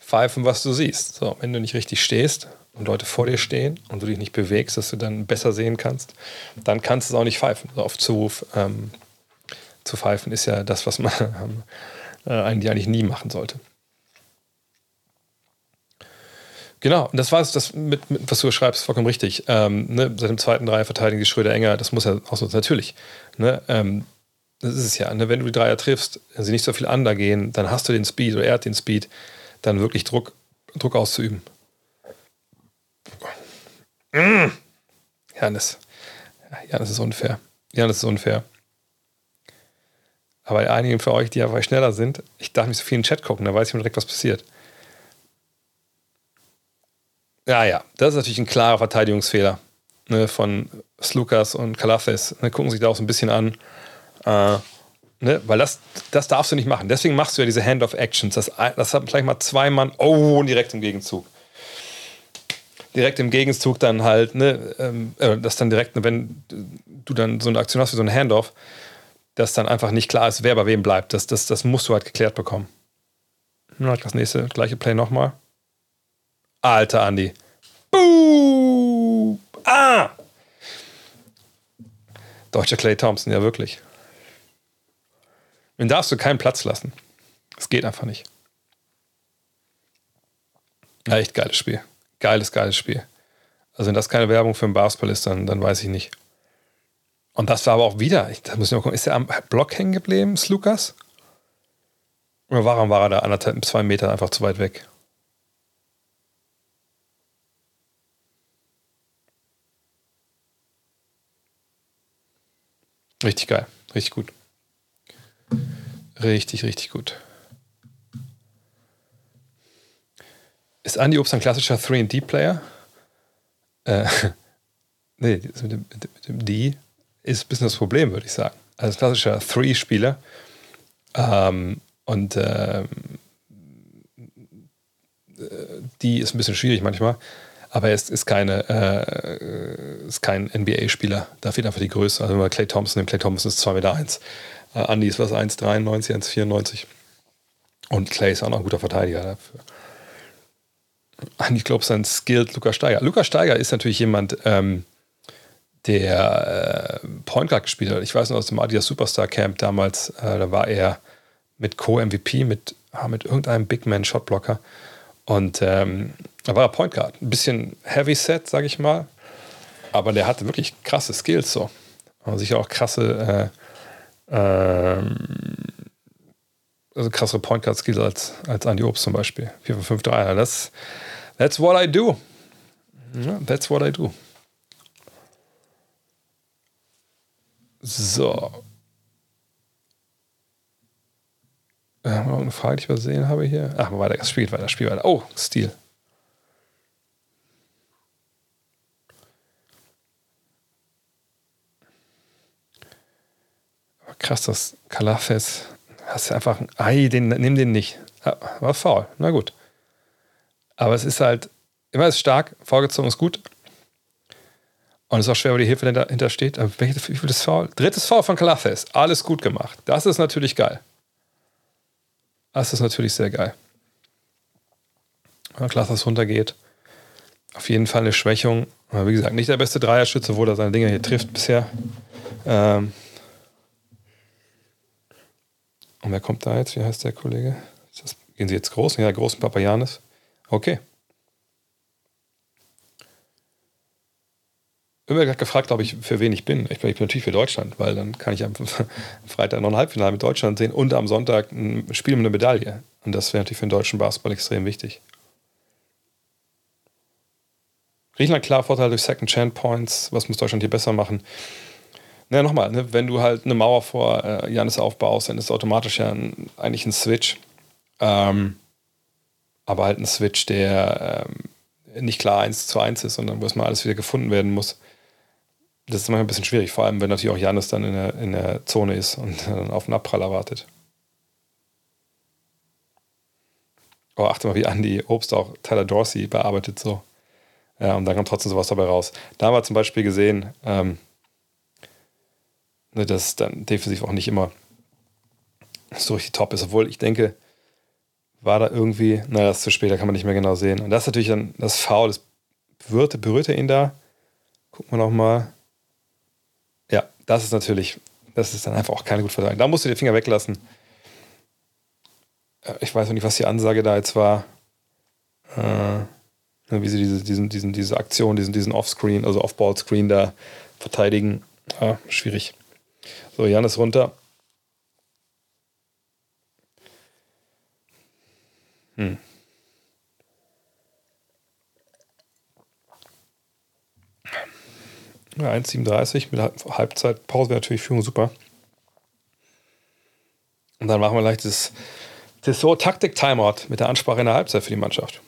pfeifen, was du siehst. So, wenn du nicht richtig stehst und Leute vor dir stehen und du dich nicht bewegst, dass du dann besser sehen kannst, dann kannst du es auch nicht pfeifen. So auf Zuruf ähm, zu pfeifen ist ja das, was man [LAUGHS] äh, eigentlich, nie machen sollte. Genau, und das war es, das mit, mit, was du schreibst, vollkommen richtig. Ähm, ne, seit dem zweiten Dreier verteidigen die Schröder enger, das muss ja auch so, natürlich. Ne, ähm, das ist es ja. Ne, wenn du die Dreier triffst, wenn sie nicht so viel under gehen, dann hast du den Speed oder er hat den Speed, dann wirklich Druck, Druck auszuüben. Mmh. Janis. Janis ist unfair. Janis ist unfair. Aber bei einigen für euch, die einfach schneller sind, ich darf nicht so viel in den Chat gucken, da weiß ich direkt, was passiert. Ja, ja, das ist natürlich ein klarer Verteidigungsfehler ne, von Slukas und Kalafes. Ne, gucken sich da auch so ein bisschen an. Äh, ne, weil das, das darfst du nicht machen. Deswegen machst du ja diese Hand-of-Actions. Das, das hat vielleicht mal zwei Mann. Oh, direkt im Gegenzug direkt im Gegenzug dann halt, ne, ähm, äh, dass dann direkt, wenn du dann so eine Aktion hast wie so ein Handoff, dass dann einfach nicht klar ist, wer bei wem bleibt. Das, das, das musst du halt geklärt bekommen. Das nächste, gleiche Play nochmal. Alter Andi. Buh! Ah! Deutscher Clay Thompson, ja wirklich. Den darfst du keinen Platz lassen. Es geht einfach nicht. Ja, echt geiles Spiel. Geiles, geiles Spiel. Also wenn das keine Werbung für einen Basketball ist, dann, dann weiß ich nicht. Und das war aber auch wieder, ich, da muss ich mal gucken, ist er am Block hängen geblieben, Slukas? Oder warum war er da anderthalb, zwei Meter einfach zu weit weg? Richtig geil, richtig gut. Richtig, richtig gut. Ist Andy Obst ein klassischer 3D-Player? Äh, [LAUGHS] nee, mit dem, mit dem D ist ein bisschen das Problem, würde ich sagen. Also ein klassischer 3-Spieler. Ähm, und äh, die ist ein bisschen schwierig manchmal, aber er ist, ist, keine, äh, ist kein NBA-Spieler. Da fehlt einfach die Größe. Also wenn man Clay Thompson nimmt, Clay Thompson ist 2,1 Meter. Äh, Andy ist was 1,93, 1,94. Und Clay ist auch noch ein guter Verteidiger dafür ich glaube, sein Skilled Lukas Steiger. Lukas Steiger ist natürlich jemand, ähm, der äh, Point Guard gespielt hat. Ich weiß noch aus dem Adidas Superstar Camp damals, äh, da war er mit Co-MVP, mit, ah, mit irgendeinem Big Man Shotblocker. Und ähm, da war er Point Guard. Ein bisschen Heavy Set, sage ich mal. Aber der hatte wirklich krasse Skills so. Und sicher auch krasse, äh, ähm, also krassere Point Guard Skills als, als Andy Obst zum Beispiel. 4 von 5 Dreier. Das That's what I do. That's what I do. So. Äh, haben wir noch eine Frage, die ich übersehen habe hier? Ach, weiter, das spielt weiter, spielt weiter. Oh, Stil. krass, das Kalafes. Hast du einfach ein Ei, den, nimm den nicht. war faul. Na gut. Aber es ist halt, immer ist stark, vorgezogen ist gut. Und es ist auch schwer, wo die Hilfe dahinter steht. Aber welches, wie viel das Foul? Drittes Foul von Kalafes. Alles gut gemacht. Das ist natürlich geil. Das ist natürlich sehr geil. Wenn Klaas runtergeht. Auf jeden Fall eine Schwächung. Aber wie gesagt, nicht der beste Dreierschütze, wo er seine Dinger hier trifft bisher. Ähm Und wer kommt da jetzt? Wie heißt der Kollege? Das, gehen Sie jetzt groß? Ja, großen Papayanis. Okay. Immer gerade gefragt, glaube ich, für wen ich bin. Ich bin, ich bin natürlich für Deutschland, weil dann kann ich am [LAUGHS] Freitag noch ein Halbfinale mit Deutschland sehen und am Sonntag ein Spiel mit einer Medaille. Und das wäre natürlich für den deutschen Basketball extrem wichtig. Griechenland klar Vorteil durch Second Chance Points. Was muss Deutschland hier besser machen? Naja, nochmal, ne, wenn du halt eine Mauer vor äh, Janis aufbaust, dann ist automatisch ja ein, eigentlich ein Switch. Ähm, aber halt ein Switch, der ähm, nicht klar eins zu eins ist, sondern wo erstmal alles wieder gefunden werden muss. Das ist manchmal ein bisschen schwierig, vor allem wenn natürlich auch Janis dann in der, in der Zone ist und [LAUGHS] dann auf einen Abprall erwartet. Oh, achte mal, wie Andy Obst auch Tyler Dorsey bearbeitet so. Ja, und dann kommt trotzdem sowas dabei raus. Da haben wir zum Beispiel gesehen, ähm, ne, dass dann defensiv auch nicht immer so richtig top ist, obwohl ich denke, war da irgendwie, naja, das ist zu spät, da kann man nicht mehr genau sehen. Und das ist natürlich dann das Foul, das berührte, berührte ihn da. Gucken wir nochmal. Das ist natürlich, das ist dann einfach auch keine gute Verteidigung. Da musst du die Finger weglassen. Äh, ich weiß noch nicht, was die Ansage da jetzt war. Äh, wie sie diese, diesen, diesen, diese Aktion, diesen, diesen Offscreen, also Off-Ball-Screen da verteidigen. Ah, schwierig. So, Jan ist runter. Hm. Ja, 1,37 mit Halbzeitpause wäre natürlich Führung super. Und dann machen wir gleich das Tessot Taktik Timeout mit der Ansprache in der Halbzeit für die Mannschaft.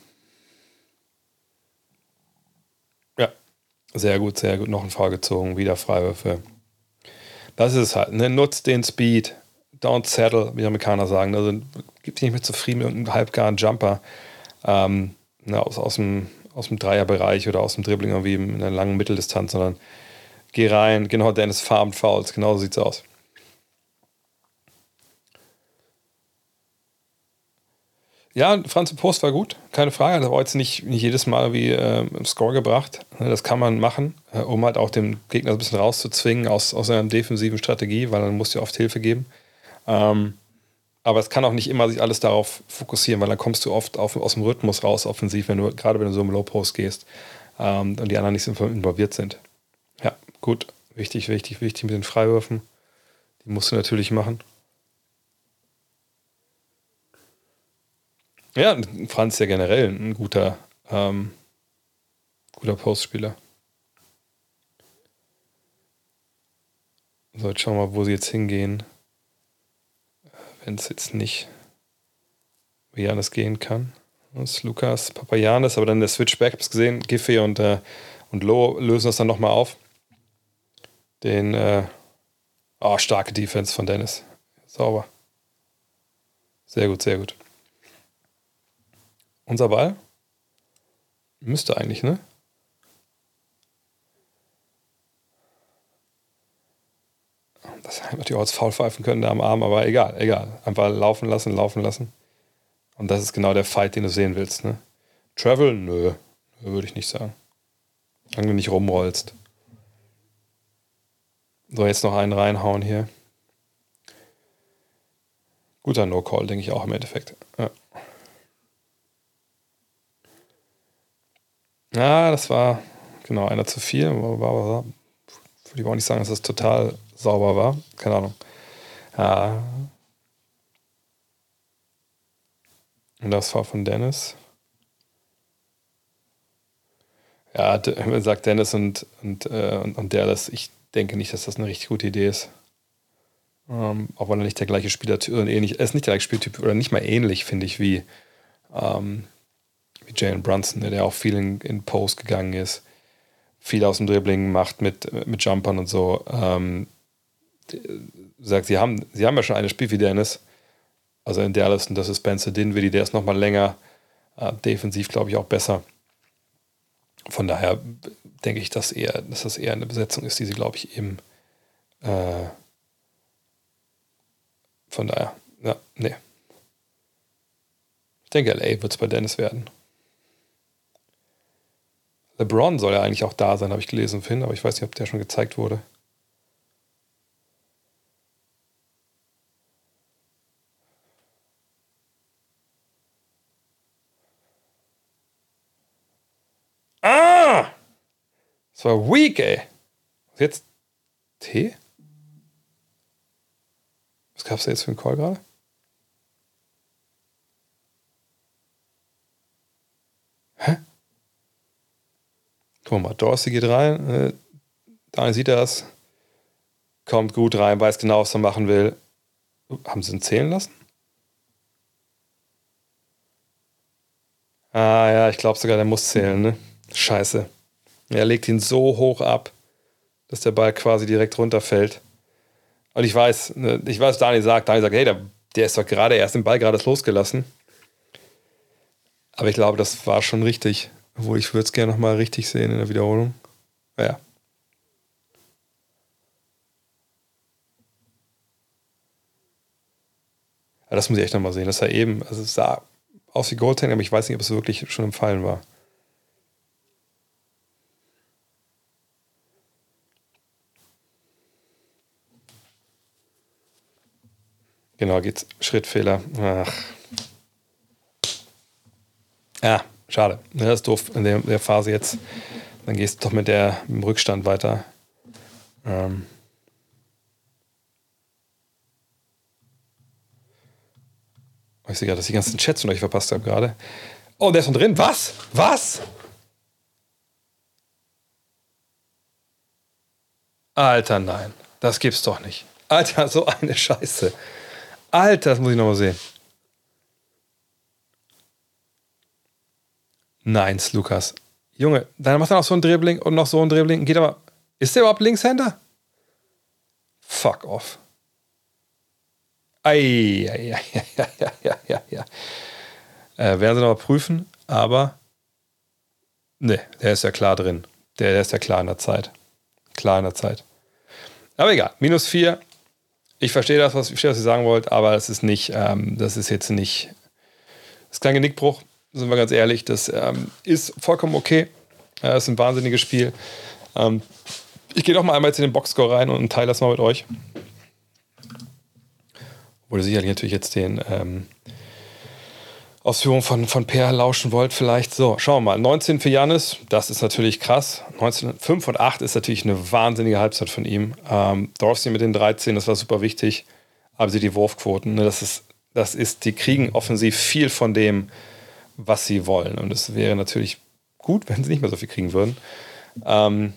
Ja, sehr gut, sehr gut. Noch ein Fall gezogen, wieder Freiwürfe. Das ist es halt. Ne? Nutzt den Speed. Don't settle, wie die Amerikaner sagen. Also gib dich nicht mehr zufrieden mit einem halbgaren Jumper ähm, ne, aus, aus, dem, aus dem Dreierbereich oder aus dem Dribbling irgendwie in einer langen Mitteldistanz, sondern geh rein. Genau, Dennis Farm Fouls. Genau so sieht's aus. Ja, Franz Post war gut, keine Frage. Das war jetzt nicht, nicht jedes Mal wie äh, Score gebracht. Ne, das kann man machen, äh, um halt auch den Gegner ein bisschen rauszuzwingen aus, aus einer defensiven Strategie, weil dann musst du oft Hilfe geben. Ähm, aber es kann auch nicht immer sich alles darauf fokussieren, weil dann kommst du oft auf, aus dem Rhythmus raus, offensiv, wenn du, gerade wenn du so im Low Post gehst ähm, und die anderen nicht so involviert sind. Gut, wichtig, wichtig, wichtig mit den Freiwürfen. Die musst du natürlich machen. Ja, Franz ist ja generell ein guter, ähm, guter Postspieler. So, jetzt schauen wir mal, wo sie jetzt hingehen. Wenn es jetzt nicht wie Janis gehen kann. Das ist Lukas Papayanis, aber dann der Switchback, hab's gesehen, Giffey und, äh, und Lo lösen das dann nochmal auf. Den, äh, oh, starke Defense von Dennis. Sauber. Sehr gut, sehr gut. Unser Ball? Müsste eigentlich, ne? Das hätte natürlich auch als Foul pfeifen können, da am Arm, aber egal, egal. Einfach laufen lassen, laufen lassen. Und das ist genau der Fight, den du sehen willst, ne? Travel? Nö. Nö würde ich nicht sagen. Solange du nicht rumrollst. So, jetzt noch einen reinhauen hier. Guter No-Call, denke ich auch im Endeffekt. Ja. Ja, das war genau einer zu viel. War, würde ich auch nicht sagen, dass das total sauber war. Keine Ahnung. Ja. Und das war von Dennis. Ja, [LAUGHS] sagt Dennis und, und, äh, und, und der, dass ich denke nicht, dass das eine richtig gute Idee ist. Ähm, auch wenn er nicht der gleiche Spielertyp, oder ähnlich, er ist nicht der gleiche Spieltyp, oder nicht mal ähnlich, finde ich, wie, ähm, wie Jalen Brunson, der auch viel in, in Post gegangen ist, viel aus dem Dribbling macht mit, mit Jumpern und so. Ähm, sagt, sie haben, sie haben ja schon eine Spiel wie Dennis, also in Dallas, und das ist Spencer Dinwiddie, der ist nochmal länger, äh, defensiv glaube ich auch besser. Von daher denke ich, dass, eher, dass das eher eine Besetzung ist, die sie, glaube ich, eben äh, von daher, ja, nee. Ich denke, LA wird es bei Dennis werden. LeBron soll ja eigentlich auch da sein, habe ich gelesen, Finn, aber ich weiß nicht, ob der schon gezeigt wurde. Ah! Das war weak, ey. Was jetzt? T? Was gab es da jetzt für einen Call gerade? Hä? Guck mal, Dorsey geht rein. Äh, Daniel sieht das. Kommt gut rein, weiß genau, was er machen will. Haben sie ihn zählen lassen? Ah ja, ich glaube sogar, der muss zählen, ne? Scheiße. Er legt ihn so hoch ab, dass der Ball quasi direkt runterfällt. Und ich weiß, ne, ich weiß, Daniel sagt, Daniel sagt, hey, der, der ist doch gerade erst den Ball gerade losgelassen. Aber ich glaube, das war schon richtig. Obwohl ich würde es gerne nochmal richtig sehen in der Wiederholung. Ja. Ja, das muss ich echt nochmal sehen. Das sah eben, also es sah aus wie Goldtank, aber ich weiß nicht, ob es wirklich schon im Fallen war. Genau, geht's. Schrittfehler. Ach. Ja, Schade. Das ist doof in der, Phase jetzt. Dann gehst du doch mit, der, mit dem Rückstand weiter. Ähm. Ich sehe gerade, dass ich die ganzen Chats von euch verpasst habe gerade. Oh, der ist schon drin. Was? Was? Alter, nein. Das gibt's doch nicht. Alter, so eine Scheiße. Alter, das muss ich nochmal sehen. Neins, Lukas. Junge, dann macht er noch so ein Dribbling und noch so ein Dribbling. Geht aber. Ist der überhaupt Linkshänder? Fuck off. Ei, ei, ei, ja, ja, ja, ja, ja. Äh, werden sie noch mal prüfen, aber. Ne, der ist ja klar drin. Der, der ist ja klar in der Zeit. Klar in der Zeit. Aber egal, minus 4. Ich verstehe das, was, ich verstehe, was ihr sagen wollt, aber es ist nicht, ähm, das ist jetzt nicht. Das ist kein Genickbruch, sind wir ganz ehrlich. Das ähm, ist vollkommen okay. Es äh, ist ein wahnsinniges Spiel. Ähm, ich gehe doch mal einmal jetzt in den Boxscore rein und teile das mal mit euch. Ihr sicherlich natürlich jetzt den ähm, Ausführungen von, von Per lauschen wollt, vielleicht. So, schauen wir mal. 19 für Janis, das ist natürlich krass. 19, 5 und 8 ist natürlich eine wahnsinnige Halbzeit von ihm. Ähm, Dorsey mit den 13, das war super wichtig. Aber sie die Wurfquoten, ne, das ist, das ist, die kriegen offensiv viel von dem, was sie wollen. Und es wäre natürlich gut, [LAUGHS] wenn sie nicht mehr so viel kriegen würden. Ähm,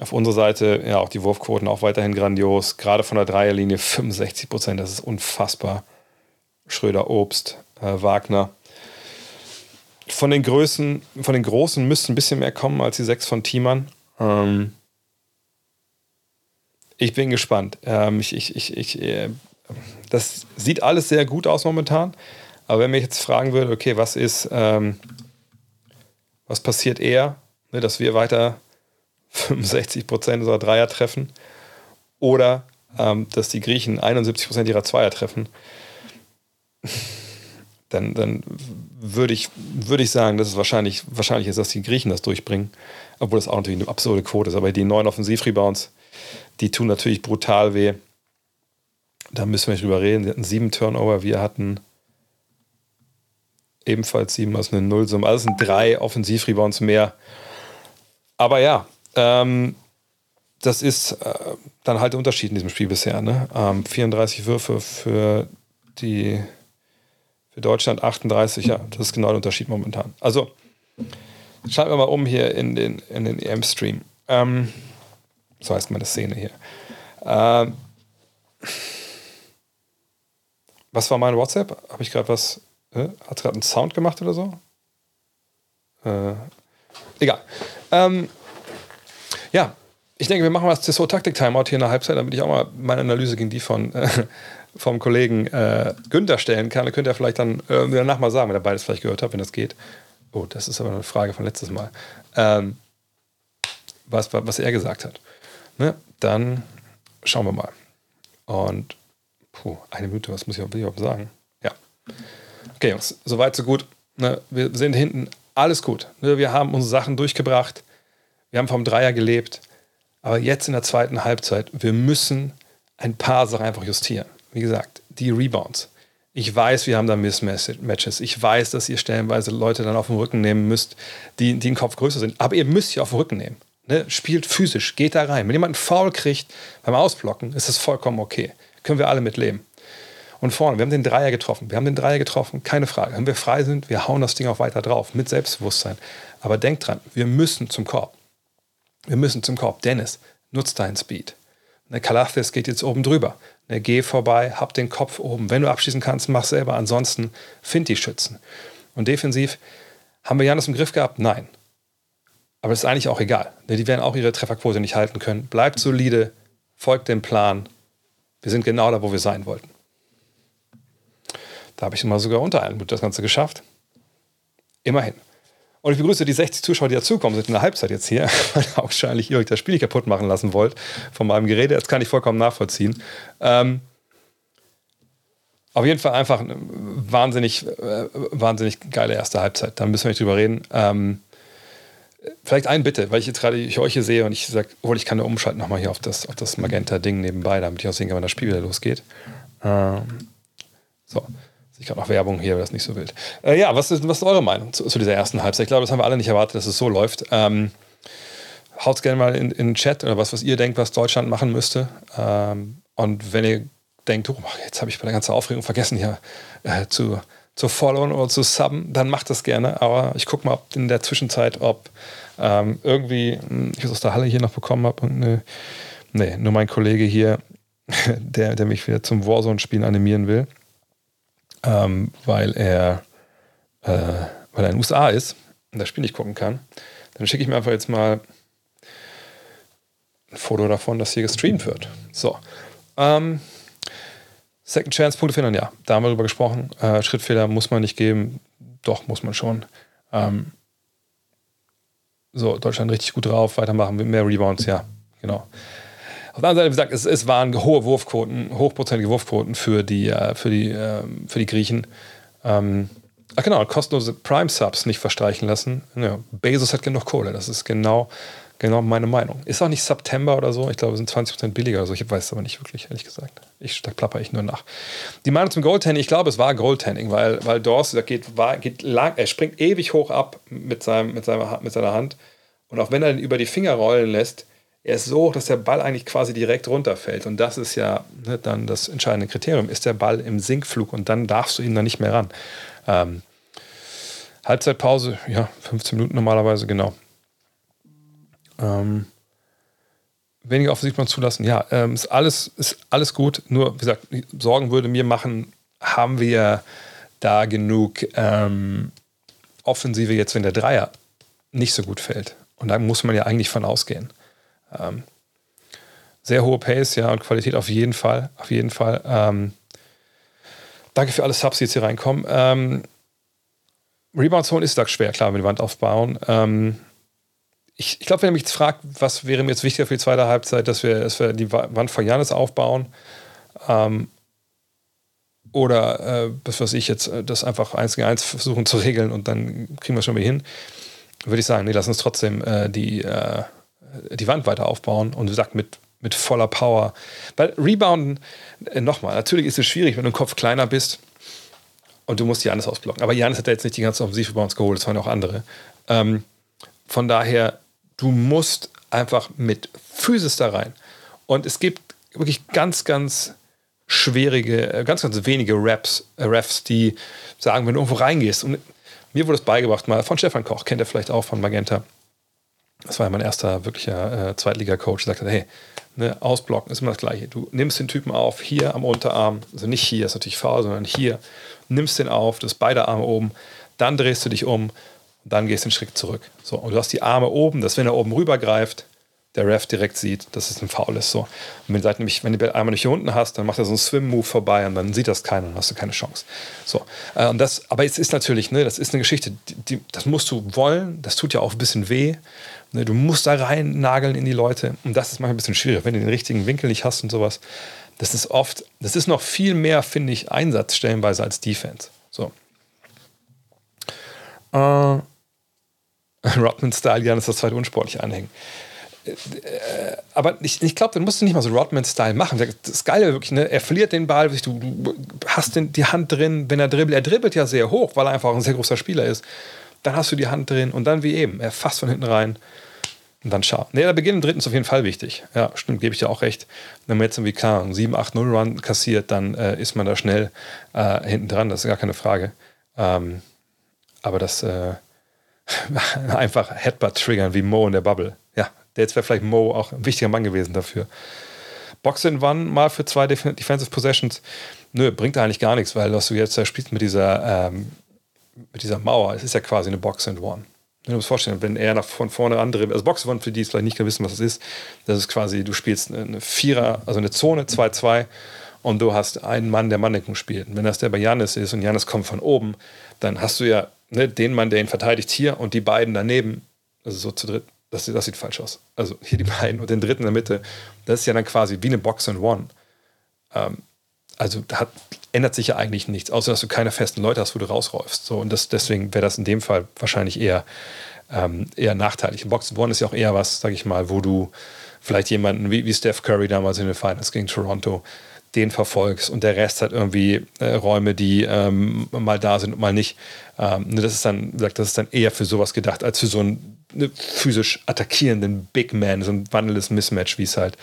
auf unserer Seite ja auch die Wurfquoten auch weiterhin grandios. Gerade von der Dreierlinie 65 Prozent, das ist unfassbar. Schröder, Obst, äh, Wagner. Von den Größen, von den Großen müsste ein bisschen mehr kommen als die sechs von Thiemann. Ähm, ich bin gespannt. Ähm, ich, ich, ich, ich, äh, das sieht alles sehr gut aus momentan. Aber wenn mich jetzt fragen würde, okay, was ist, ähm, was passiert eher, ne, dass wir weiter [LAUGHS] 65 Prozent unserer Dreier treffen oder ähm, dass die Griechen 71 Prozent ihrer Zweier treffen, dann, dann würde ich, würd ich sagen, dass es wahrscheinlich, wahrscheinlich ist, dass die Griechen das durchbringen. Obwohl das auch natürlich eine absurde Quote ist. Aber die neuen Offensivrebounds, die tun natürlich brutal weh. Da müssen wir nicht drüber reden. Sie hatten sieben Turnover, wir hatten ebenfalls sieben, also eine Nullsumme. Also sind drei Offensivrebounds mehr. Aber ja, ähm, das ist äh, dann halt der Unterschied in diesem Spiel bisher. Ne? Ähm, 34 Würfe für die für Deutschland 38, ja, das ist genau der Unterschied momentan. Also schalten wir mal um hier in den, in den EM-Stream. Ähm, so heißt meine Szene hier. Ähm, was war mein WhatsApp? Habe ich gerade was äh, hat gerade einen Sound gemacht oder so? Äh, egal. Ähm, ja, ich denke, wir machen mal das Taktik-Timeout hier in der Halbzeit, damit ich auch mal meine Analyse gegen die von äh, vom Kollegen äh, Günther stellen kann. Da könnt ihr vielleicht dann äh, danach mal sagen, wenn ihr beides vielleicht gehört habt, wenn das geht. Oh, das ist aber eine Frage von letztes Mal. Ähm, was, was er gesagt hat. Ne? Dann schauen wir mal. Und, puh, eine Minute, was muss ich überhaupt sagen? Ja. Okay, Jungs, soweit, so gut. Ne, wir sind hinten, alles gut. Ne, wir haben unsere Sachen durchgebracht. Wir haben vom Dreier gelebt. Aber jetzt in der zweiten Halbzeit, wir müssen ein paar Sachen einfach justieren. Wie gesagt, die Rebounds. Ich weiß, wir haben da Mismatches. Ich weiß, dass ihr stellenweise Leute dann auf den Rücken nehmen müsst, die, die einen Kopf größer sind. Aber ihr müsst sie auf den Rücken nehmen. Ne? Spielt physisch, geht da rein. Wenn jemand einen Foul kriegt beim Ausblocken, ist das vollkommen okay. Können wir alle mitleben. Und vorne, wir haben den Dreier getroffen. Wir haben den Dreier getroffen, keine Frage. Wenn wir frei sind, wir hauen das Ding auch weiter drauf, mit Selbstbewusstsein. Aber denkt dran, wir müssen zum Korb. Wir müssen zum Korb. Dennis, nutzt deinen Speed. Ne, geht jetzt oben drüber. Ne, geh vorbei, hab den Kopf oben. Wenn du abschließen kannst, mach selber. Ansonsten find die Schützen. Und defensiv, haben wir Janis im Griff gehabt? Nein. Aber das ist eigentlich auch egal. Ne, die werden auch ihre Trefferquote nicht halten können. Bleibt solide, folgt dem Plan. Wir sind genau da, wo wir sein wollten. Da habe ich mal sogar unter einem das Ganze geschafft. Immerhin. Und ich begrüße die 60 Zuschauer, die dazukommen sind in der Halbzeit jetzt hier, [LAUGHS] weil wahrscheinlich ihr euch das Spiel nicht kaputt machen lassen wollt von meinem Gerede. Das kann ich vollkommen nachvollziehen. Ähm, auf jeden Fall einfach eine wahnsinnig, äh, wahnsinnig geile erste Halbzeit. Da müssen wir nicht drüber reden. Ähm, vielleicht ein Bitte, weil ich jetzt gerade euch hier sehe und ich sage, obwohl ich kann nur umschalten nochmal hier auf das, auf das Magenta-Ding nebenbei, damit ich auch sehen kann, wann das Spiel wieder losgeht. Ähm, so. Ich gerade noch Werbung hier, das ist nicht so wild. Äh, ja, was ist, was ist eure Meinung zu, zu, dieser ersten Halbzeit? Ich glaube, das haben wir alle nicht erwartet, dass es so läuft. Ähm, Haut gerne mal in, in den Chat oder was, was ihr denkt, was Deutschland machen müsste. Ähm, und wenn ihr denkt, oh, jetzt habe ich bei der ganzen Aufregung vergessen, hier äh, zu, zu followen oder zu subben, dann macht das gerne. Aber ich gucke mal ob in der Zwischenzeit, ob ähm, irgendwie hm, ich was aus der Halle hier noch bekommen habe und ne, nee, nur mein Kollege hier [LAUGHS] der, der mich wieder zum Warzone-Spielen animieren will, ähm, weil er äh, weil er in den USA ist und das Spiel nicht gucken kann, dann schicke ich mir einfach jetzt mal ein Foto davon, dass hier gestreamt wird. So. Ähm, Second Chance, Punkte finden, ja, da haben wir drüber gesprochen. Äh, Schrittfehler muss man nicht geben. Doch, muss man schon. Ähm, so, Deutschland richtig gut drauf, weitermachen, mehr Rebounds, ja, genau. Auf der anderen Seite, wie gesagt, es, es waren hohe Wurfquoten, hochprozentige Wurfquoten für die, äh, für die, äh, für die Griechen. Ähm, ach genau, kostenlose Prime-Subs nicht verstreichen lassen. Ja, Bezos hat genug Kohle, das ist genau Genau meine Meinung. Ist auch nicht September oder so. Ich glaube, es sind 20% billiger oder so. Ich weiß es aber nicht wirklich, ehrlich gesagt. Ich, da plapper ich nur nach. Die Meinung zum Goaltending, ich glaube, es war Goaltending, weil, weil Dawes, geht, war, geht lang, er springt ewig hoch ab mit, seinem, mit, seiner, mit seiner Hand. Und auch wenn er ihn über die Finger rollen lässt, er ist so hoch, dass der Ball eigentlich quasi direkt runterfällt. Und das ist ja ne, dann das entscheidende Kriterium. Ist der Ball im Sinkflug und dann darfst du ihn da nicht mehr ran. Ähm, Halbzeitpause, ja, 15 Minuten normalerweise, genau. Ähm, weniger offensiv man zulassen. Ja, ähm, ist, alles, ist alles gut. Nur, wie gesagt, Sorgen würde mir machen, haben wir da genug ähm, Offensive jetzt, wenn der Dreier nicht so gut fällt. Und da muss man ja eigentlich von ausgehen. Ähm, sehr hohe Pace, ja, und Qualität auf jeden Fall. Auf jeden Fall. Ähm, danke für alle Subs, die jetzt hier reinkommen. Ähm, Rebound Zone ist da schwer, klar, wenn die Wand aufbauen. Ähm, ich, ich glaube, wenn ihr mich fragt, was wäre mir jetzt wichtiger für die zweite Halbzeit, dass wir, dass wir die Wand von Janis aufbauen ähm, oder äh, was weiß ich jetzt, äh, das einfach eins gegen eins versuchen zu regeln und dann kriegen wir es schon wieder hin, würde ich sagen, nee, lass uns trotzdem äh, die, äh, die Wand weiter aufbauen und wie gesagt, mit, mit voller Power. Weil Rebounden, äh, nochmal, natürlich ist es schwierig, wenn du im Kopf kleiner bist und du musst Janis ausblocken. Aber Janis hat ja jetzt nicht die ganze Offensive bei uns geholt, es waren auch andere. Ähm, von daher Du musst einfach mit Physis da rein. Und es gibt wirklich ganz, ganz schwierige, äh, ganz, ganz wenige Raps, äh, Refs, die sagen, wenn du irgendwo reingehst. Und mir wurde es beigebracht mal von Stefan Koch, kennt er vielleicht auch von Magenta. Das war ja mein erster wirklicher äh, Zweitliga-Coach, der sagte, hey, ne, ausblocken ist immer das Gleiche. Du nimmst den Typen auf, hier am Unterarm, also nicht hier, ist natürlich faul, sondern hier, nimmst den auf, du hast beide Arme oben, dann drehst du dich um dann gehst du einen Schritt zurück. So, und du hast die Arme oben, dass wenn er oben rüber greift, der Ref direkt sieht, dass es ein Foul ist. So. Und wenn, du nämlich, wenn du Arme nicht hier unten hast, dann macht er so einen Swim-Move vorbei und dann sieht das keiner und hast du keine Chance. So. Äh, und das, aber es ist natürlich, ne, das ist eine Geschichte, die, die, das musst du wollen, das tut ja auch ein bisschen weh. Ne, du musst da rein nageln in die Leute und das ist manchmal ein bisschen schwierig, wenn du den richtigen Winkel nicht hast und sowas. Das ist oft, das ist noch viel mehr, finde ich, Einsatz stellenweise als Defense. So. Äh, [LAUGHS] Rodman-Style, Janis das zweite unsportlich anhängen. Äh, aber ich, ich glaube, dann musst du nicht mal so Rodman-Style machen. Das Geile wirklich, ne? er verliert den Ball, du, du hast den, die Hand drin, wenn er dribbelt. Er dribbelt ja sehr hoch, weil er einfach ein sehr großer Spieler ist. Dann hast du die Hand drin und dann wie eben, er fasst von hinten rein und dann schau. Ne, der Beginn im dritten ist auf jeden Fall wichtig. Ja, stimmt, gebe ich dir auch recht. Wenn man jetzt irgendwie, keine 7-8-0 Run kassiert, dann äh, ist man da schnell äh, hinten dran, das ist gar keine Frage. Ähm, aber das, äh, [LAUGHS] einfach Headbutt triggern wie Mo in der Bubble. Ja, der jetzt wäre vielleicht Mo auch ein wichtiger Mann gewesen dafür. Boxen One mal für zwei Def Defensive Possessions. Nö, bringt eigentlich gar nichts, weil was du jetzt da spielst mit dieser, ähm, mit dieser Mauer, es ist ja quasi eine Box and One. Du dir vorstellen, wenn er nach von vorne andere, also Box One für die, die vielleicht nicht wissen, was es ist, das ist quasi, du spielst eine Vierer, also eine Zone 2-2 und du hast einen Mann, der Manndeckung spielt. Und wenn das der bei Janis ist und Janis kommt von oben, dann hast du ja ne, den Mann, der ihn verteidigt, hier und die beiden daneben, also so zu dritt, das, das sieht falsch aus. Also hier die beiden und den dritten in der Mitte, das ist ja dann quasi wie eine Box and One. Ähm, also da hat, ändert sich ja eigentlich nichts, außer dass du keine festen Leute hast, wo du rausräufst. So, und das, deswegen wäre das in dem Fall wahrscheinlich eher, ähm, eher nachteilig. Box and One ist ja auch eher was, sag ich mal, wo du vielleicht jemanden wie, wie Steph Curry damals in den Finals gegen Toronto, den verfolgst und der Rest hat irgendwie äh, Räume, die ähm, mal da sind und mal nicht. Ähm, ne, das ist dann, das ist dann eher für sowas gedacht, als für so einen ne, physisch attackierenden Big Man, so ein wandelndes Mismatch, wie es halt,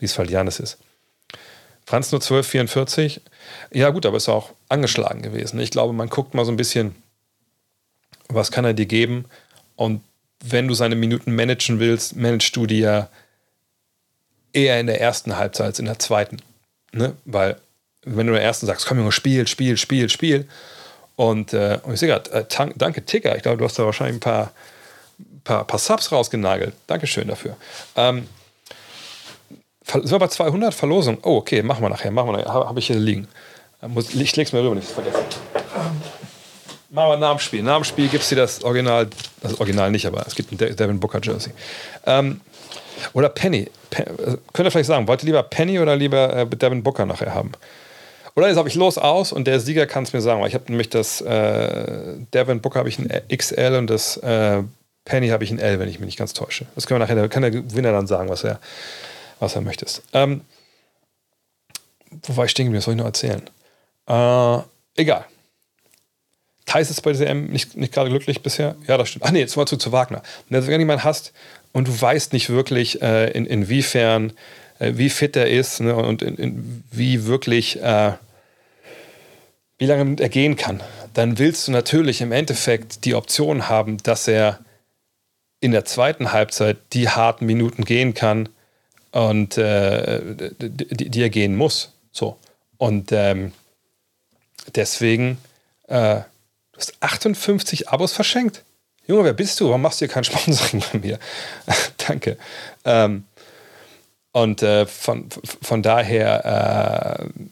wie es halt Janis ist. Franz nur 12, 44. Ja, gut, aber ist auch angeschlagen gewesen. Ich glaube, man guckt mal so ein bisschen, was kann er dir geben? Und wenn du seine Minuten managen willst, managst du die ja eher in der ersten Halbzeit als in der zweiten. Ne? Weil, wenn du der ersten sagst, komm Junge, spiel, spiel, spiel, spiel. Und, äh, und ich sehe gerade, äh, danke Ticker, ich glaube, du hast da wahrscheinlich ein paar, paar, paar Subs rausgenagelt. Dankeschön dafür. Ähm, sind wir bei 200 Verlosung? Oh, okay, machen wir nachher. Machen wir nachher. Habe hab ich hier liegen. Ich leg's mir rüber, nicht vergessen. Machen wir nach dem Spiel. Nach dem Spiel gibt es hier das Original, das Original nicht, aber es gibt ein Devin Booker Jersey. Ähm, oder Penny. Pen, äh, könnt ihr vielleicht sagen, wollt ihr lieber Penny oder lieber äh, Devin Booker nachher haben? Oder jetzt habe ich los aus und der Sieger kann es mir sagen. Ich habe nämlich das äh, Devin Booker habe ich ein XL und das äh, Penny habe ich ein L, wenn ich mich nicht ganz täusche. Das können wir nachher, kann der Gewinner dann sagen, was er, was er möchte. Ähm, wo war ich stehen geblieben? Was soll ich noch erzählen? Äh, egal. Thais ist bei der CM nicht, nicht gerade glücklich bisher. Ja, das stimmt. Ach nee, jetzt mal zu, zu Wagner. Wenn du jemanden hast und du weißt nicht wirklich, äh, in, inwiefern, äh, wie fit er ist ne, und in, in, wie wirklich, äh, wie lange er gehen kann, dann willst du natürlich im Endeffekt die Option haben, dass er in der zweiten Halbzeit die harten Minuten gehen kann und äh, die, die, er gehen muss. So. Und ähm, deswegen, äh, du hast 58 Abos verschenkt. Junge, wer bist du? Warum machst du hier kein Sponsoring bei mir? [LAUGHS] Danke. Ähm, und äh, von, von daher äh,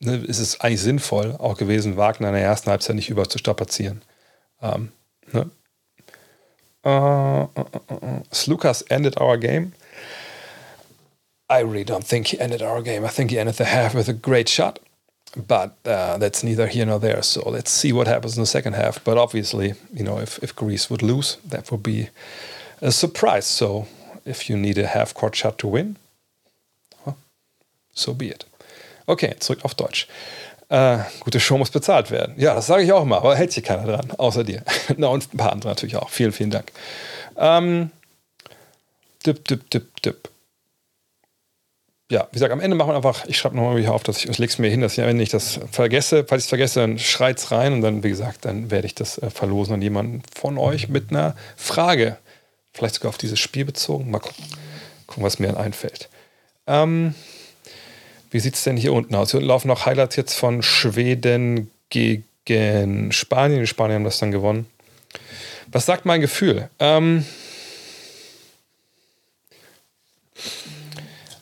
ne, ist es eigentlich sinnvoll auch gewesen, Wagner in der ersten Halbzeit nicht über zu strapazieren. Ähm, ne? uh, uh, uh, Slukas ended our game. I really don't think he ended our game. I think he ended the half with a great shot. But uh, that's neither here nor there. So let's see what happens in the second half. But obviously, you know, if, if Greece would lose, that would be a surprise. So if you need a half court shot to win, well, so be it. Okay, zurück auf Deutsch. Äh, gute Show muss bezahlt werden. Ja, das sage ich auch mal, aber hält sich keiner dran, außer dir. [LAUGHS] Na, und ein paar andere natürlich auch. Vielen, vielen Dank. Ähm, dip, dip, dip, ja, wie gesagt, am Ende machen wir einfach, ich schreibe nochmal hier auf, dass ich, ich lege es mir hin, dass ich am Ende nicht das vergesse. Falls ich es vergesse, dann schreit es rein und dann, wie gesagt, dann werde ich das äh, verlosen an jemanden von euch mit einer Frage. Vielleicht sogar auf dieses Spiel bezogen. Mal gucken, gucken was mir dann einfällt. Ähm, wie sieht es denn hier unten aus? Hier unten laufen noch Highlights jetzt von Schweden gegen Spanien. Die Spanier haben das dann gewonnen. Was sagt mein Gefühl? Ähm,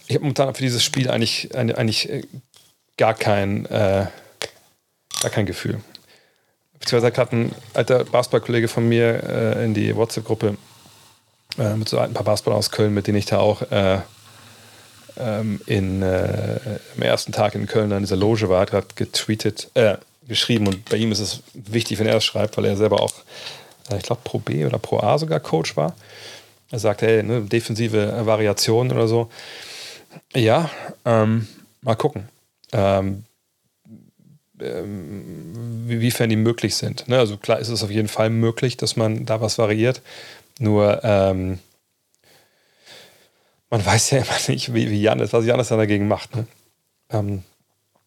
ich habe momentan für dieses Spiel eigentlich, eigentlich äh, gar kein, äh, gar kein Gefühl. Beziehungsweise hat gerade ein alter Basketballkollege von mir äh, in die WhatsApp-Gruppe äh, mit so ein paar Basketballern aus Köln, mit denen ich da auch äh, ähm, in, äh, im ersten Tag in Köln an dieser Loge war, hat getweetet, geschrieben und bei ihm ist es wichtig, wenn er es schreibt, weil er selber auch, ich glaube, Pro B oder Pro A sogar Coach war. Er sagt, hey, ne, defensive Variationen oder so. Ja, ähm, mal gucken. Ähm, ähm, wiefern die möglich sind. Ne? Also klar ist es auf jeden Fall möglich, dass man da was variiert. Nur ähm, man weiß ja immer nicht, wie, wie Janis, was Janis dann dagegen macht. Ne? Ähm,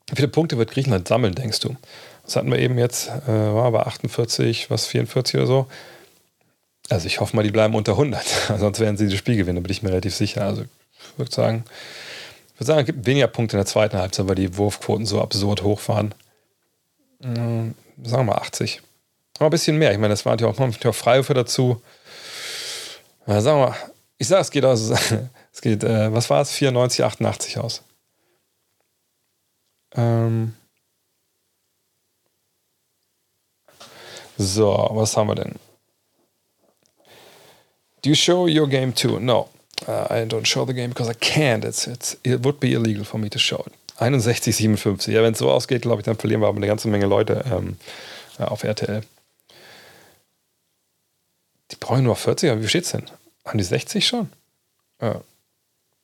wie viele Punkte wird Griechenland sammeln, denkst du? Das hatten wir eben jetzt, äh, war bei 48, was 44 oder so. Also ich hoffe mal, die bleiben unter 100. [LAUGHS] Sonst werden sie das Spiel gewinnen, da bin ich mir relativ sicher. Also ich würde sagen, würde sagen, es gibt weniger Punkte in der zweiten Halbzeit, weil die Wurfquoten so absurd hoch waren. Mhm, sagen wir mal 80. Aber ein bisschen mehr. Ich meine, das waren ja auch noch Freiwürfe dazu. Sagen wir mal, ich sage, es geht aus, [LAUGHS] es geht, äh, was war es? 94, 88 aus. Ähm so, was haben wir denn? Do you show your game too? No. Uh, I don't show the game because I can't. It's, it's, it would be illegal for me to show it. 61, 57. Ja, wenn es so ausgeht, glaube ich, dann verlieren wir aber eine ganze Menge Leute ähm, auf RTL. Die brauchen nur 40, aber wie steht's denn? Haben die 60 schon? Äh.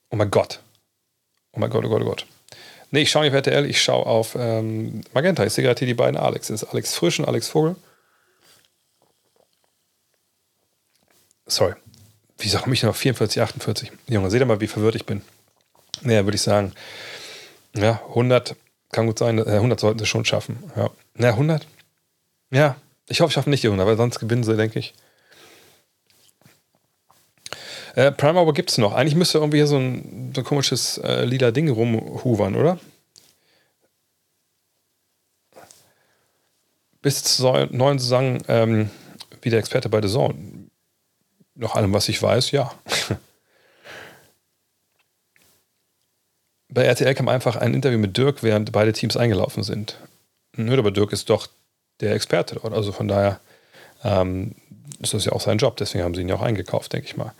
Oh mein Gott. Oh mein Gott, oh Gott, oh Gott. Nee, ich schaue nicht auf RTL, ich schaue auf ähm, Magenta. Ich sehe gerade hier die beiden Alex. Das ist Alex Frisch und Alex Vogel. Sorry wie sagt mich noch 44, 48? Junge, seht ihr mal, wie verwirrt ich bin. Naja, würde ich sagen, ja, 100 kann gut sein, äh, 100 sollten sie schon schaffen. Ja, naja, 100? Ja, ich hoffe, ich schaffen nicht die 100, weil sonst gewinnen sie, denke ich. Äh, Prime Hour gibt es noch. Eigentlich müsste irgendwie hier so ein, so ein komisches äh, lila Ding rumhuvern, oder? Bis zur neuen Saison ähm, wieder Experte bei The Zone. Nach allem, was ich weiß, ja. bei RTL kam einfach ein Interview mit Dirk, während beide Teams eingelaufen sind. Nö, aber Dirk ist doch der Experte dort. Also von daher ähm, ist das ja auch sein Job. Deswegen haben sie ihn ja auch eingekauft, denke ich mal.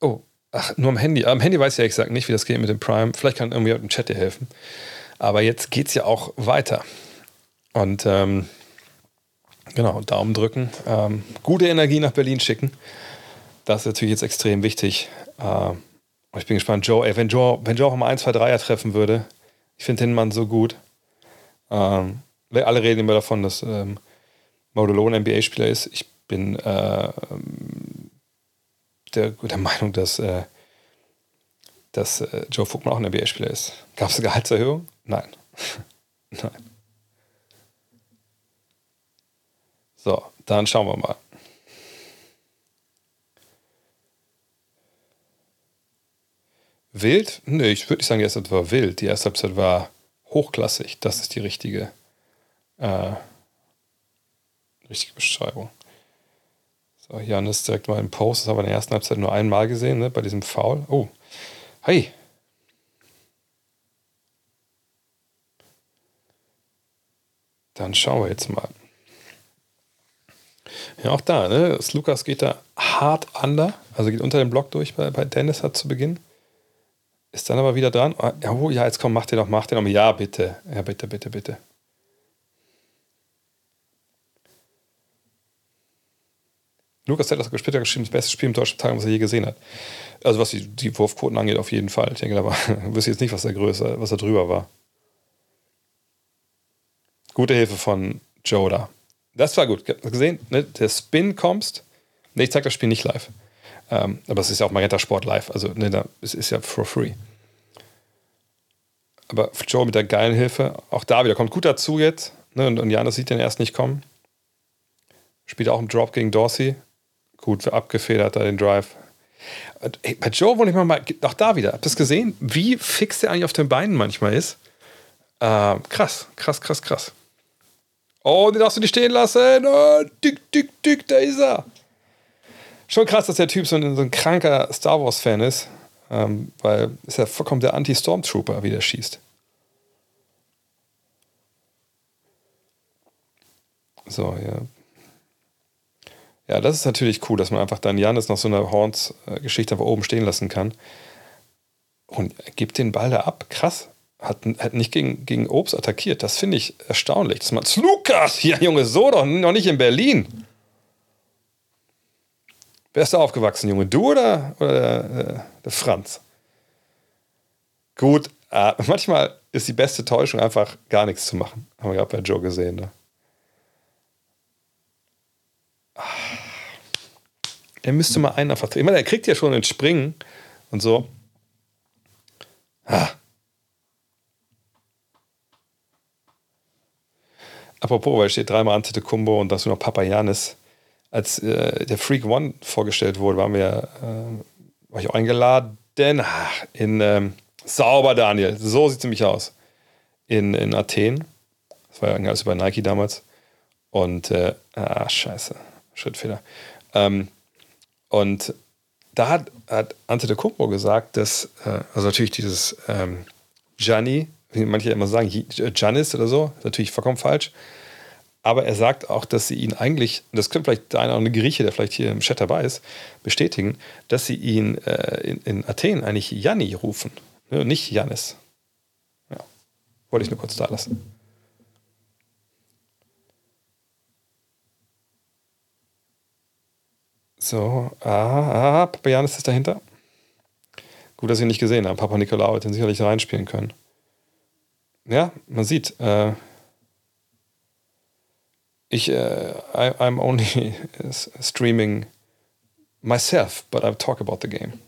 Oh, ach, nur am Handy. Am Handy weiß ich ja gesagt nicht, wie das geht mit dem Prime. Vielleicht kann irgendwie im Chat dir helfen. Aber jetzt geht es ja auch weiter. Und ähm, genau, Daumen drücken. Ähm, gute Energie nach Berlin schicken. Das ist natürlich jetzt extrem wichtig. Äh, ich bin gespannt, Joe, ey, wenn Joe, wenn Joe auch mal 1, 2, 3er treffen würde, ich finde den Mann so gut. Ähm, alle reden immer davon, dass ähm, Modelo ein NBA-Spieler ist. Ich bin äh, der, der Meinung, dass, äh, dass äh, Joe Fuchman auch ein NBA-Spieler ist. Gab es eine Gehaltserhöhung? Nein. [LAUGHS] Nein. So, dann schauen wir mal. Wild? Nö, ich würde nicht sagen, die erste Halbzeit war wild. Die erste Halbzeit war hochklassig. Das ist die richtige, äh, richtige Beschreibung. So, Janis direkt mal im Post. Das haben wir in der ersten Halbzeit nur einmal gesehen, ne, bei diesem Foul. Oh, hey. Dann schauen wir jetzt mal. Ja, auch da, ne? Lukas geht da hart under, also geht unter den Block durch bei, bei Dennis hat zu Beginn. Ist dann aber wieder dran. Oh, ja, jetzt komm, mach den doch, mach den doch. Ja, bitte. Ja, bitte, bitte, bitte. Lukas hat das später geschrieben, das beste Spiel im deutschen Tag, was er je gesehen hat. Also was die, die Wurfquoten angeht, auf jeden Fall. Ich denke, da war, [LAUGHS] wüsste jetzt nicht, was da größer, was da drüber war. Gute Hilfe von Joe da. Das war gut. Gesehen, ne? der Spin kommst. Ne, ich zeige das Spiel nicht live. Ähm, aber es ist ja auch Magenta Sport live, also ne, da, es ist ja for free. Aber Joe mit der geilen Hilfe, auch da wieder, kommt gut dazu jetzt. Ne, und, und Janis sieht den erst nicht kommen. Spielt auch im Drop gegen Dorsey. Gut, abgefedert da den Drive. Und, ey, bei Joe wollte ich mal, auch da wieder, habt ihr das gesehen, wie fix der eigentlich auf den Beinen manchmal ist? Äh, krass, krass, krass, krass. Oh, den darfst du nicht stehen lassen. Oh, dick, dick, dick, da ist er. Schon krass, dass der Typ so ein, so ein kranker Star Wars-Fan ist, ähm, weil ist ja vollkommen der Anti-Stormtrooper, wie der schießt. So, ja. Ja, das ist natürlich cool, dass man einfach dann Janis noch so eine Horns-Geschichte einfach oben stehen lassen kann. Und gibt den Ball da ab. Krass. Hat, hat nicht gegen, gegen Obst attackiert. Das finde ich erstaunlich. Das macht Lukas! Ja, Junge, so doch, noch nicht in Berlin. Wer ist da aufgewachsen, Junge? Du oder, oder der, der Franz? Gut, äh, [LAUGHS] manchmal ist die beste Täuschung einfach gar nichts zu machen. Haben wir gerade bei Joe gesehen. Ne? Er müsste mal einen einfach. Ich meine, er kriegt ja schon ein Springen und so. Ah. Apropos, weil steht dreimal Antetokounmpo und dazu noch Papa Janis als äh, der Freak One vorgestellt wurde, waren wir, äh, war ich auch eingeladen ach, in ähm, sauber Daniel, so sieht es nämlich aus. In, in Athen. Das war ja alles über Nike damals. Und äh, ah, scheiße, Schrittfehler. Ähm, und da hat, hat Ante de Kumpo gesagt, dass, äh, also natürlich dieses ähm, Gianni, wie manche immer sagen, Giannis oder so, ist natürlich vollkommen falsch. Aber er sagt auch, dass sie ihn eigentlich, das könnte vielleicht der eine oder andere Grieche, der vielleicht hier im Chat dabei ist, bestätigen, dass sie ihn äh, in, in, Athen eigentlich Janni rufen, ne? nicht Jannis. Ja. Wollte ich nur kurz da lassen. So, ah, ah, Papa Janis ist dahinter. Gut, dass ich ihn nicht gesehen habe. Papa Nikolaou hätte ihn sicherlich reinspielen können. Ja, man sieht, äh, ich, uh, I, I'm only [LAUGHS] streaming myself, but I'll talk about the game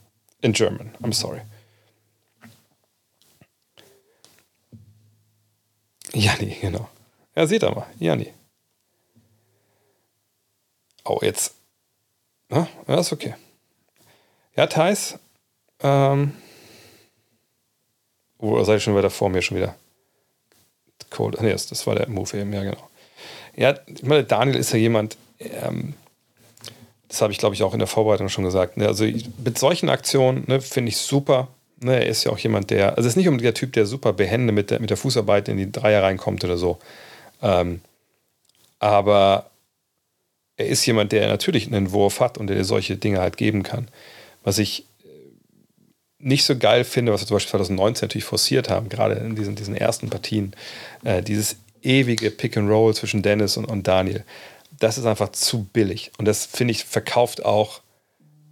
in German. I'm sorry. Janni, genau. Ja, seht ihr mal, Janni. Oh, jetzt. Na, ja, ist okay. Ja, Thais. Ähm. Oh, seid schon weiter vor mir schon wieder? Cold. Nee, das, war der Move eben, ja, genau. Ja, ich meine, Daniel ist ja jemand, ähm, das habe ich, glaube ich, auch in der Vorbereitung schon gesagt. Ne? Also mit solchen Aktionen ne, finde ich super. Ne? Er ist ja auch jemand, der, also ist nicht unbedingt der Typ, der super behende mit der, mit der Fußarbeit in die Dreier reinkommt oder so. Ähm, aber er ist jemand, der natürlich einen Wurf hat und der solche Dinge halt geben kann. Was ich nicht so geil finde, was wir zum Beispiel 2019 natürlich forciert haben, gerade in diesen, diesen ersten Partien, äh, dieses ewige Pick and Roll zwischen Dennis und, und Daniel, das ist einfach zu billig. Und das, finde ich, verkauft auch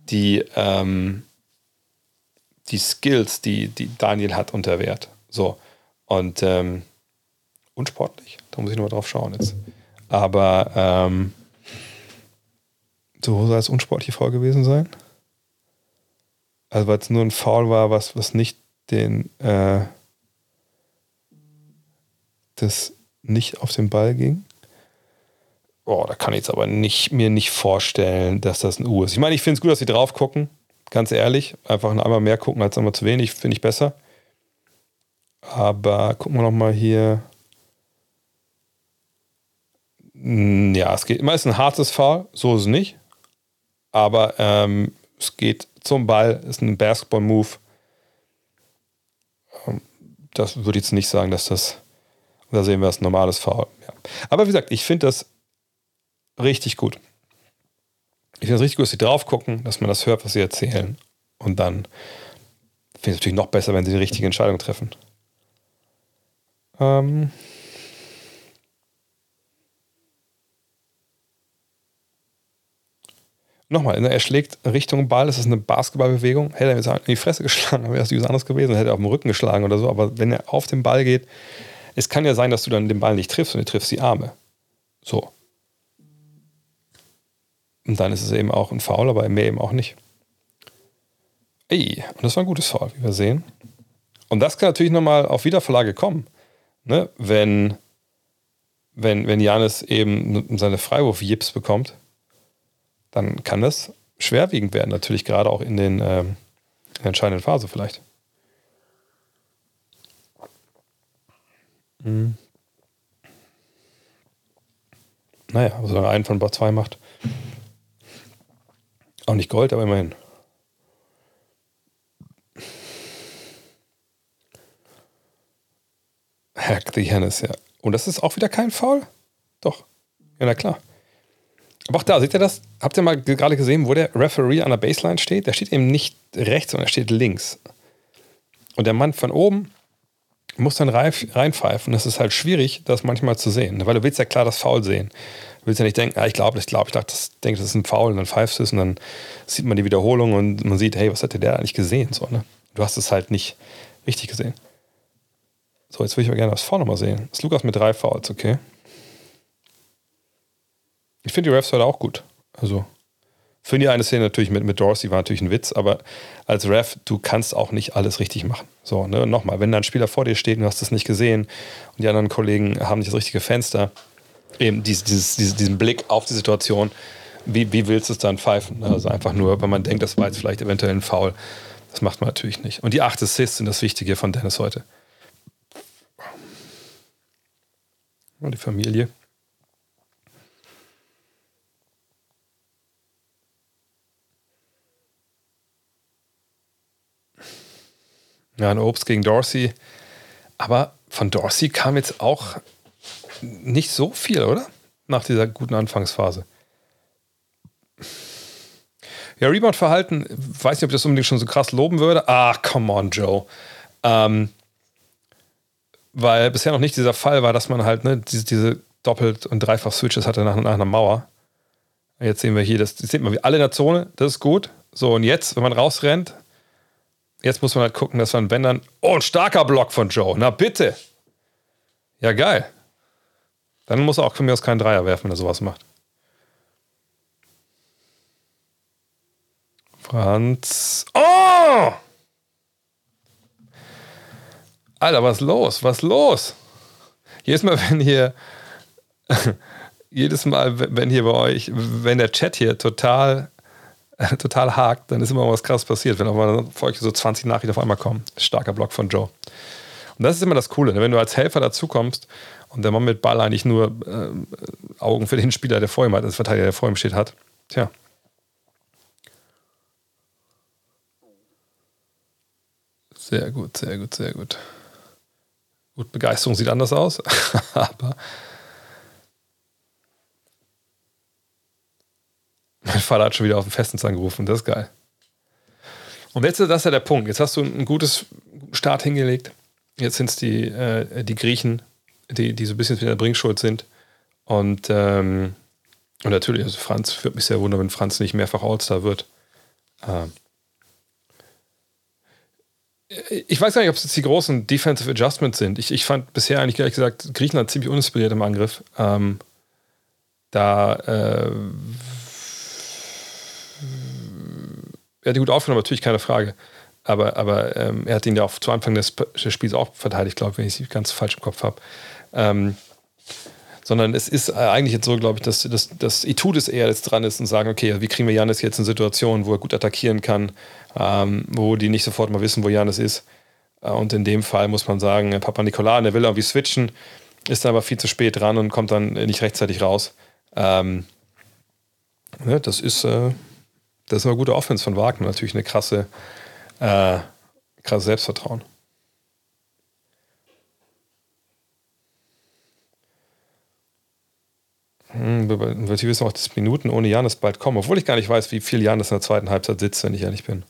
die, ähm, die Skills, die, die Daniel hat, unter Wert. So. Und ähm, unsportlich, da muss ich nur drauf schauen jetzt. Aber ähm, so soll es unsportlich Foul gewesen sein. Also weil es nur ein Foul war, was, was nicht den äh, das nicht auf den Ball ging. Oh, da kann ich jetzt aber nicht, mir nicht vorstellen, dass das ein U ist. Ich meine, ich finde es gut, dass sie drauf gucken. Ganz ehrlich. Einfach einmal mehr gucken als einmal zu wenig, finde ich besser. Aber gucken wir nochmal hier. Ja, es geht immer, ist ein hartes Foul, so ist es nicht. Aber ähm, es geht zum Ball, ist ein Basketball-Move. Ähm, das würde ich jetzt nicht sagen, dass das da sehen wir das normales Foul. Ja. Aber wie gesagt, ich finde das richtig gut. Ich finde es richtig gut, dass sie drauf gucken, dass man das hört, was sie erzählen. Und dann finde ich es natürlich noch besser, wenn sie die richtige Entscheidung treffen. Ähm Nochmal, ne, er schlägt Richtung Ball, das ist eine Basketballbewegung. Hätte er jetzt in die Fresse geschlagen, wäre das was anderes gewesen, hätte er auf den Rücken geschlagen oder so. Aber wenn er auf den Ball geht, es kann ja sein, dass du dann den Ball nicht triffst und du triffst die Arme. So. Und dann ist es eben auch ein Foul, aber mehr eben auch nicht. Ey, und das war ein gutes Foul, wie wir sehen. Und das kann natürlich nochmal auf Wiederverlage kommen. Ne? Wenn, wenn, wenn Janis eben seine Freiwurf-Jips bekommt, dann kann das schwerwiegend werden, natürlich gerade auch in den äh, in der entscheidenden Phase vielleicht. Mhm. Naja, aber solange einen von Bot 2 macht. Auch nicht Gold, aber immerhin. Hack the Hennis, ja. Und das ist auch wieder kein Foul? Doch. Ja, na klar. Aber auch da, seht ihr das? Habt ihr mal gerade gesehen, wo der Referee an der Baseline steht? Der steht eben nicht rechts, sondern er steht links. Und der Mann von oben muss dann reinpfeifen. Das ist halt schwierig, das manchmal zu sehen, weil du willst ja klar das Foul sehen. Du willst ja nicht denken, ah, ich glaube, ich glaube, ich dachte, das, denke, das ist ein Foul und dann pfeifst du es und dann sieht man die Wiederholung und man sieht, hey, was hat der eigentlich gesehen? So, ne? Du hast es halt nicht richtig gesehen. So, jetzt würde ich aber gerne das Foul nochmal sehen. Das ist Lukas mit drei Fouls, okay? Ich finde die Refs heute auch gut. Also, für die eine Szene natürlich mit, mit Dorsey war natürlich ein Witz, aber als Ref, du kannst auch nicht alles richtig machen. So, ne, nochmal, wenn da ein Spieler vor dir steht und du hast das nicht gesehen und die anderen Kollegen haben nicht das richtige Fenster, eben dieses, dieses, diesen Blick auf die Situation, wie, wie willst du es dann pfeifen? Also einfach nur, wenn man denkt, das war jetzt vielleicht eventuell ein Foul. Das macht man natürlich nicht. Und die acht Assists sind das Wichtige von Dennis heute. Und die Familie. Ja, ein Obst gegen Dorsey. Aber von Dorsey kam jetzt auch nicht so viel, oder? Nach dieser guten Anfangsphase. Ja, Rebound-Verhalten, weiß nicht, ob ich das unbedingt schon so krass loben würde. Ah, come on, Joe. Ähm, weil bisher noch nicht dieser Fall war, dass man halt ne, diese, diese Doppelt- und Dreifach-Switches hatte nach, nach einer Mauer. Jetzt sehen wir hier, das, das sieht man wie alle in der Zone, das ist gut. So, und jetzt, wenn man rausrennt, Jetzt muss man halt gucken, dass man, wenn dann. Oh, ein starker Block von Joe. Na bitte. Ja, geil. Dann muss er auch von mir aus keinen Dreier werfen, wenn er sowas macht. Franz. Oh! Alter, was los? Was los? Jedes Mal, wenn hier. [LAUGHS] jedes Mal, wenn hier bei euch, wenn der Chat hier total [LAUGHS] total hakt, dann ist immer was krass passiert, wenn auf einmal so 20 Nachrichten auf einmal kommen. Starker Block von Joe. Und das ist immer das Coole, ne? wenn du als Helfer dazukommst und der Mann mit Ball eigentlich nur äh, Augen für den Spieler, der vor ihm hat, als Verteidiger, der vor ihm steht, hat. Tja. Sehr gut, sehr gut, sehr gut. Gut, Begeisterung sieht anders aus, [LAUGHS] aber mein Vater hat schon wieder auf den Festnetz angerufen, das ist geil. Und jetzt ist ja der Punkt. Jetzt hast du einen gutes Start hingelegt. Jetzt sind es die, äh, die Griechen, die, die so ein bisschen wieder Bringschuld sind. Und, ähm, und natürlich, also Franz würde mich sehr wundern, wenn Franz nicht mehrfach All-Star wird. Ähm, ich weiß gar nicht, ob es jetzt die großen Defensive Adjustments sind. Ich, ich fand bisher eigentlich ehrlich gesagt Griechenland ziemlich uninspiriert im Angriff. Ähm, da äh, er hat die gut aufgenommen, natürlich keine Frage. Aber, aber ähm, er hat ihn ja auch zu Anfang des, des Spiels auch verteidigt, glaube ich, wenn ich es ganz falsch im Kopf habe. Ähm, sondern es ist eigentlich jetzt so, glaube ich, dass, dass, dass Itudis eher jetzt dran ist und sagen, okay, wie kriegen wir Janis jetzt in Situationen, wo er gut attackieren kann, ähm, wo die nicht sofort mal wissen, wo Janis ist. Äh, und in dem Fall muss man sagen, Papa Nikola, der will irgendwie switchen, ist aber viel zu spät dran und kommt dann nicht rechtzeitig raus. Ähm, ja, das ist, äh, das ist eine gute Offense von Wagner, natürlich eine krasse, äh, krasse Selbstvertrauen. Hm, wird hier wissen auch, dass Minuten ohne Janis bald kommen, obwohl ich gar nicht weiß, wie viel Janis in der zweiten Halbzeit sitzt, wenn ich ehrlich bin.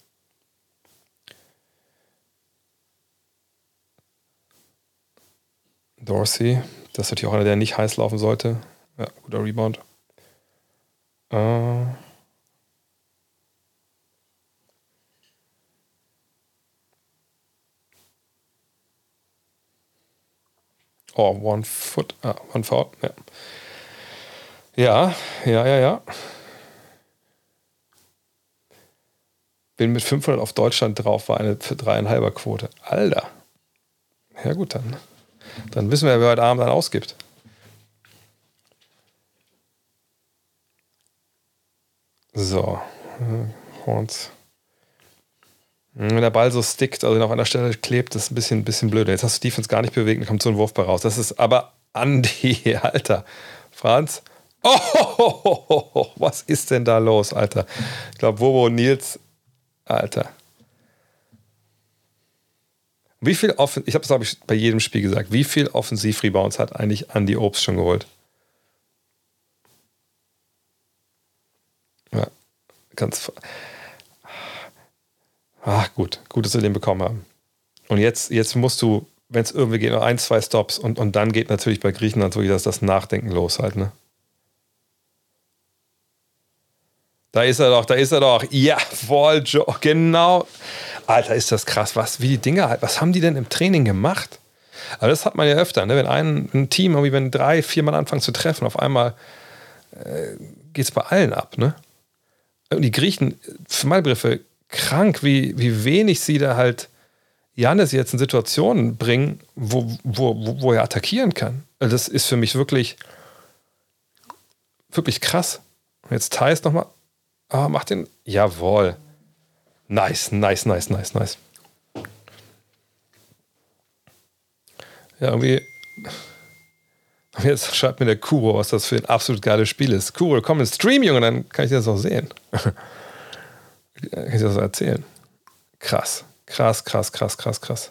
Dorsey, das ist natürlich auch einer, der nicht heiß laufen sollte. Ja, guter Rebound. Äh. Oh, one foot, ah, one foot, ja. Ja, ja, ja, ja. Bin mit 500 auf Deutschland drauf, war eine dreieinhalber Quote. Alter. Ja, gut, dann. Dann wissen wir, wer heute Abend dann ausgibt. So. Horns. Wenn der Ball so stickt, also noch an der Stelle klebt, das ist ein bisschen, bisschen blöd. Jetzt hast du Defense gar nicht bewegt und kommt so ein Wurfball raus. Das ist aber Andi, [LAUGHS] Alter. Franz, Oh, was ist denn da los, Alter? Ich glaube, Bobo und Nils, Alter. Wie viel Offen ich habe es, glaube ich, bei jedem Spiel gesagt, wie viel Offensiv-Rebounds hat eigentlich Andy Obst schon geholt? Ja, ganz. Ach, gut, gut, dass wir den bekommen haben. Und jetzt, jetzt musst du, wenn es irgendwie geht, noch ein, zwei Stops und, und dann geht natürlich bei Griechenland so das, das Nachdenken los halt, ne? Da ist er doch, da ist er doch. Ja, voll. Genau. Alter, ist das krass. Was, wie die Dinger halt, was haben die denn im Training gemacht? Aber das hat man ja öfter, ne? wenn ein, ein Team, irgendwie, wenn drei, vier Mann anfangen zu treffen, auf einmal äh, geht es bei allen ab. Ne? Und die Griechen, für meine Begriffe, krank, wie, wie wenig sie da halt Janis jetzt in Situationen bringen, wo, wo, wo, er attackieren kann. Also das ist für mich wirklich, wirklich krass. Jetzt Thais nochmal Ah, mach den. Jawohl. Nice, nice, nice, nice, nice. Ja, irgendwie. Jetzt schreibt mir der Kuro, was das für ein absolut geiles Spiel ist. Kuro, komm ins Stream, Junge, dann kann ich das auch sehen. [LAUGHS] kann ich das erzählen. Krass, krass, krass, krass, krass, krass.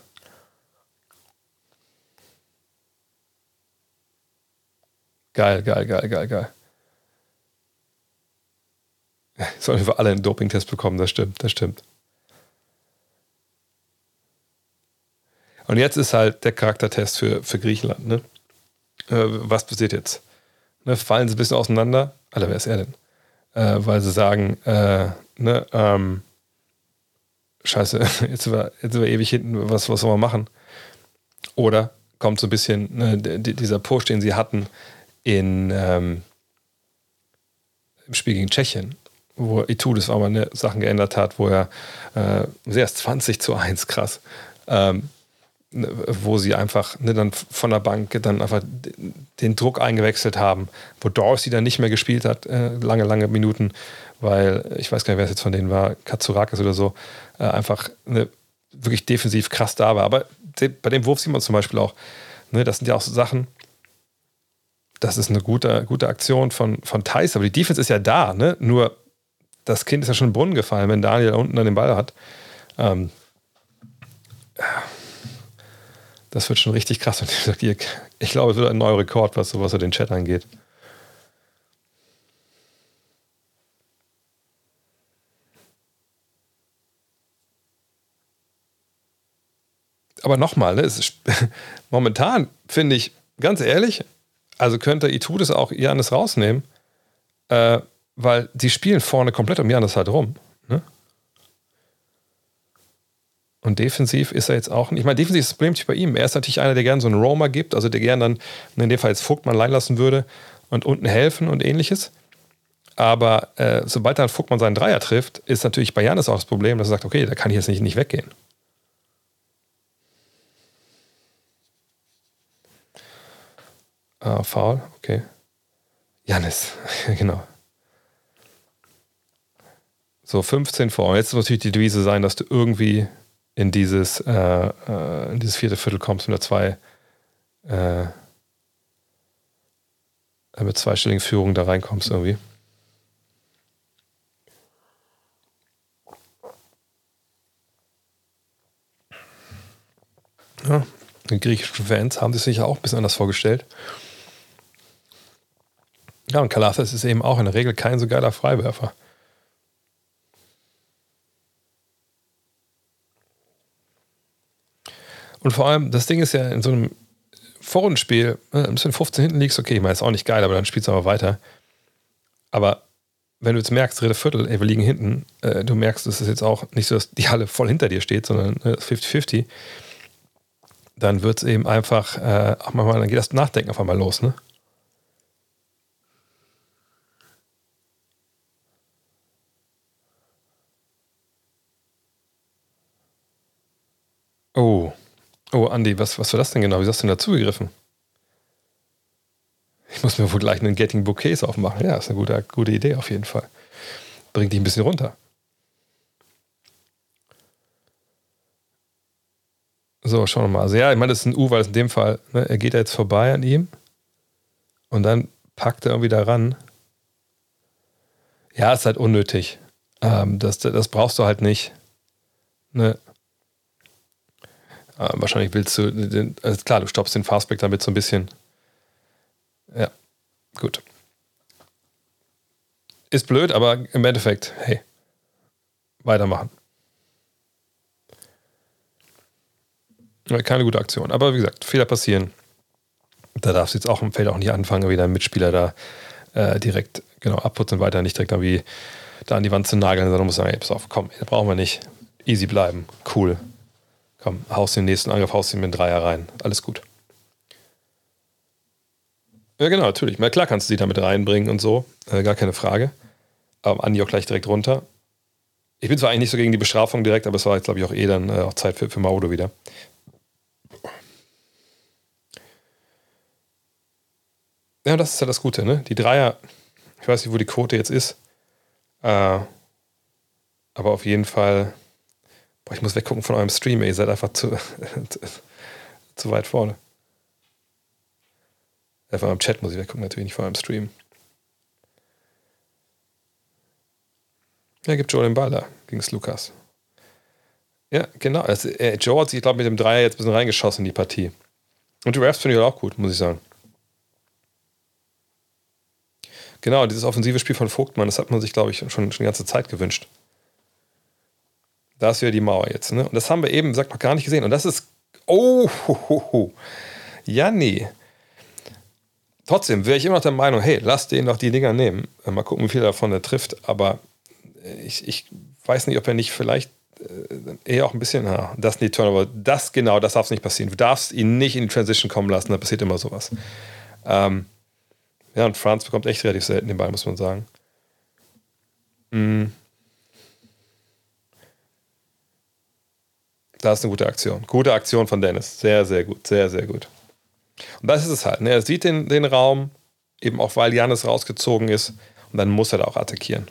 Geil, geil, geil, geil, geil. [LAUGHS] Sollen wir alle einen Dopingtest bekommen, das stimmt, das stimmt. Und jetzt ist halt der Charaktertest für, für Griechenland. Ne? Äh, was passiert jetzt? Ne, fallen sie ein bisschen auseinander? Alter, wer ist er denn? Äh, weil sie sagen, äh, ne, ähm, Scheiße, [LAUGHS] jetzt wir, jetzt wir ewig hinten, was, was sollen wir machen? Oder kommt so ein bisschen ne, dieser Push, den sie hatten in, ähm, im Spiel gegen Tschechien wo Itudis auch mal ne, Sachen geändert hat, wo er äh, erst 20 zu 1, krass. Ähm, wo sie einfach ne, dann von der Bank dann einfach den Druck eingewechselt haben, wo Dorsey dann nicht mehr gespielt hat, äh, lange, lange Minuten, weil ich weiß gar nicht, wer es jetzt von denen war, Katsurakis oder so, äh, einfach ne, wirklich defensiv krass da war. Aber bei dem Wurf sieht man zum Beispiel auch, ne, das sind ja auch so Sachen, das ist eine gute, gute Aktion von, von Thais, aber die Defense ist ja da, ne? Nur das Kind ist ja schon im Brunnen gefallen, wenn Daniel da unten dann den Ball hat. Ähm, das wird schon richtig krass. Ich glaube, es wird ein neuer Rekord, was, was so den Chat angeht. Aber nochmal, ne, [LAUGHS] momentan finde ich, ganz ehrlich, also könnte Itudis auch Janis rausnehmen, äh, weil die spielen vorne komplett um Janis halt rum. Ne? Und defensiv ist er jetzt auch nicht. Ich meine, defensiv ist das Problem bei ihm. Er ist natürlich einer, der gerne so einen Roamer gibt, also der gerne dann in dem Fall jetzt Vogtmann allein lassen würde und unten helfen und ähnliches. Aber äh, sobald dann Vogtmann seinen Dreier trifft, ist natürlich bei Janis auch das Problem, dass er sagt, okay, da kann ich jetzt nicht, nicht weggehen. Ah, Foul, okay. Janis, [LAUGHS] genau. So, 15 vor. Jetzt muss natürlich die Devise sein, dass du irgendwie in dieses, äh, äh, in dieses vierte Viertel kommst mit zwei äh, mit zweistelligen Führung da reinkommst irgendwie. Ja, die griechischen Fans haben sich sicher auch ein bisschen anders vorgestellt. Ja, und Kalathis ist eben auch in der Regel kein so geiler Freiwerfer. Und vor allem, das Ding ist ja in so einem Vorrundenspiel, ne, ein bisschen 15 hinten liegst, okay, ich meine, ist auch nicht geil, aber dann spielst du aber weiter. Aber wenn du jetzt merkst, dritte Viertel, ey, wir liegen hinten, äh, du merkst, es ist jetzt auch nicht so, dass die Halle voll hinter dir steht, sondern 50-50, äh, dann wird es eben einfach, äh, auch manchmal, dann geht das Nachdenken auf einmal los, ne? Oh. Oh, Andi, was, was war das denn genau? Wie hast du denn dazugegriffen? Ich muss mir wohl gleich einen Getting Bouquets aufmachen. Ja, ist eine gute, gute Idee auf jeden Fall. Bringt dich ein bisschen runter. So, schauen wir mal. Also ja, ich meine, das ist ein U, weil es in dem Fall, ne, er geht da jetzt vorbei an ihm und dann packt er irgendwie da ran. Ja, ist halt unnötig. Ähm, das, das brauchst du halt nicht. Ne? Äh, wahrscheinlich willst du, den, also klar, du stoppst den Fastback damit so ein bisschen. Ja, gut. Ist blöd, aber im Endeffekt, hey, weitermachen. Keine gute Aktion. Aber wie gesagt, Fehler passieren. Da darfst du jetzt auch im Feld auch nicht anfangen, wieder einen Mitspieler da äh, direkt genau abputzen weiter, nicht direkt irgendwie da an die Wand zu nageln, sondern muss sagen, ey, pass auf, komm, brauchen wir nicht. Easy bleiben. Cool. Komm, haust den nächsten Angriff, haust ihn mit dem Dreier rein. Alles gut. Ja, genau, natürlich. Na klar kannst du sie damit reinbringen und so. Äh, gar keine Frage. Aber Andi auch gleich direkt runter. Ich bin zwar eigentlich nicht so gegen die Bestrafung direkt, aber es war jetzt, glaube ich, auch eh dann äh, auch Zeit für, für Maodo wieder. Ja, das ist ja das Gute, ne? Die Dreier, ich weiß nicht, wo die Quote jetzt ist. Äh, aber auf jeden Fall Boah, ich muss weggucken von eurem Stream. Ihr seid einfach [LAUGHS] zu, zu weit vorne. Einfach im Chat muss ich weggucken, natürlich nicht vor eurem Stream. Ja, gibt Joe den Ball da gegen Lukas. Ja, genau. Also, äh, Joe hat sich, ich glaube, mit dem Dreier jetzt ein bisschen reingeschossen in die Partie. Und die Refs finde ich auch gut, muss ich sagen. Genau, dieses offensive Spiel von Vogtmann, das hat man sich, glaube ich, schon, schon die ganze Zeit gewünscht. Da ist wieder die Mauer jetzt. Ne? Und das haben wir eben, sagt noch gar nicht gesehen. Und das ist. Oh, ho, ho, ho. ja, nee. Trotzdem wäre ich immer noch der Meinung, hey, lass den doch die Dinger nehmen. Äh, mal gucken, wie viel davon er trifft. Aber ich, ich weiß nicht, ob er nicht vielleicht äh, eher auch ein bisschen, na, das sind die Turnover. Das genau, das darf nicht passieren. Du darfst ihn nicht in die Transition kommen lassen, da passiert immer sowas. Ähm, ja, und Franz bekommt echt relativ selten den Ball, muss man sagen. Mhm. Das ist eine gute Aktion. Gute Aktion von Dennis. Sehr, sehr gut. Sehr, sehr gut. Und das ist es halt. Ne? Er sieht den, den Raum, eben auch weil Janis rausgezogen ist. Und dann muss er da auch attackieren.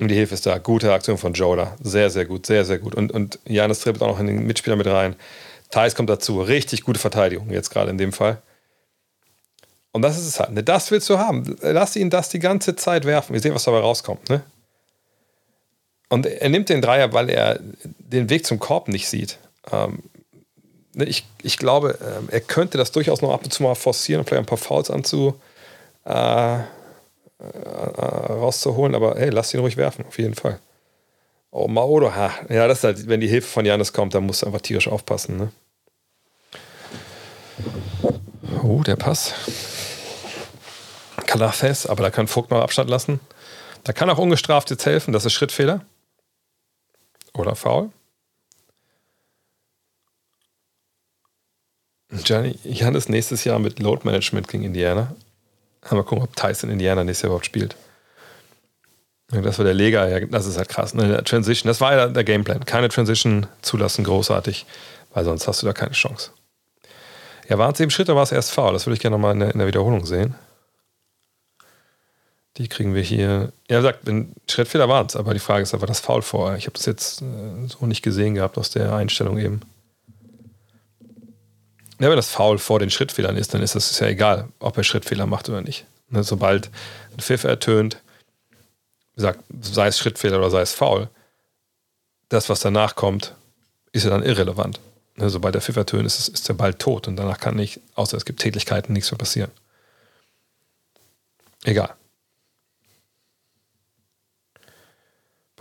Und die Hilfe ist da. Gute Aktion von Joe da. Sehr, sehr gut. Sehr, sehr gut. Und, und Janis trippelt auch noch in den Mitspieler mit rein. Thais kommt dazu. Richtig gute Verteidigung jetzt gerade in dem Fall. Und das ist es halt. Ne? Das willst du haben. Lass ihn das die ganze Zeit werfen. Wir sehen, was dabei rauskommt. Ne? Und er nimmt den Dreier, weil er den Weg zum Korb nicht sieht. Ähm, ne, ich, ich glaube, ähm, er könnte das durchaus noch ab und zu mal forcieren vielleicht ein paar Fouls anzu, äh, äh, rauszuholen. Aber hey, lass ihn ruhig werfen, auf jeden Fall. Oh, Maodo, ha. ja, das ist halt, wenn die Hilfe von Janis kommt, dann musst du einfach tierisch aufpassen. Ne? Oh, der Pass. Kalafes, aber da kann Vogt noch Abstand lassen. Da kann auch ungestraft jetzt helfen, das ist Schrittfehler. Oder faul. Gianni, Janis nächstes Jahr mit Load Management gegen Indiana. Mal gucken, ob Tyson Indiana nächstes Jahr überhaupt spielt. Das war der Lega, ja, das ist halt krass. Ne? Transition, das war ja der Gameplan. Keine Transition zulassen, großartig, weil sonst hast du da keine Chance. Ja, waren es eben Schritte, war es erst faul. Das würde ich gerne nochmal in der Wiederholung sehen. Die kriegen wir hier. Ja, sagt, ein Schrittfehler waren es, aber die Frage ist, war das faul vorher? Ich habe das jetzt äh, so nicht gesehen gehabt aus der Einstellung eben. Ja, wenn das faul vor den Schrittfehlern ist, dann ist es ja egal, ob er Schrittfehler macht oder nicht. Ne, sobald ein Pfiff ertönt, sagt, sei es Schrittfehler oder sei es faul, das, was danach kommt, ist ja dann irrelevant. Ne, sobald der Pfiff ertönt, ist, ist der Ball tot und danach kann nicht, außer es gibt Tätigkeiten, nichts mehr passieren. Egal.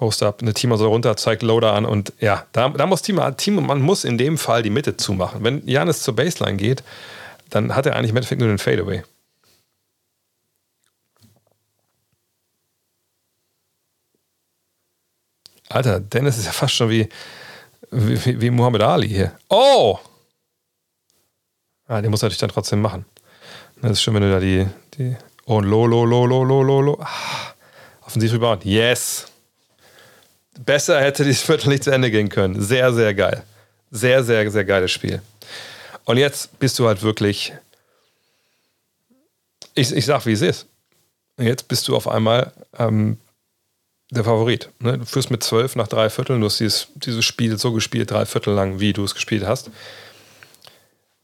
Post-up, eine Teamer soll runter, zeigt Loader an und ja, da, da muss Teamer, Team, man muss in dem Fall die Mitte zumachen. Wenn Janis zur Baseline geht, dann hat er eigentlich im Endeffekt nur den Fadeaway. Alter, Dennis ist ja fast schon wie, wie, wie Muhammad Ali hier. Oh! Ah, den muss er natürlich dann trotzdem machen. Das ist schön, wenn du da die, die oh, lo, lo, lo, lo, lo, lo, lo. Ah, offensiv rebound. Yes! Besser hätte dieses Viertel [LAUGHS] nicht zu Ende gehen können. Sehr, sehr geil. Sehr, sehr, sehr geiles Spiel. Und jetzt bist du halt wirklich. Ich, ich sag, wie es ist. Jetzt bist du auf einmal ähm, der Favorit. Ne? Du führst mit zwölf nach drei Vierteln. Du hast dieses, dieses Spiel so gespielt, drei Viertel lang, wie du es gespielt hast.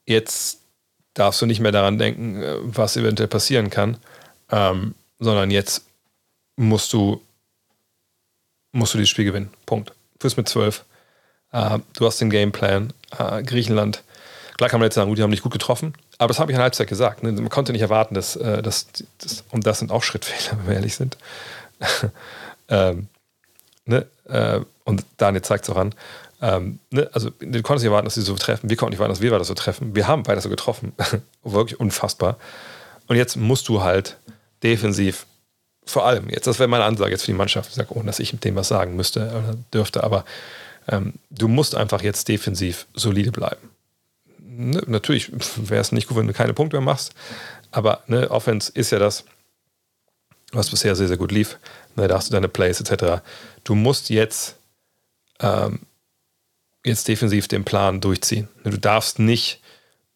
Jetzt darfst du nicht mehr daran denken, äh, was eventuell passieren kann, ähm, sondern jetzt musst du musst du dieses Spiel gewinnen. Punkt. Fürs mit 12. Äh, du hast den Gameplan. Äh, Griechenland. Klar kann man jetzt sagen, gut, die haben nicht gut getroffen. Aber das habe ich an Halbzeit gesagt. Ne? Man konnte nicht erwarten, dass, äh, dass, dass, und das sind auch Schrittfehler, [LAUGHS] wenn wir ehrlich sind. [LAUGHS] ähm, ne? Äh, und Daniel zeigt es auch an. Ähm, ne? Also, du konntest nicht erwarten, dass sie so treffen. Wir konnten nicht erwarten, dass wir weiter so treffen. Wir haben weiter so getroffen. [LAUGHS] Wirklich unfassbar. Und jetzt musst du halt defensiv vor allem jetzt, das wäre meine Ansage jetzt für die Mannschaft, ich sage, ohne dass ich dem was sagen müsste oder dürfte, aber ähm, du musst einfach jetzt defensiv solide bleiben. Ne, natürlich wäre es nicht gut, wenn du keine Punkte mehr machst, aber ne, Offense ist ja das, was bisher sehr, sehr gut lief. Ne, da hast du deine Plays etc. Du musst jetzt, ähm, jetzt defensiv den Plan durchziehen. Ne, du darfst nicht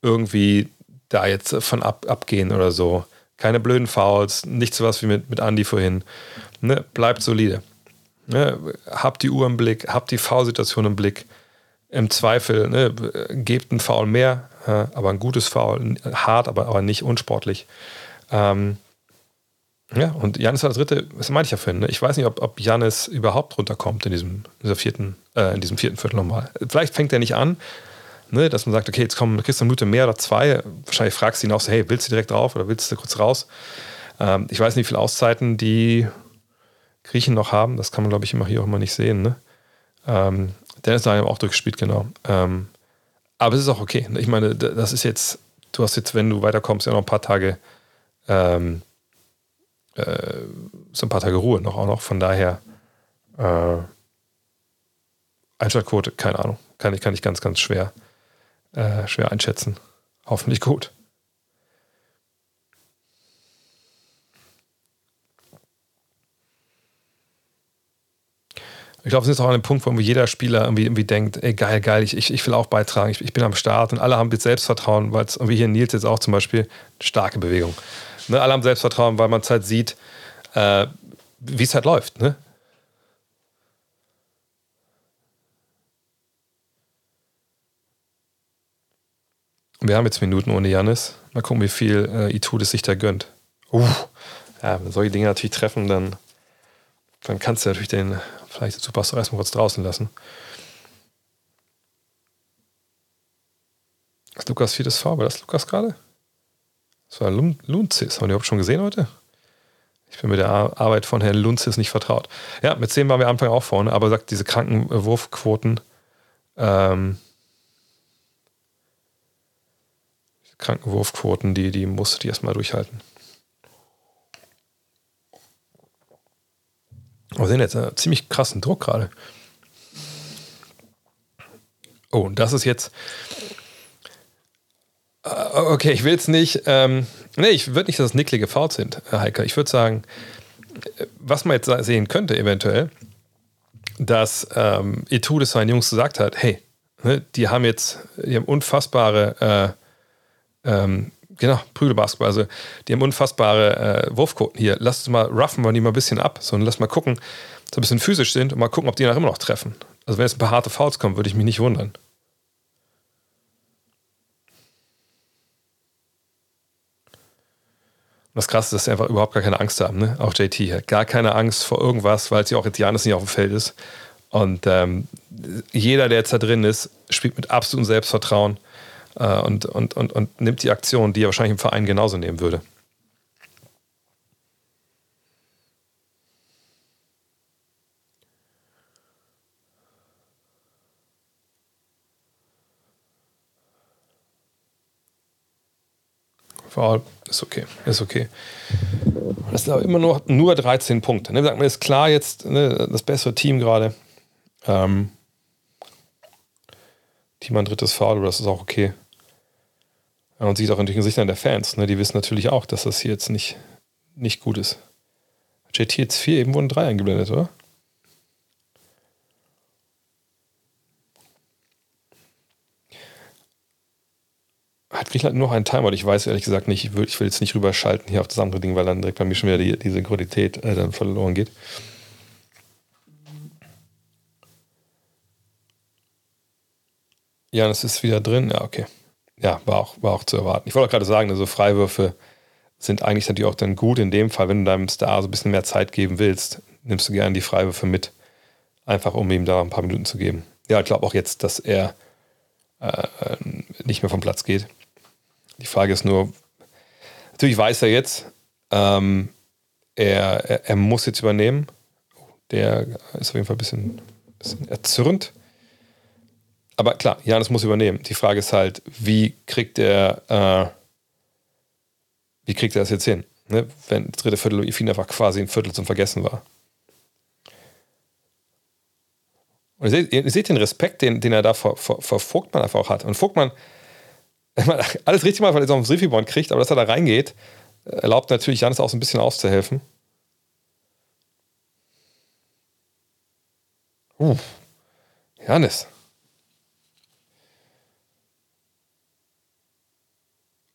irgendwie da jetzt von ab, abgehen oder so. Keine blöden Fouls, nicht so was wie mit, mit Andy vorhin. Ne? Bleibt solide. Ne? Habt die Uhr im Blick, habt die Foul-Situation im Blick. Im Zweifel, ne? gebt einen Foul mehr, aber ein gutes Foul, hart, aber, aber nicht unsportlich. Ähm, ja, und Janis war der Dritte, das meinte ich ja vorhin. Ne? Ich weiß nicht, ob, ob Janis überhaupt runterkommt in diesem, vierten, äh, in diesem vierten Viertel nochmal. Vielleicht fängt er nicht an, ne, dass man sagt, okay, jetzt kommen, kriegst du eine Minute mehr oder zwei. Wahrscheinlich fragst du ihn auch so, hey, willst du direkt drauf oder willst du kurz raus? Ähm, ich weiß nicht, wie viele Auszeiten die Griechen noch haben. Das kann man, glaube ich, immer hier auch immer nicht sehen. Ne? Ähm, Dennis hat auch durchgespielt, genau. Ähm, aber es ist auch okay. Ich meine, das ist jetzt, du hast jetzt, wenn du weiterkommst, ja noch ein paar Tage, ähm, äh, so ein paar Tage Ruhe noch auch noch. Von daher, äh, Einschaltquote, keine Ahnung. Kann ich, kann ich ganz, ganz schwer äh, schwer einschätzen. Hoffentlich gut. Ich glaube, es ist auch an dem Punkt, wo jeder Spieler irgendwie, irgendwie denkt, ey, geil, geil, ich, ich, will auch beitragen, ich, ich bin am Start und alle haben jetzt Selbstvertrauen, weil es irgendwie hier Nils jetzt auch zum Beispiel, starke Bewegung. Ne, alle haben Selbstvertrauen, weil man es halt sieht, äh, wie es halt läuft. Ne? Wir haben jetzt Minuten ohne Janis. Mal gucken, wie viel äh, Itudis sich da gönnt. Uh, ja, wenn solche Dinge natürlich treffen, dann, dann kannst du natürlich den vielleicht Superstar erstmal kurz draußen lassen. Das Lukas viertes V, war das Lukas gerade? Das war Lunzis. Haben wir überhaupt schon gesehen heute? Ich bin mit der Arbeit von Herrn Lunzis nicht vertraut. Ja, mit 10 waren wir am Anfang auch vorne, aber sagt, diese kranken Wurfquoten, ähm, kranken Wurfquoten, die, die musste die erstmal durchhalten. Wir sehen jetzt einen ziemlich krassen Druck gerade. Oh, und das ist jetzt. Äh, okay, ich will es nicht. Ähm, nee, ich würde nicht, dass es nicklige Fouls sind, Heike. Ich würde sagen, was man jetzt sehen könnte, eventuell, dass ähm, Etude seinen Jungs gesagt hat: hey, ne, die haben jetzt, die haben unfassbare, äh, ähm, genau, Prügelbasketball, also die haben unfassbare äh, Wurfquoten hier. Lass uns mal ruffen wir die mal ein bisschen ab, sondern lass mal gucken, so ein bisschen physisch sind und mal gucken, ob die nach immer noch treffen. Also wenn jetzt ein paar harte Fouls kommen, würde ich mich nicht wundern. Und das Krasse ist, dass sie einfach überhaupt gar keine Angst haben. Ne? Auch JT hat gar keine Angst vor irgendwas, weil sie auch jetzt Janis nicht auf dem Feld ist. Und ähm, jeder, der jetzt da drin ist, spielt mit absolutem Selbstvertrauen äh, und, und, und, und nimmt die Aktion, die er wahrscheinlich im Verein genauso nehmen würde. Foul ist okay, ist okay. Das sind aber immer nur, nur 13 Punkte. Ne? Sagt man, ist klar jetzt ne, das bessere Team gerade. Ähm, Team ein drittes Foul, das ist auch okay. Und sieht auch in den Gesichtern der Fans. Ne? Die wissen natürlich auch, dass das hier jetzt nicht, nicht gut ist. JT jetzt 4, eben wurden 3 eingeblendet, oder? Hat Griechenland noch einen Timer? Ich weiß ehrlich gesagt nicht. Ich will, ich will jetzt nicht rüberschalten hier auf das andere Ding, weil dann direkt bei mir schon wieder die, die Synchronität äh, dann verloren geht. Ja, das ist wieder drin. Ja, okay. Ja, war auch, war auch zu erwarten. Ich wollte auch gerade sagen, also Freiwürfe sind eigentlich natürlich auch dann gut in dem Fall, wenn du deinem Star so ein bisschen mehr Zeit geben willst, nimmst du gerne die Freiwürfe mit. Einfach um ihm da ein paar Minuten zu geben. Ja, ich glaube auch jetzt, dass er äh, nicht mehr vom Platz geht. Die Frage ist nur, natürlich weiß er jetzt, ähm, er, er, er, muss jetzt übernehmen. Der ist auf jeden Fall ein bisschen, bisschen erzürnt. Aber klar, Janis muss übernehmen. Die Frage ist halt, wie kriegt er, äh, wie kriegt er das jetzt hin? Ne? Wenn das dritte Viertel für ihn einfach quasi ein Viertel zum Vergessen war. Und ihr seht, ihr seht den Respekt, den, den er da vor, vor, vor Vogtmann einfach auch hat. Und Vogtmann, [LAUGHS] alles richtig mal, weil er so auf den Rebound kriegt, aber dass er da reingeht, erlaubt natürlich Janis auch so ein bisschen auszuhelfen. Uh, Janis.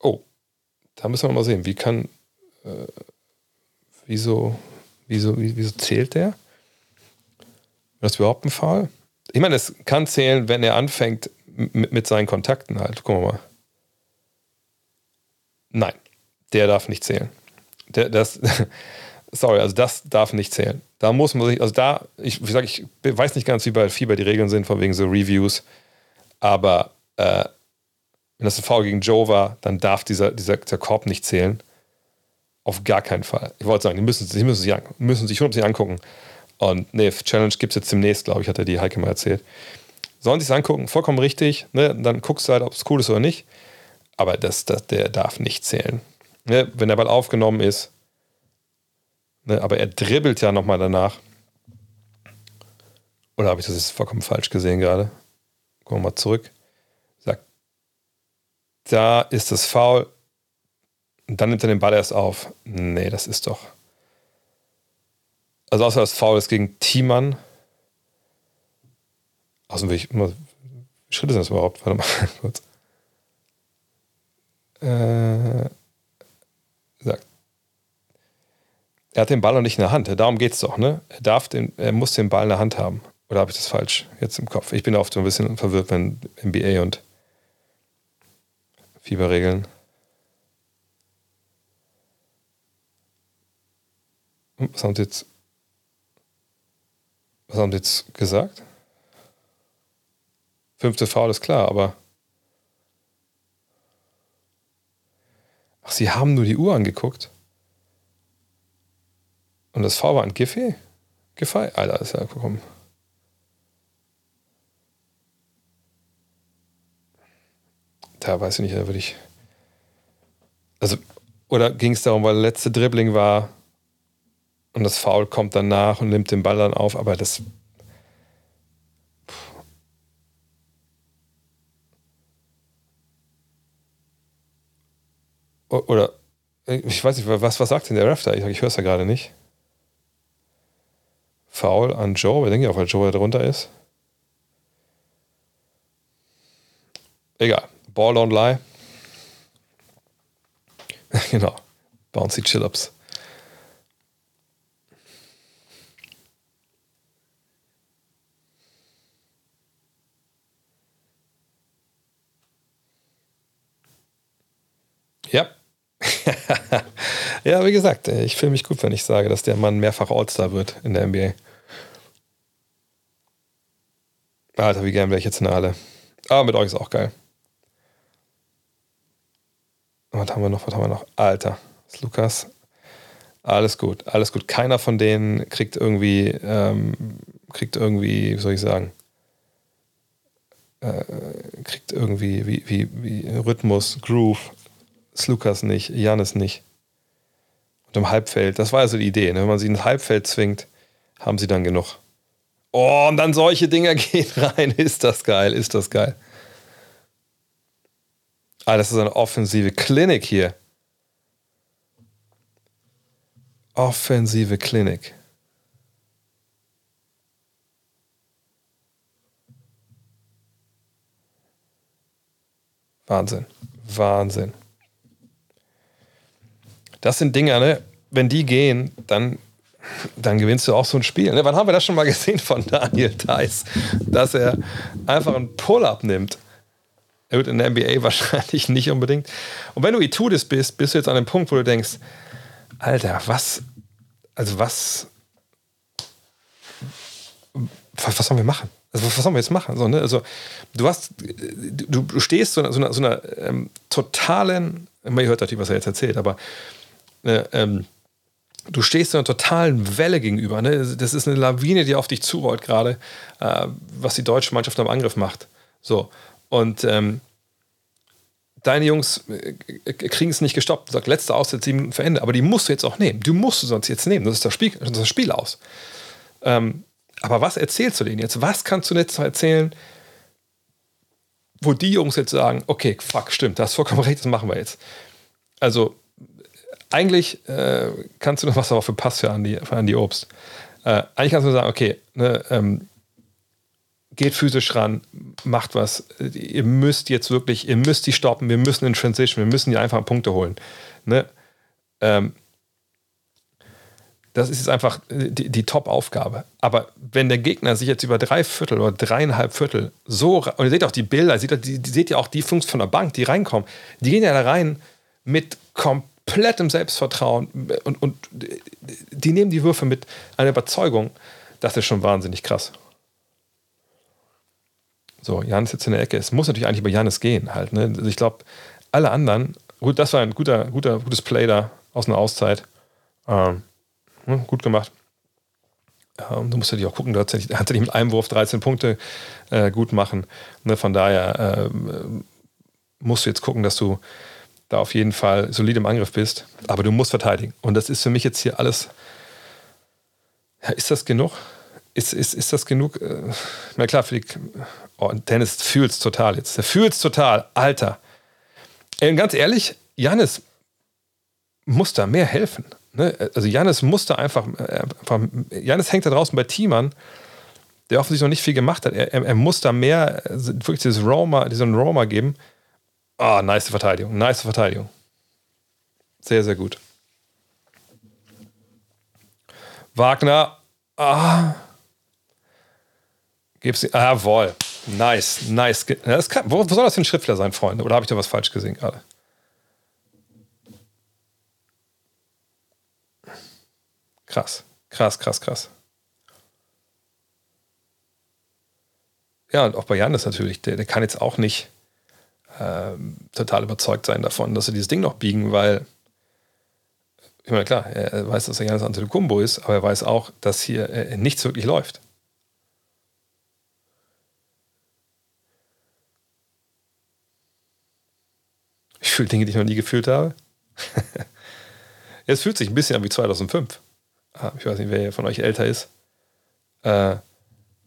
Oh, da müssen wir mal sehen, wie kann, äh, wieso, wieso, wieso zählt der? Das ist überhaupt ein Fall? Ich meine, es kann zählen, wenn er anfängt mit, mit seinen Kontakten halt. Gucken wir mal. Nein, der darf nicht zählen. Der, das, [LAUGHS] sorry, also das darf nicht zählen. Da muss man sich, also da, ich, ich sage, ich weiß nicht ganz, wie bei FIBA die Regeln sind, von wegen so Reviews, aber äh, wenn das ein Foul gegen Joe war, dann darf dieser, dieser, dieser Korb nicht zählen. Auf gar keinen Fall. Ich wollte sagen, die müssen, die müssen sich, müssen sich 100% angucken. Und nee, Challenge gibt es jetzt demnächst, glaube ich, hat er die Heike mal erzählt. Sollen sich angucken, vollkommen richtig. Ne? Dann guckst du halt, ob es cool ist oder nicht. Aber das, das, der darf nicht zählen. Ne? Wenn der Ball aufgenommen ist, ne? aber er dribbelt ja nochmal danach. Oder habe ich das jetzt vollkommen falsch gesehen gerade? Gucken wir mal zurück. Da ist das Foul. Und dann nimmt er den Ball erst auf. Nee, das ist doch. Also außer das Foul ist gegen Thiemann. Außerdem will ich immer. Wie Schritte sind das überhaupt? Warte mal [LAUGHS] kurz. Äh, sagt. Er hat den Ball noch nicht in der Hand. Darum geht es doch, ne? Er, darf den, er muss den Ball in der Hand haben. Oder habe ich das falsch jetzt im Kopf? Ich bin oft so ein bisschen verwirrt, wenn NBA und Fieberregeln. Was haben Sie jetzt? Was haben Sie jetzt gesagt? Fünfte Foul ist klar, aber. Ach, Sie haben nur die Uhr angeguckt. Und das V war ein Giffey? Giffey? Alter, ist ja gekommen. Da weiß ich nicht, da würde ich. Also, oder ging es darum, weil der letzte Dribbling war und das Foul kommt danach und nimmt den Ball dann auf, aber das. Oder ich weiß nicht, was, was sagt denn der Ref da? Ich, ich höre es ja gerade nicht. Foul an Joe, wir denken ja auch, weil Joe da drunter ist. Egal. Ball don't lie. [LAUGHS] genau. Bouncy Chill-Ups. Ja. [LAUGHS] ja, wie gesagt, ich fühle mich gut, wenn ich sage, dass der Mann mehrfach All-Star wird in der NBA. Alter, wie gern wäre ich jetzt in der Halle. Aber mit euch ist auch geil. Was haben wir noch? Was haben wir noch? Alter, ist Lukas. Alles gut, alles gut. Keiner von denen kriegt irgendwie, ähm, kriegt irgendwie, wie soll ich sagen, äh, kriegt irgendwie wie, wie, wie Rhythmus, Groove. Slukas nicht, Janis nicht. Und im Halbfeld, das war also die Idee. Ne? Wenn man sie ins Halbfeld zwingt, haben sie dann genug. Oh, und dann solche Dinger [LAUGHS] gehen rein. Ist das geil, ist das geil. Ah, das ist eine offensive Klinik hier. Offensive Klinik. Wahnsinn. Wahnsinn. Das sind Dinge, ne? wenn die gehen, dann, dann gewinnst du auch so ein Spiel. Ne? Wann haben wir das schon mal gesehen von Daniel Theiss, dass er einfach einen Pull-up nimmt? Er wird in der NBA [LAUGHS] wahrscheinlich nicht unbedingt. Und wenn du Itudis bist, bist du jetzt an dem Punkt, wo du denkst, Alter, was, also was, was, was sollen wir machen? Also was sollen wir jetzt machen? So, ne? Also du hast, du, du stehst so, so einer, so einer ähm, totalen, ihr hört natürlich, was er jetzt erzählt, aber äh, ähm, du stehst einer totalen Welle gegenüber. Ne? Das ist eine Lawine, die auf dich zurollt gerade, äh, was die deutsche Mannschaft am Angriff macht. So. Und ähm, deine Jungs äh, kriegen es nicht gestoppt. Sagt, letzte Auszeit, sieben Minuten für Ende. Aber die musst du jetzt auch nehmen. Du musst du sonst jetzt nehmen. Das ist das Spiel, das, ist das Spiel aus. Ähm, aber was erzählst du denen jetzt? Was kannst du jetzt erzählen, wo die Jungs jetzt sagen, okay, fuck, stimmt, das hast vollkommen recht, das machen wir jetzt. Also, eigentlich äh, kannst du noch was aber für Pass für Andi, für Andi Obst. Äh, eigentlich kannst du sagen, okay, ne, ähm, geht physisch ran, macht was. Ihr müsst jetzt wirklich, ihr müsst die stoppen, wir müssen in Transition, wir müssen die einfach Punkte holen. Ne? Ähm, das ist jetzt einfach die, die Top-Aufgabe. Aber wenn der Gegner sich jetzt über drei Viertel oder dreieinhalb Viertel so, und ihr seht auch die Bilder, seht, die, seht ihr auch die Funks von der Bank, die reinkommen, die gehen ja da rein mit komplettem Selbstvertrauen und, und die nehmen die Würfe mit einer Überzeugung. Das ist schon wahnsinnig krass. So, Janis jetzt in der Ecke. Es muss natürlich eigentlich über Janis gehen halt. Ne? Also ich glaube, alle anderen, gut, das war ein guter, guter, gutes Play da aus einer Auszeit. Ähm, ne, gut gemacht. Ähm, du musst natürlich auch gucken, du hast ja nicht, [LAUGHS] mit einem Wurf 13 Punkte äh, gut machen. Ne? Von daher äh, musst du jetzt gucken, dass du da auf jeden Fall solid im Angriff bist. Aber du musst verteidigen. Und das ist für mich jetzt hier alles. Ja, ist das genug? Ist, ist, ist das genug? Äh, na klar, für die, oh, Dennis fühlt es total jetzt. Er fühlt es total. Alter. Ey, ganz ehrlich, Janis muss da mehr helfen. Ne? Also Janis muss da einfach, äh, einfach Janis hängt da draußen bei Teamern, der offensichtlich noch nicht viel gemacht hat. Er, er, er muss da mehr, äh, wirklich dieses Roma, diesen Roma geben. Ah, oh, nice Verteidigung, nice Verteidigung. Sehr, sehr gut. Wagner, ah, Gib's, jawohl. Nice, nice. Das kann, wo, wo soll das denn Schriftler sein, Freunde? Oder habe ich da was falsch gesehen gerade? Krass, krass, krass, krass. Ja, und auch bei Janis natürlich. Der, der kann jetzt auch nicht ähm, total überzeugt sein davon, dass sie dieses Ding noch biegen, weil ich meine, klar, er weiß, dass er Janis Antetokounmpo ist, aber er weiß auch, dass hier äh, nichts wirklich läuft. Ich fühle Dinge, die ich noch nie gefühlt habe. [LAUGHS] es fühlt sich ein bisschen an wie 2005. Ah, ich weiß nicht, wer von euch älter ist. Äh,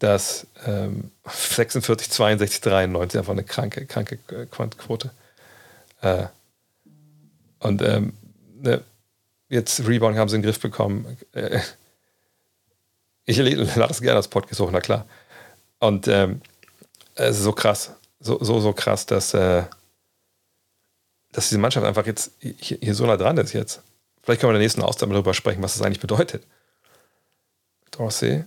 ähm, 46, 62, 93 einfach eine kranke, kranke Quote. Äh, und ähm, ne, jetzt Rebound haben sie in den Griff bekommen. Äh, [LAUGHS] ich lade das gerne als Podcast hoch, na klar. Und ähm, es ist so krass, so, so, so krass, dass, äh, dass diese Mannschaft einfach jetzt hier, hier, so nah dran ist jetzt. Vielleicht können wir in der nächsten Ausgabe darüber sprechen, was das eigentlich bedeutet. Dorsey.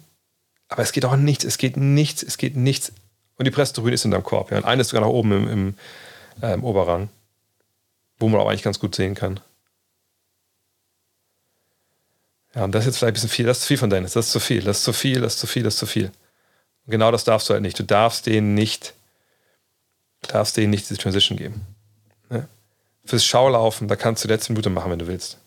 Aber es geht auch nichts, es geht nichts, es geht nichts. Und die Pressetribüne ist in deinem Korb. Ja. Und eine ist sogar nach oben im, im, äh, im Oberrang, wo man auch eigentlich ganz gut sehen kann. Ja, und das ist jetzt vielleicht ein bisschen viel. Das ist zu viel von Dennis. Das ist zu viel. Das ist zu viel. Das ist zu viel. Das ist zu viel. Und genau das darfst du halt nicht. Du darfst denen nicht, darfst denen nicht diese Transition geben. Fürs Schaulaufen, da kannst du die letzte Minute machen, wenn du willst.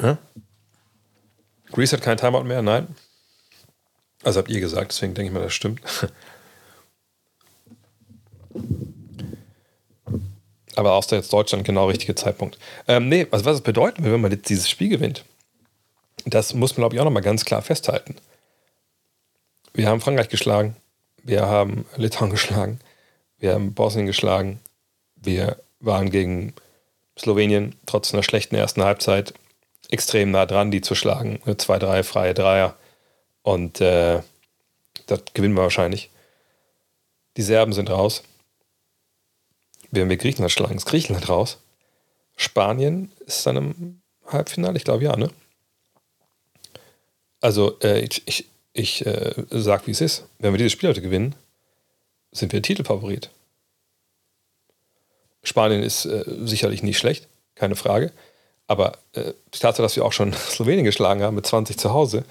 Ja? Grease hat kein Timeout mehr, nein. Also habt ihr gesagt, deswegen denke ich mal, das stimmt. [LAUGHS] Aber aus der jetzt Deutschland genau richtige Zeitpunkt. Ähm, nee, also was es bedeuten wenn man jetzt dieses Spiel gewinnt, das muss man, glaube ich, auch nochmal ganz klar festhalten. Wir haben Frankreich geschlagen, wir haben Litauen geschlagen, wir haben Bosnien geschlagen, wir waren gegen Slowenien trotz einer schlechten ersten Halbzeit extrem nah dran, die zu schlagen. Zwei, drei freie Dreier. Und äh, das gewinnen wir wahrscheinlich. Die Serben sind raus. Wenn wir Griechenland schlagen, ist Griechenland raus. Spanien ist dann im Halbfinale, ich glaube ja, ne? Also äh, ich, ich, ich äh, sag, wie es ist. Wenn wir dieses Spiel heute gewinnen, sind wir Titelfavorit. Spanien ist äh, sicherlich nicht schlecht, keine Frage. Aber äh, die Tatsache, dass wir auch schon [LAUGHS] Slowenien geschlagen haben mit 20 zu Hause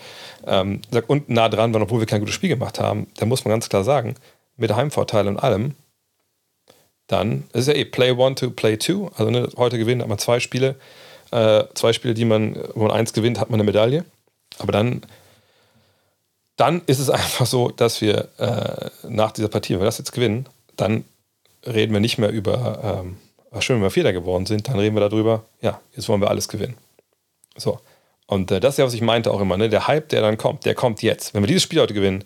ähm, und nah dran waren, obwohl wir kein gutes Spiel gemacht haben, da muss man ganz klar sagen, mit Heimvorteil und allem, dann ist ja eh Play One to Play Two. Also ne, heute gewinnen hat man zwei Spiele. Äh, zwei Spiele, die man, wo man eins gewinnt, hat man eine Medaille. Aber dann, dann ist es [LAUGHS] einfach so, dass wir äh, nach dieser Partie, wenn wir das jetzt gewinnen, dann reden wir nicht mehr über ähm, schön, wenn wir Vierter geworden sind, dann reden wir darüber, ja, jetzt wollen wir alles gewinnen. So. Und äh, das ist ja, was ich meinte auch immer, ne? der Hype, der dann kommt, der kommt jetzt. Wenn wir dieses Spiel heute gewinnen,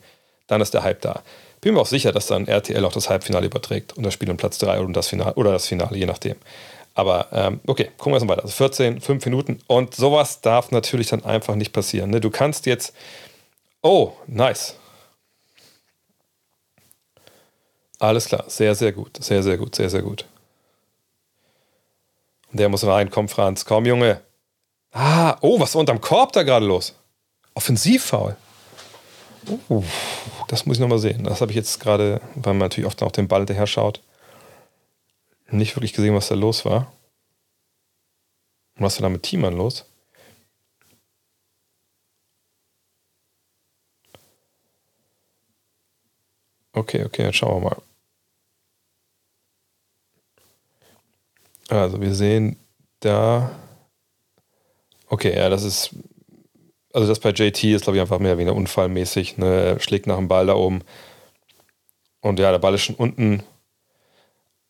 dann ist der Hype da. Bin mir auch sicher, dass dann RTL auch das Halbfinale überträgt und das Spiel um Platz 3 oder das Finale, oder das Finale, je nachdem. Aber ähm, okay, gucken wir erstmal weiter. Also 14, 5 Minuten und sowas darf natürlich dann einfach nicht passieren. Ne? Du kannst jetzt, oh, nice. Alles klar, sehr, sehr gut, sehr, sehr gut, sehr, sehr gut. Der muss rein. Komm, Franz. Komm, Junge. Ah, oh, was ist unterm Korb da gerade los? Offensivfoul. Uh, das muss ich nochmal sehen. Das habe ich jetzt gerade, weil man natürlich oft auf den Ball hinterher schaut, nicht wirklich gesehen, was da los war. Und was war da mit Teamern los? Okay, okay, jetzt schauen wir mal. Also wir sehen da. Okay, ja, das ist. Also das bei JT ist, glaube ich, einfach mehr wie eine unfallmäßig. Ne? Er schlägt nach dem Ball da oben. Und ja, der Ball ist schon unten.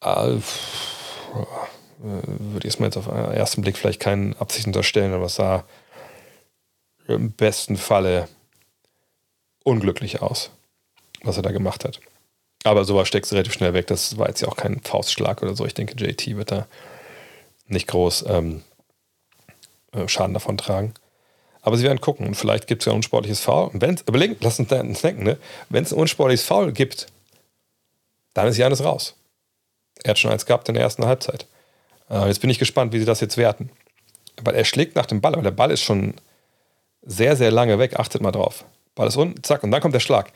Äh, würde ich es mal jetzt auf den ersten Blick vielleicht keinen Absicht unterstellen, aber es sah im besten Falle unglücklich aus, was er da gemacht hat. Aber sowas steckst du relativ schnell weg. Das war jetzt ja auch kein Faustschlag oder so. Ich denke, JT wird da nicht groß ähm, äh, Schaden davon tragen. Aber sie werden gucken. Und vielleicht gibt es ja ein unsportliches Foul. Und überlegen, lass uns denken, ne? wenn es ein unsportliches Foul gibt, dann ist Janis raus. Er hat schon eins gehabt in der ersten Halbzeit. Äh, jetzt bin ich gespannt, wie sie das jetzt werten. Weil er schlägt nach dem Ball, aber der Ball ist schon sehr, sehr lange weg. Achtet mal drauf. Ball ist unten, zack, und dann kommt der Schlag.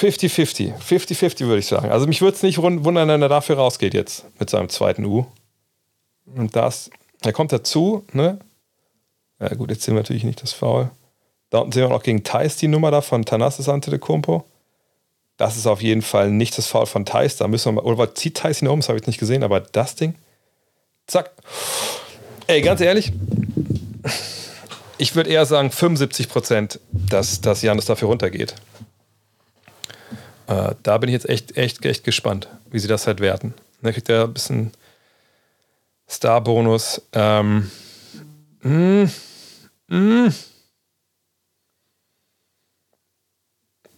50-50. 50-50 würde ich sagen. Also mich würde es nicht wundern, wenn er dafür rausgeht jetzt mit seinem zweiten U. Und das, er kommt dazu, ne? Ja gut, jetzt sehen wir natürlich nicht das Foul. Da unten sehen wir noch gegen Thais die Nummer da von Thanasis Antetokounmpo. Das ist auf jeden Fall nicht das Foul von Thais. Da müssen wir mal, oder zieht Thais ihn um? Das habe ich nicht gesehen, aber das Ding. Zack. Ey, ganz ehrlich, ich würde eher sagen 75 Prozent, dass, dass Janis dafür runtergeht. Äh, da bin ich jetzt echt, echt, echt gespannt, wie sie das halt werten. Da kriegt er ein bisschen Star-Bonus. Ähm, mm, mm.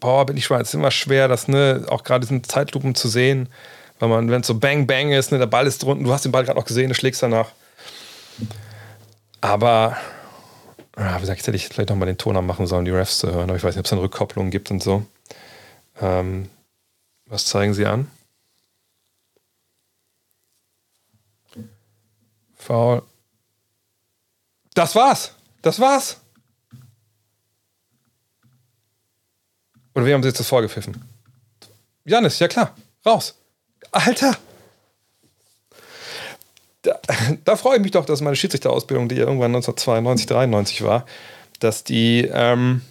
Boah, bin ich schwer. Es ist immer schwer, das, ne, auch gerade diesen Zeitlupen zu sehen, weil man, wenn es so Bang Bang ist, ne, der Ball ist drunten, du hast den Ball gerade auch gesehen, du schlägst danach. Aber, ja, wie gesagt, hätte ich vielleicht nochmal den Ton anmachen sollen, die Refs zu hören, aber ich weiß nicht, ob es eine Rückkopplung gibt und so. Ähm, was zeigen sie an? Foul. Das war's. Das war's. Oder wir haben sie jetzt das vorgepfiffen? Janis, ja klar. Raus. Alter. Da, [LAUGHS] da, freue ich mich doch, dass meine Schiedsrichterausbildung, die ja irgendwann 1992, 93 war, dass die ähm,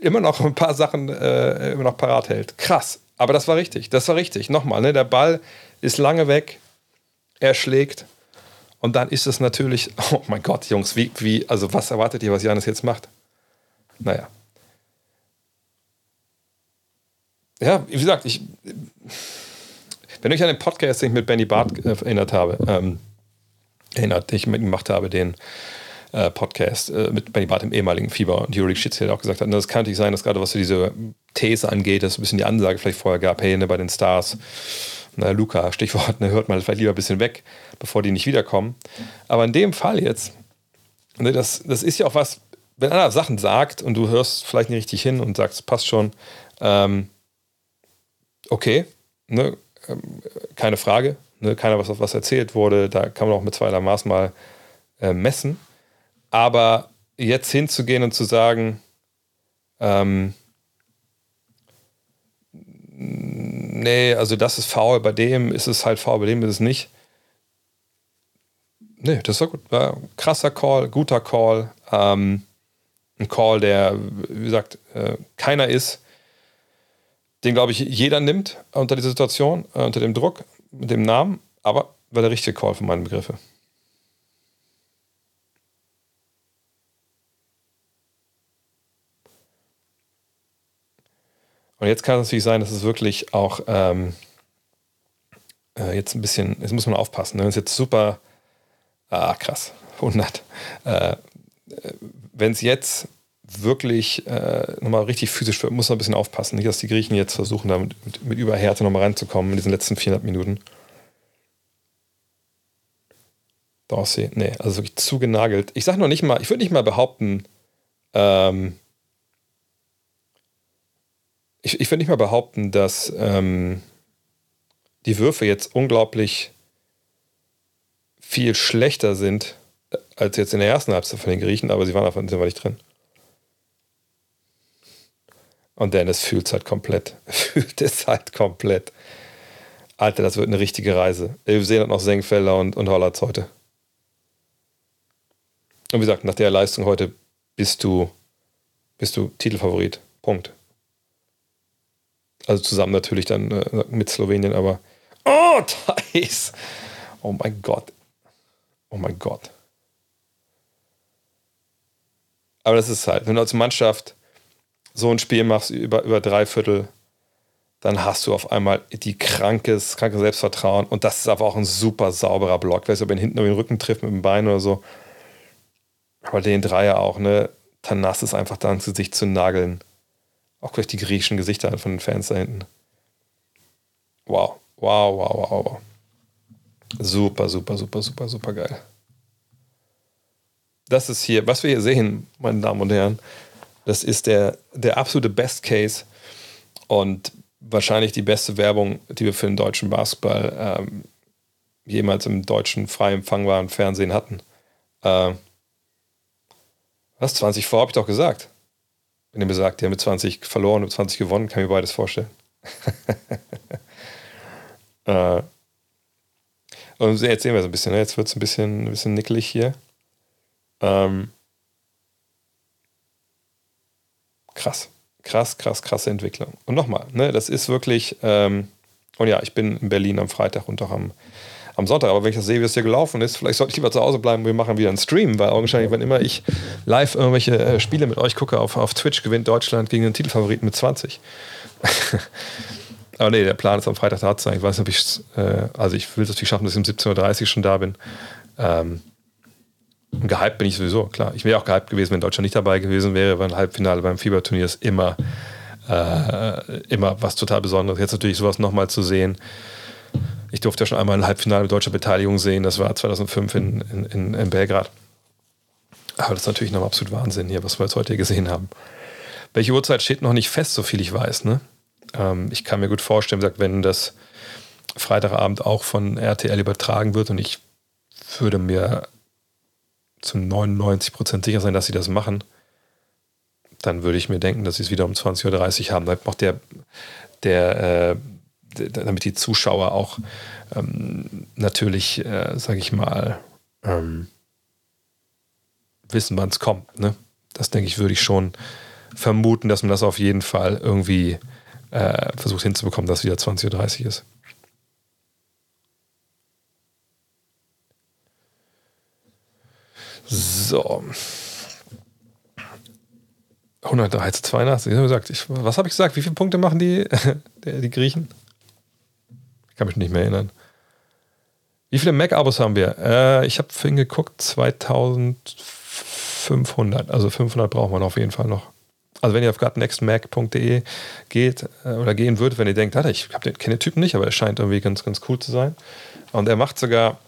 immer noch ein paar Sachen äh, immer noch parat hält. Krass. Aber das war richtig. Das war richtig. Nochmal, ne? der Ball ist lange weg. Er schlägt. Und dann ist es natürlich, [LAUGHS] oh mein Gott, Jungs, wie, wie, also was erwartet ihr, was Janis jetzt macht? Naja. Ja, wie gesagt, ich, wenn ich an den Podcast, den ich mit Benny Barth äh, erinnert habe, ähm, erinnert, den ich mit ihm gemacht habe, den äh, Podcast äh, mit Benny Barth im ehemaligen Fieber und Juri Schitz auch gesagt hat, das kann natürlich sein, dass gerade was diese These angeht, dass es ein bisschen die Ansage vielleicht vorher gab, hey, ne, bei den Stars, na, Luca, Stichwort, ne, hört mal vielleicht lieber ein bisschen weg, bevor die nicht wiederkommen. Aber in dem Fall jetzt, ne, das, das ist ja auch was, wenn einer Sachen sagt und du hörst vielleicht nicht richtig hin und sagst, passt schon, ähm, okay, ne, ähm, keine Frage, ne, keiner was, was erzählt wurde, da kann man auch mit zweierlei Maß mal äh, messen. Aber jetzt hinzugehen und zu sagen, ähm, nee, also das ist faul, bei dem ist es halt faul, bei dem ist es nicht. Nee, das war gut. War ein krasser Call, guter Call. Ähm, ein Call, der, wie gesagt, äh, keiner ist, den, glaube ich, jeder nimmt unter dieser Situation, äh, unter dem Druck, mit dem Namen, aber war der richtige Call für meine Begriffe. Und jetzt kann es natürlich sein, dass es wirklich auch ähm, äh, jetzt ein bisschen, jetzt muss man aufpassen. Ne? Wenn es jetzt super, ah krass, 100. Äh, Wenn es jetzt wirklich äh, nochmal richtig physisch muss man ein bisschen aufpassen. Nicht, dass die Griechen jetzt versuchen, da mit, mit, Überhärte nochmal reinzukommen in diesen letzten 400 Minuten. Dorsey, nee, also wirklich zugenagelt. Ich sage noch nicht mal, ich würde nicht mal behaupten, ähm, ich, ich würde nicht mal behaupten, dass ähm, die Würfe jetzt unglaublich viel schlechter sind äh, als jetzt in der ersten Halbzeit von den Griechen, aber sie waren einfach nicht drin. Und Dennis fühlt es halt komplett. [LAUGHS] Fühlt es halt komplett. Alter, das wird eine richtige Reise. Wir sehen halt noch Senkfelder und, und Hollatz heute. Und wie gesagt, nach der Leistung heute bist du, bist du Titelfavorit. Punkt. Also zusammen natürlich dann äh, mit Slowenien, aber. [LAUGHS] Oh, Thais! Oh mein Gott. Oh mein Gott. Aber das ist halt, wenn du als Mannschaft so ein Spiel machst über, über drei Viertel, dann hast du auf einmal die krankes, kranke Selbstvertrauen. Und das ist aber auch ein super sauberer Block. Weißt du, ob er hinten über den Rücken trifft mit dem Bein oder so. Aber den Dreier auch, ne? Tanas ist einfach da ins Gesicht zu nageln. Auch gleich die griechischen Gesichter von den Fans da hinten. Wow, wow, wow, wow, wow. Super, super, super, super, super geil. Das ist hier, was wir hier sehen, meine Damen und Herren, das ist der, der absolute Best Case. Und wahrscheinlich die beste Werbung, die wir für den deutschen Basketball ähm, jemals im deutschen frei empfangbaren Fernsehen hatten. Äh, was? 20 vor, habe ich doch gesagt. Wenn ihr mir sagt, die haben mit 20 verloren und 20 gewonnen, kann ich mir beides vorstellen. [LAUGHS] äh, und jetzt sehen wir es ein bisschen. Ne? Jetzt wird es ein bisschen, ein bisschen nickelig hier. Ähm, krass. Krass, krass, krasse Entwicklung. Und nochmal, ne, das ist wirklich, ähm, und ja, ich bin in Berlin am Freitag und auch am, am Sonntag, aber wenn ich das sehe, wie es hier gelaufen ist, vielleicht sollte ich lieber zu Hause bleiben wir machen wieder einen Stream, weil augenscheinlich, wenn immer ich live irgendwelche äh, Spiele mit euch gucke auf, auf Twitch, gewinnt Deutschland gegen den Titelfavoriten mit 20. [LAUGHS] aber nee, der Plan ist am Freitag da zu sein. Ich weiß nicht, ob ich äh, also ich will es natürlich schaffen, dass ich um 17.30 Uhr schon da bin. Ähm, gehypt bin ich sowieso, klar. Ich wäre auch gehypt gewesen, wenn Deutschland nicht dabei gewesen wäre, weil ein Halbfinale beim Fieberturnier ist immer, äh, immer was total Besonderes. Jetzt natürlich sowas nochmal zu sehen. Ich durfte ja schon einmal ein Halbfinale mit deutscher Beteiligung sehen, das war 2005 in, in, in Belgrad. Aber das ist natürlich noch absolut Wahnsinn hier, was wir jetzt heute gesehen haben. Welche Uhrzeit steht noch nicht fest, so viel ich weiß. Ne? Ähm, ich kann mir gut vorstellen, wenn das Freitagabend auch von RTL übertragen wird und ich würde mir zu 99 Prozent sicher sein, dass sie das machen, dann würde ich mir denken, dass sie es wieder um 20.30 Uhr haben. Damit macht der, der, äh, damit die Zuschauer auch ähm, natürlich, äh, sage ich mal, ähm, wissen, wann es kommt. Ne? Das denke ich, würde ich schon vermuten, dass man das auf jeden Fall irgendwie äh, versucht hinzubekommen, dass es wieder 20.30 Uhr ist. So. 113, 82. Ich gesagt, ich, was habe ich gesagt? Wie viele Punkte machen die, [LAUGHS] die Griechen? Ich kann mich nicht mehr erinnern. Wie viele Mac-Abos haben wir? Äh, ich habe vorhin geguckt, 2500. Also 500 brauchen wir auf jeden Fall noch. Also wenn ihr auf gutnextmac.de geht äh, oder gehen würdet, wenn ihr denkt, ich kenne den Typen nicht, aber er scheint irgendwie ganz, ganz cool zu sein. Und er macht sogar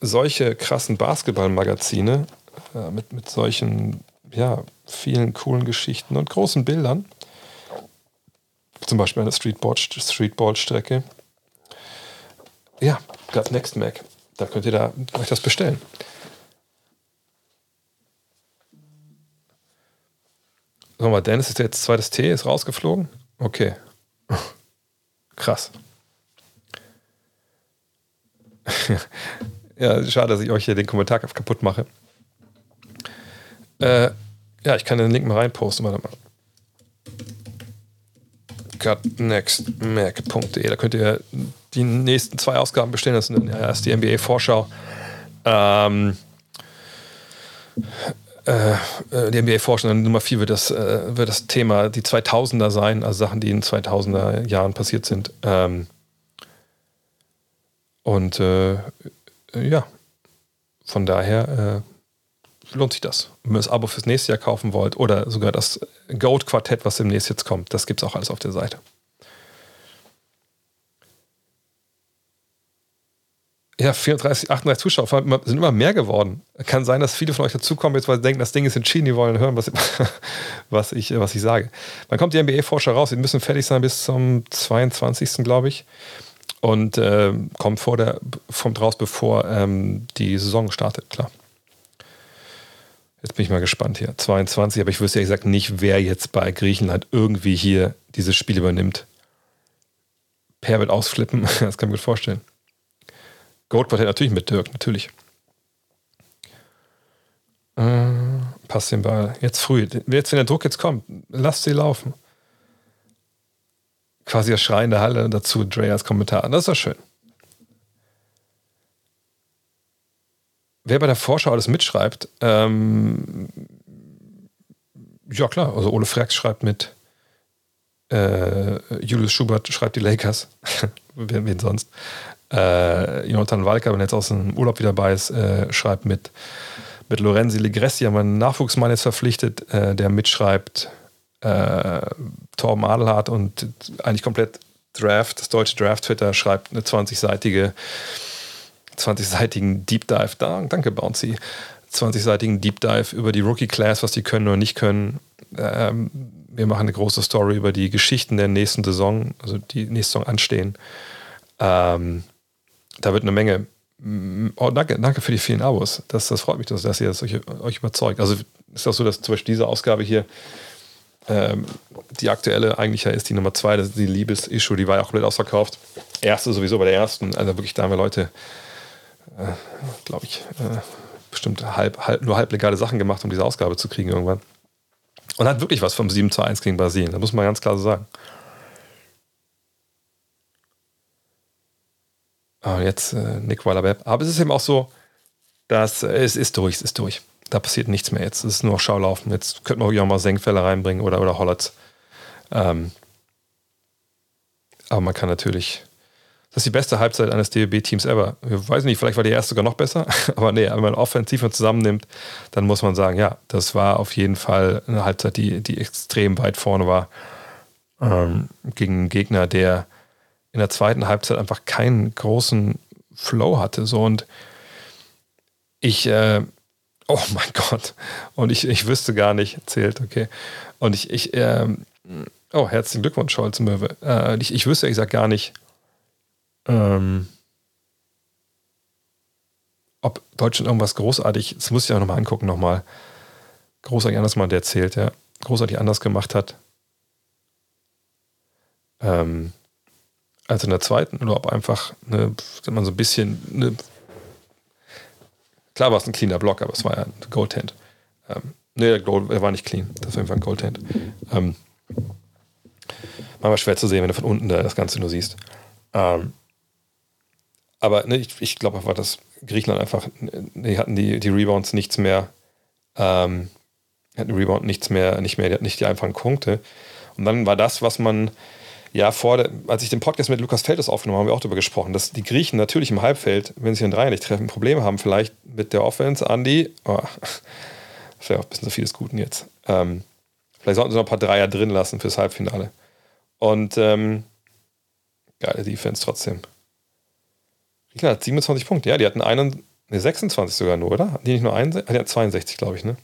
solche krassen Basketballmagazine äh, mit, mit solchen, ja, vielen coolen Geschichten und großen Bildern. Zum Beispiel eine Streetball-Strecke. Ja, Got Next Mac. Da könnt ihr da euch das bestellen. Sag mal, Dennis ist jetzt zweites T, ist rausgeflogen? Okay. [LAUGHS] Krass. [LAUGHS] Ja, schade, dass ich euch hier den Kommentar kaputt mache. Äh, ja, ich kann den Link mal reinposten. Warte mal. Gutnextmac.de. Da könnt ihr die nächsten zwei Ausgaben bestellen. Das sind erst die NBA-Vorschau. Ähm, äh, äh die NBA-Vorschau, Nummer 4 wird das, äh, wird das Thema die 2000er sein, also Sachen, die in 2000er Jahren passiert sind. Ähm, und äh, äh, ja, von daher äh, lohnt sich das. Wenn ihr das Abo fürs nächste Jahr kaufen wollt oder sogar das Goat-Quartett, was demnächst jetzt kommt, das gibt es auch alles auf der Seite. Ja, 34, 38 Zuschauer sind immer mehr geworden. Kann sein, dass viele von euch dazukommen, jetzt weil sie denken, das Ding ist entschieden, die wollen hören, was, [LAUGHS] was, ich, was ich sage. Wann kommt die NBA-Forscher raus? Sie müssen fertig sein bis zum 22. glaube ich und äh, kommt, vor der, kommt raus, bevor ähm, die Saison startet, klar. Jetzt bin ich mal gespannt hier. 22, aber ich wüsste ehrlich gesagt nicht, wer jetzt bei Griechenland irgendwie hier dieses Spiel übernimmt. Per wird ausflippen, [LAUGHS] das kann ich mir vorstellen. Quartett natürlich mit Dirk, natürlich. Äh, passt den Ball. Jetzt früh. Jetzt, wenn der Druck jetzt kommt, lasst sie laufen quasi das Schreien der Halle dazu, Dre als Kommentar. Das ist doch schön. Wer bei der Vorschau alles mitschreibt, ähm, ja klar, also Ole Frex schreibt mit, äh, Julius Schubert schreibt die Lakers, [LAUGHS] wen, wen, sonst. Äh, Jonathan Walker, wenn er jetzt aus dem Urlaub wieder dabei ist, äh, schreibt mit. Mit Lorenzi Legressi haben wir einen Nachwuchsmann jetzt verpflichtet, äh, der mitschreibt äh, Torben Adelhardt und eigentlich komplett Draft, das deutsche Draft-Twitter schreibt eine 20-seitige 20-seitigen Deep Dive. Da, danke, Bouncy. 20-seitigen Deep Dive über die Rookie Class, was die können oder nicht können. Ähm, wir machen eine große Story über die Geschichten der nächsten Saison, also die nächste Saison anstehen. Ähm, da wird eine Menge. Oh, danke, danke für die vielen Abos. Das, das freut mich, dass, dass ihr das euch, euch überzeugt. Also ist auch so, dass zum Beispiel diese Ausgabe hier ähm, die aktuelle eigentlich ist die Nummer zwei, das ist die Liebes-Issue, die war ja auch komplett ausverkauft. Erste sowieso bei der ersten, also wirklich, da haben wir Leute, äh, glaube ich, äh, bestimmt halb, halb, nur halblegale Sachen gemacht, um diese Ausgabe zu kriegen irgendwann. Und hat wirklich was vom 7 zu 1 gegen Brasilien, das muss man ganz klar so sagen. Oh, jetzt äh, Nick Weiler-Webb. Aber es ist eben auch so, dass äh, es ist durch, es ist durch. Da passiert nichts mehr jetzt. Es ist nur Schaulaufen. Jetzt könnte man auch mal Senkfälle reinbringen oder, oder Hollatz. Ähm, aber man kann natürlich. Das ist die beste Halbzeit eines DBB-Teams ever. Ich weiß nicht, vielleicht war die erste sogar noch besser. [LAUGHS] Aber nee, wenn man offensiv zusammennimmt, dann muss man sagen, ja, das war auf jeden Fall eine Halbzeit, die, die extrem weit vorne war. Ähm, gegen einen Gegner, der in der zweiten Halbzeit einfach keinen großen Flow hatte. So und ich, äh, oh mein Gott, und ich, ich wüsste gar nicht, zählt, okay. Und ich, ich, äh, oh, herzlichen Glückwunsch, Scholz Möwe. Äh, ich, ich wüsste, ich sag gar nicht, ähm, ob Deutschland irgendwas großartig, das muss ich auch nochmal angucken, nochmal, großartig anders mal der zählt, ja, großartig anders gemacht hat. Ähm, als in der zweiten oder ob einfach eine, man so ein bisschen eine, klar war es ein cleaner Block, aber es war ja ein Goaltend. Ähm, nee, der, Goal, der war nicht clean, das war einfach ein Goaltend. Ähm, manchmal schwer zu sehen, wenn du von unten da das Ganze nur siehst. Ähm, aber ne, ich, ich glaube einfach, dass Griechenland einfach, die hatten die, die Rebounds nichts mehr, ähm, hatten Rebound nichts mehr, nicht mehr, nicht die einfachen Punkte. Und dann war das, was man ja, vor der, als ich den Podcast mit Lukas Feldes aufgenommen habe, haben wir auch darüber gesprochen, dass die Griechen natürlich im Halbfeld, wenn sie den Dreier nicht treffen, Probleme haben, vielleicht mit der Offense. Andi, oh, das wäre auch ein bisschen so vieles Guten jetzt. Ähm, vielleicht sollten sie noch ein paar Dreier drin lassen fürs Halbfinale. Und ähm, geile Defense trotzdem. Griechenland hat 27 Punkte. Ja, die hatten einen, ne, 26 sogar nur, oder? Hatten die nicht nur einen? Die hatten 62, glaube ich, ne?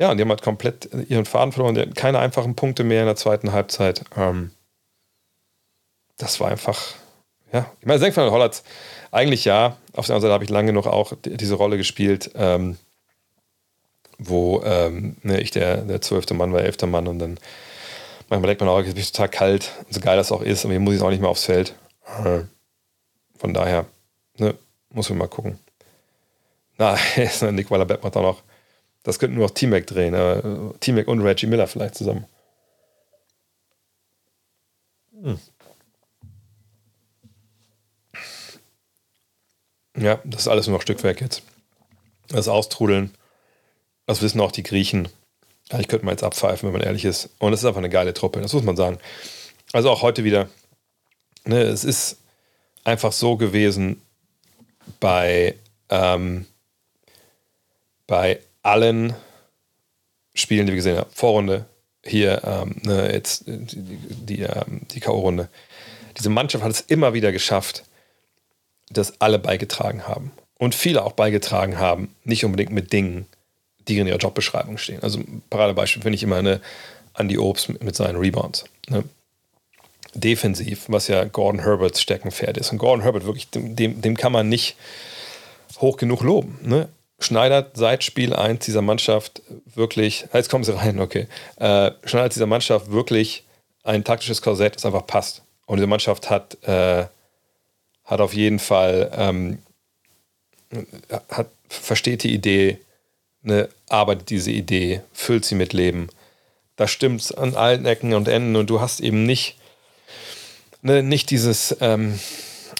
Ja, und die haben halt komplett ihren Faden verloren. Die keine einfachen Punkte mehr in der zweiten Halbzeit. Ähm, das war einfach, ja. Ich meine, Senkfeld Hollatz, eigentlich ja. Auf der anderen Seite habe ich lange genug auch diese Rolle gespielt, ähm, wo ähm, ne, ich der, zwölfte Mann war, elfter Mann und dann manchmal denkt man auch, jetzt bin ich total kalt, so geil das auch ist, aber hier muss ich auch nicht mehr aufs Feld. Äh, von daher, ne, muss man mal gucken. Na, [LAUGHS] Nick Waller-Bepp macht auch noch das könnten nur auch T-Mac drehen. Äh, T-Mac und Reggie Miller vielleicht zusammen. Hm. Ja, das ist alles nur noch Stückwerk jetzt. Das Austrudeln, das wissen auch die Griechen. Ich könnte mal jetzt abpfeifen, wenn man ehrlich ist. Und es ist einfach eine geile Truppe, das muss man sagen. Also auch heute wieder. Ne, es ist einfach so gewesen bei, ähm, bei allen Spielen, die wir gesehen haben, Vorrunde, hier ähm, ne, jetzt die, die, ähm, die K.O.-Runde, diese Mannschaft hat es immer wieder geschafft, dass alle beigetragen haben. Und viele auch beigetragen haben, nicht unbedingt mit Dingen, die in ihrer Jobbeschreibung stehen. Also Paradebeispiel finde ich immer eine Andy Obst mit, seinen Rebounds. Ne? Defensiv, was ja Gordon Herberts Steckenpferd ist. Und Gordon Herbert wirklich, dem, dem kann man nicht hoch genug loben. Ne? Schneidert seit Spiel 1 dieser Mannschaft wirklich, jetzt kommen sie rein, okay, äh, schneidert dieser Mannschaft wirklich ein taktisches Korsett, das einfach passt. Und diese Mannschaft hat, äh, hat auf jeden Fall, ähm, hat, versteht die Idee, ne, arbeitet diese Idee, füllt sie mit Leben. Da stimmt es an allen Ecken und Enden und du hast eben nicht, ne, nicht dieses ähm,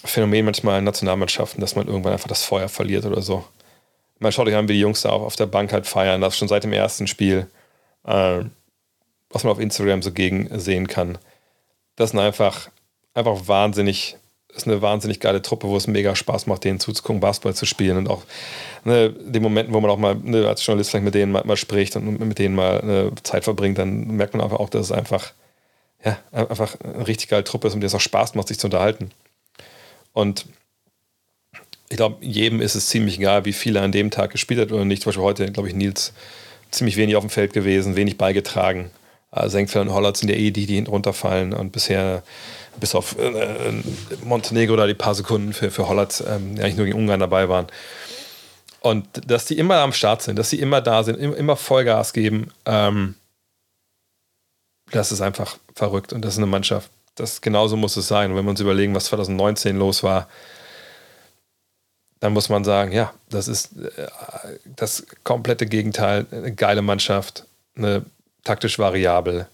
Phänomen manchmal in Nationalmannschaften, dass man irgendwann einfach das Feuer verliert oder so man schaut euch an, wie die Jungs da auf, auf der Bank halt feiern, das schon seit dem ersten Spiel, äh, was man auf Instagram so gegen sehen kann. Das sind einfach, einfach wahnsinnig, ist eine wahnsinnig geile Truppe, wo es mega Spaß macht, denen zuzugucken, Basketball zu spielen und auch ne, den Momenten, wo man auch mal ne, als Journalist vielleicht mit denen mal, mal, spricht und mit denen mal eine Zeit verbringt, dann merkt man einfach auch, dass es einfach, ja, einfach eine richtig geile Truppe ist und dir es auch Spaß macht, sich zu unterhalten. Und ich glaube, jedem ist es ziemlich egal, wie viel er an dem Tag gespielt hat oder nicht. Zum Beispiel heute, glaube ich, Nils ziemlich wenig auf dem Feld gewesen, wenig beigetragen. Äh, Senkfeld und Holland sind ja eh die, die hinten runterfallen und bisher bis auf äh, Montenegro da die paar Sekunden für, für Holland ähm, eigentlich nur gegen Ungarn dabei waren. Und dass die immer am Start sind, dass sie immer da sind, immer Vollgas geben, ähm, das ist einfach verrückt und das ist eine Mannschaft. Das genauso muss es sein. Und wenn wir uns überlegen, was 2019 los war, dann muss man sagen, ja, das ist äh, das komplette Gegenteil. Eine geile Mannschaft, eine taktisch variabel,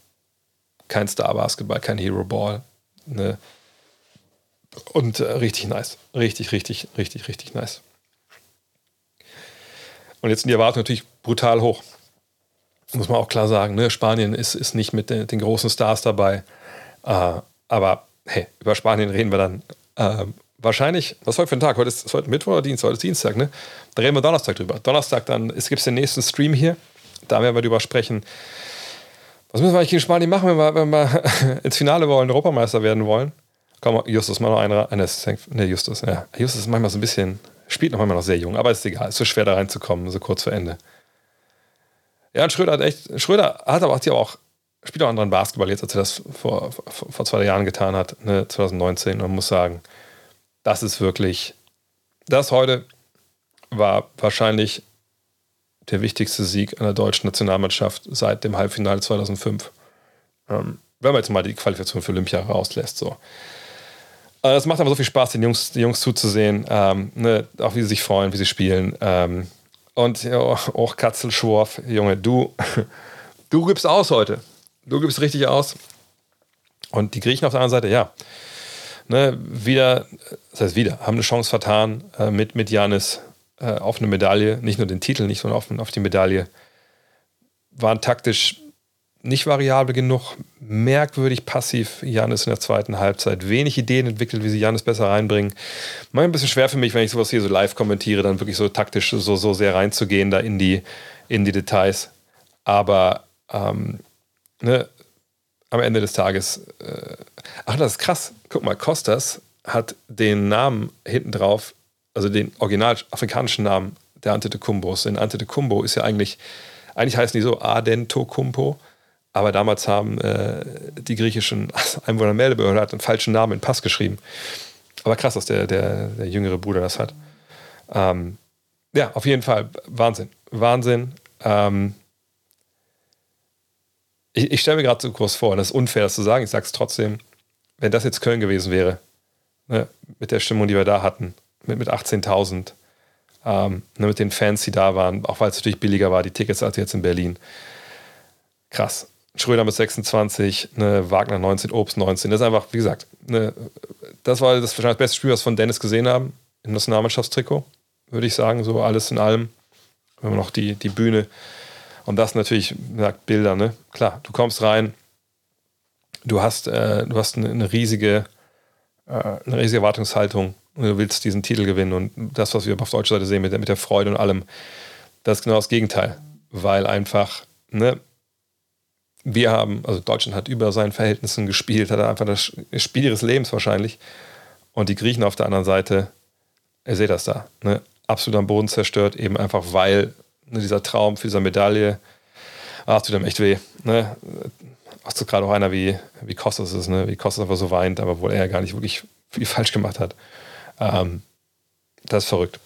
kein Star-Basketball, kein Hero-Ball. Ne? Und äh, richtig nice. Richtig, richtig, richtig, richtig nice. Und jetzt sind die Erwartungen natürlich brutal hoch. Muss man auch klar sagen. Ne? Spanien ist, ist nicht mit den, den großen Stars dabei. Äh, aber hey, über Spanien reden wir dann äh, wahrscheinlich, was ist heute für ein Tag? Heute ist, ist heute Mittwoch oder Dienstag? Heute ist Dienstag, ne? Da reden wir Donnerstag drüber. Donnerstag dann gibt es den nächsten Stream hier. Da werden wir drüber sprechen. Was müssen wir eigentlich gegen Spanien machen, wenn wir, wenn wir [LAUGHS] ins Finale wollen, Europameister werden wollen? Komm, Justus, mal noch einer. Ne, Justus, ja. Justus ist manchmal so ein bisschen, spielt noch manchmal noch sehr jung, aber ist egal. Ist so schwer da reinzukommen, so kurz vor Ende. Ja, und Schröder hat echt, Schröder hat aber, hat ja auch, spielt auch anderen Basketball jetzt, als er das vor, vor, vor zwei Jahren getan hat, ne, 2019. Und man muss sagen, das ist wirklich, das heute war wahrscheinlich der wichtigste Sieg einer deutschen Nationalmannschaft seit dem Halbfinale 2005. Ähm, wenn man jetzt mal die Qualifikation für Olympia rauslässt. So. Also das macht aber so viel Spaß, den Jungs, die Jungs zuzusehen, ähm, ne, auch wie sie sich freuen, wie sie spielen. Ähm, und ja, auch Katzel Schworf, Junge, du, [LAUGHS] du gibst aus heute. Du gibst richtig aus. Und die Griechen auf der anderen Seite, ja, ne, wieder, das heißt wieder, haben eine Chance vertan äh, mit, mit Janis äh, auf eine Medaille, nicht nur den Titel, nicht nur auf, auf die Medaille, waren taktisch nicht variabel genug, merkwürdig passiv Janis in der zweiten Halbzeit, wenig Ideen entwickelt, wie sie Janis besser reinbringen. Mal ein bisschen schwer für mich, wenn ich sowas hier so live kommentiere, dann wirklich so taktisch so, so sehr reinzugehen da in die, in die Details. Aber ähm, ne, am Ende des Tages, äh, ach, das ist krass. Guck mal, Costas hat den Namen hinten drauf, also den original afrikanischen Namen der Antetokounmbos. Denn Antetokounmpo ist ja eigentlich, eigentlich heißen die so Adentokumpo, aber damals haben äh, die griechischen [LAUGHS] Einwohnermeldebehörde einen falschen Namen in Pass geschrieben. Aber krass, dass der, der, der jüngere Bruder das hat. Ähm, ja, auf jeden Fall Wahnsinn. Wahnsinn. Ähm, ich, ich stelle mir gerade so groß vor, und das ist unfair, das zu sagen, ich sage es trotzdem, wenn das jetzt Köln gewesen wäre, ne, mit der Stimmung, die wir da hatten, mit, mit 18.000, ähm, ne, mit den Fans, die da waren, auch weil es natürlich billiger war, die Tickets als jetzt in Berlin. Krass. Schröder mit 26, ne, Wagner 19, Obst 19. Das ist einfach, wie gesagt, ne, das war das wahrscheinlich das beste Spiel, was wir von Dennis gesehen haben, im Nationalmannschaftstrikot, würde ich sagen, so alles in allem. Wenn wir noch die, die Bühne und das natürlich, sagt Bilder, ne? Klar, du kommst rein, du hast, äh, du hast eine, riesige, äh, eine riesige Erwartungshaltung und du willst diesen Titel gewinnen. Und das, was wir auf deutscher Seite sehen, mit der, mit der Freude und allem, das ist genau das Gegenteil. Weil einfach, ne, wir haben, also Deutschland hat über seinen Verhältnissen gespielt, hat einfach das Spiel ihres Lebens wahrscheinlich. Und die Griechen auf der anderen Seite, ihr seht das da, ne, absolut am Boden zerstört, eben einfach weil ne, dieser Traum für diese Medaille, ach, tut einem echt weh. Ne? Auch so gerade auch einer wie, wie Kostas ist, ne? wie Kostas einfach so weint, aber wohl er gar nicht wirklich viel [LAUGHS] falsch gemacht hat. Ähm, das ist verrückt.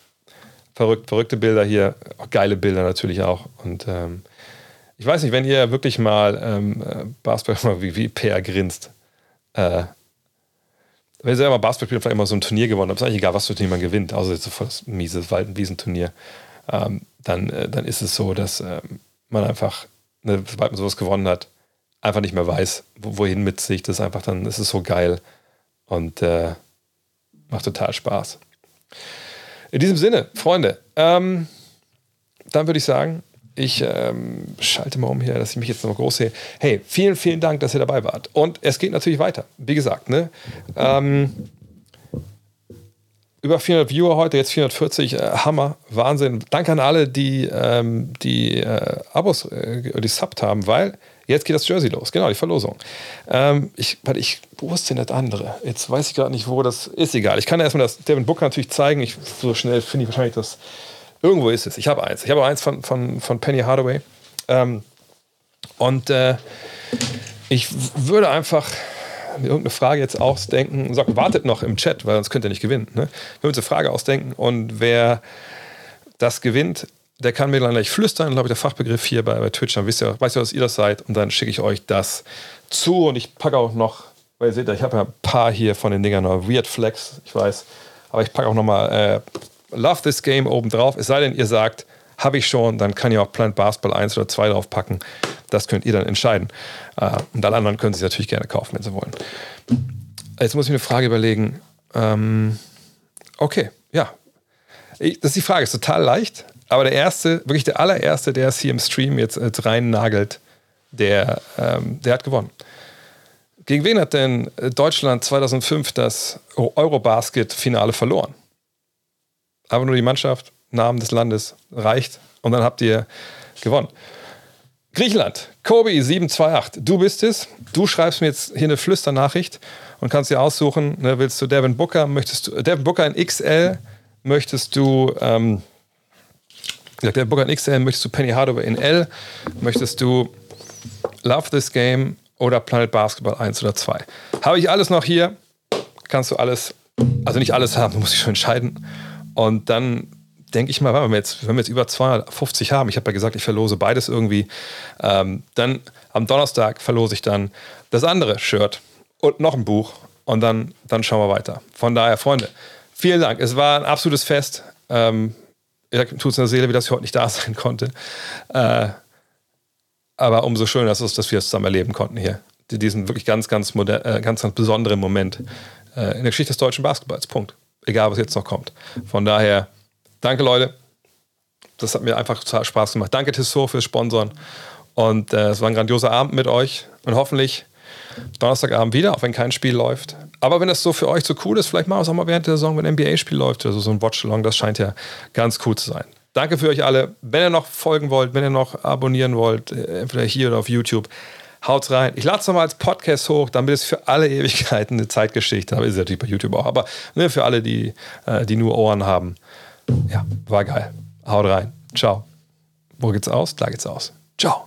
Verrückt, verrückte Bilder hier, auch geile Bilder natürlich auch. Und ähm, ich weiß nicht, wenn ihr wirklich mal ähm, äh, Basketball [LAUGHS] wie, wie Per grinst, äh, wenn ihr selber Basketball spielt, vielleicht immer so ein Turnier gewonnen habt, ist eigentlich egal, was für ein Turnier man gewinnt, außer jetzt so voll das miese Wiesenturnier. Ähm, dann, äh, dann ist es so, dass äh, man einfach, ne, sobald man sowas gewonnen hat, einfach nicht mehr weiß, wohin mit sich. Das ist einfach dann, ist es so geil und äh, macht total Spaß. In diesem Sinne, Freunde, ähm, dann würde ich sagen, ich ähm, schalte mal um hier, dass ich mich jetzt noch groß sehe. Hey, vielen, vielen Dank, dass ihr dabei wart. Und es geht natürlich weiter. Wie gesagt, ne? Ähm, über 400 Viewer heute, jetzt 440. Äh, Hammer, Wahnsinn. Danke an alle, die ähm, die äh, Abos, äh, die Subt haben, weil jetzt geht das Jersey los. Genau, die Verlosung. Ähm, ich, warte, ich, wo ist denn das andere? Jetzt weiß ich gerade nicht, wo das ist. Egal. Ich kann erstmal das Devin Booker natürlich zeigen. Ich, so schnell finde ich wahrscheinlich das. Irgendwo ist es. Ich habe eins. Ich habe eins von, von, von Penny Hardaway. Ähm, Und äh, ich würde einfach mir irgendeine Frage jetzt ausdenken. Sagt, wartet noch im Chat, weil sonst könnt ihr nicht gewinnen. Ne? Wir uns eine Frage ausdenken und wer das gewinnt, der kann mir dann gleich flüstern, glaube ich, der Fachbegriff hier bei, bei Twitch, dann wisst ihr, weißt ihr, dass ihr das seid und dann schicke ich euch das zu und ich packe auch noch, weil ihr seht, ich habe ja ein paar hier von den Dingern Weird Flex, ich weiß, aber ich packe auch nochmal äh, Love This Game oben drauf, es sei denn, ihr sagt, habe ich schon, dann kann ich auch Plant Basketball 1 oder 2 drauf packen. Das könnt ihr dann entscheiden. Äh, und alle anderen können sich natürlich gerne kaufen, wenn sie wollen. Jetzt muss ich mir eine Frage überlegen. Ähm, okay, ja. Ich, das ist die Frage, ist total leicht. Aber der erste, wirklich der allererste, der es hier im Stream jetzt, jetzt rein nagelt, der, ähm, der hat gewonnen. Gegen wen hat denn Deutschland 2005 das Eurobasket-Finale verloren? Aber nur die Mannschaft, Namen des Landes reicht und dann habt ihr gewonnen. Griechenland, Kobi 728, du bist es. Du schreibst mir jetzt hier eine Flüsternachricht und kannst dir aussuchen, ne, willst du Devin Booker, möchtest du Devin Booker in XL, möchtest du ähm, gesagt, der in XL, möchtest du Penny Hardaway in L, möchtest du Love This Game oder Planet Basketball 1 oder 2. Habe ich alles noch hier, kannst du alles, also nicht alles haben, [LAUGHS] du musst dich schon entscheiden. Und dann denke ich mal, wenn wir, jetzt, wenn wir jetzt über 250 haben, ich habe ja gesagt, ich verlose beides irgendwie, ähm, dann am Donnerstag verlose ich dann das andere Shirt und noch ein Buch und dann, dann schauen wir weiter. Von daher, Freunde, vielen Dank. Es war ein absolutes Fest. Ähm, tut es in der Seele, wie das ich heute nicht da [LAUGHS] sein konnte. Äh, aber umso schöner ist es, dass wir es zusammen erleben konnten hier. Diesen wirklich ganz, ganz, moder äh, ganz, ganz besonderen Moment äh, in der Geschichte des deutschen Basketballs. Punkt. Egal, was jetzt noch kommt. Von daher, danke, Leute. Das hat mir einfach total Spaß gemacht. Danke, Tissot, fürs Sponsoren. Und äh, es war ein grandioser Abend mit euch. Und hoffentlich Donnerstagabend wieder, auch wenn kein Spiel läuft. Aber wenn das so für euch so cool ist, vielleicht machen wir es auch mal während der Saison, wenn ein NBA-Spiel läuft oder so, so ein Watch-Along. Das scheint ja ganz cool zu sein. Danke für euch alle. Wenn ihr noch folgen wollt, wenn ihr noch abonnieren wollt, äh, entweder hier oder auf YouTube, haut's rein. Ich lade es nochmal als Podcast hoch, damit es für alle Ewigkeiten eine Zeitgeschichte. Aber ist natürlich bei YouTube auch. Aber ne, für alle, die, äh, die nur Ohren haben. Ja, war geil. Haut rein. Ciao. Wo geht's aus? Da geht's aus. Ciao.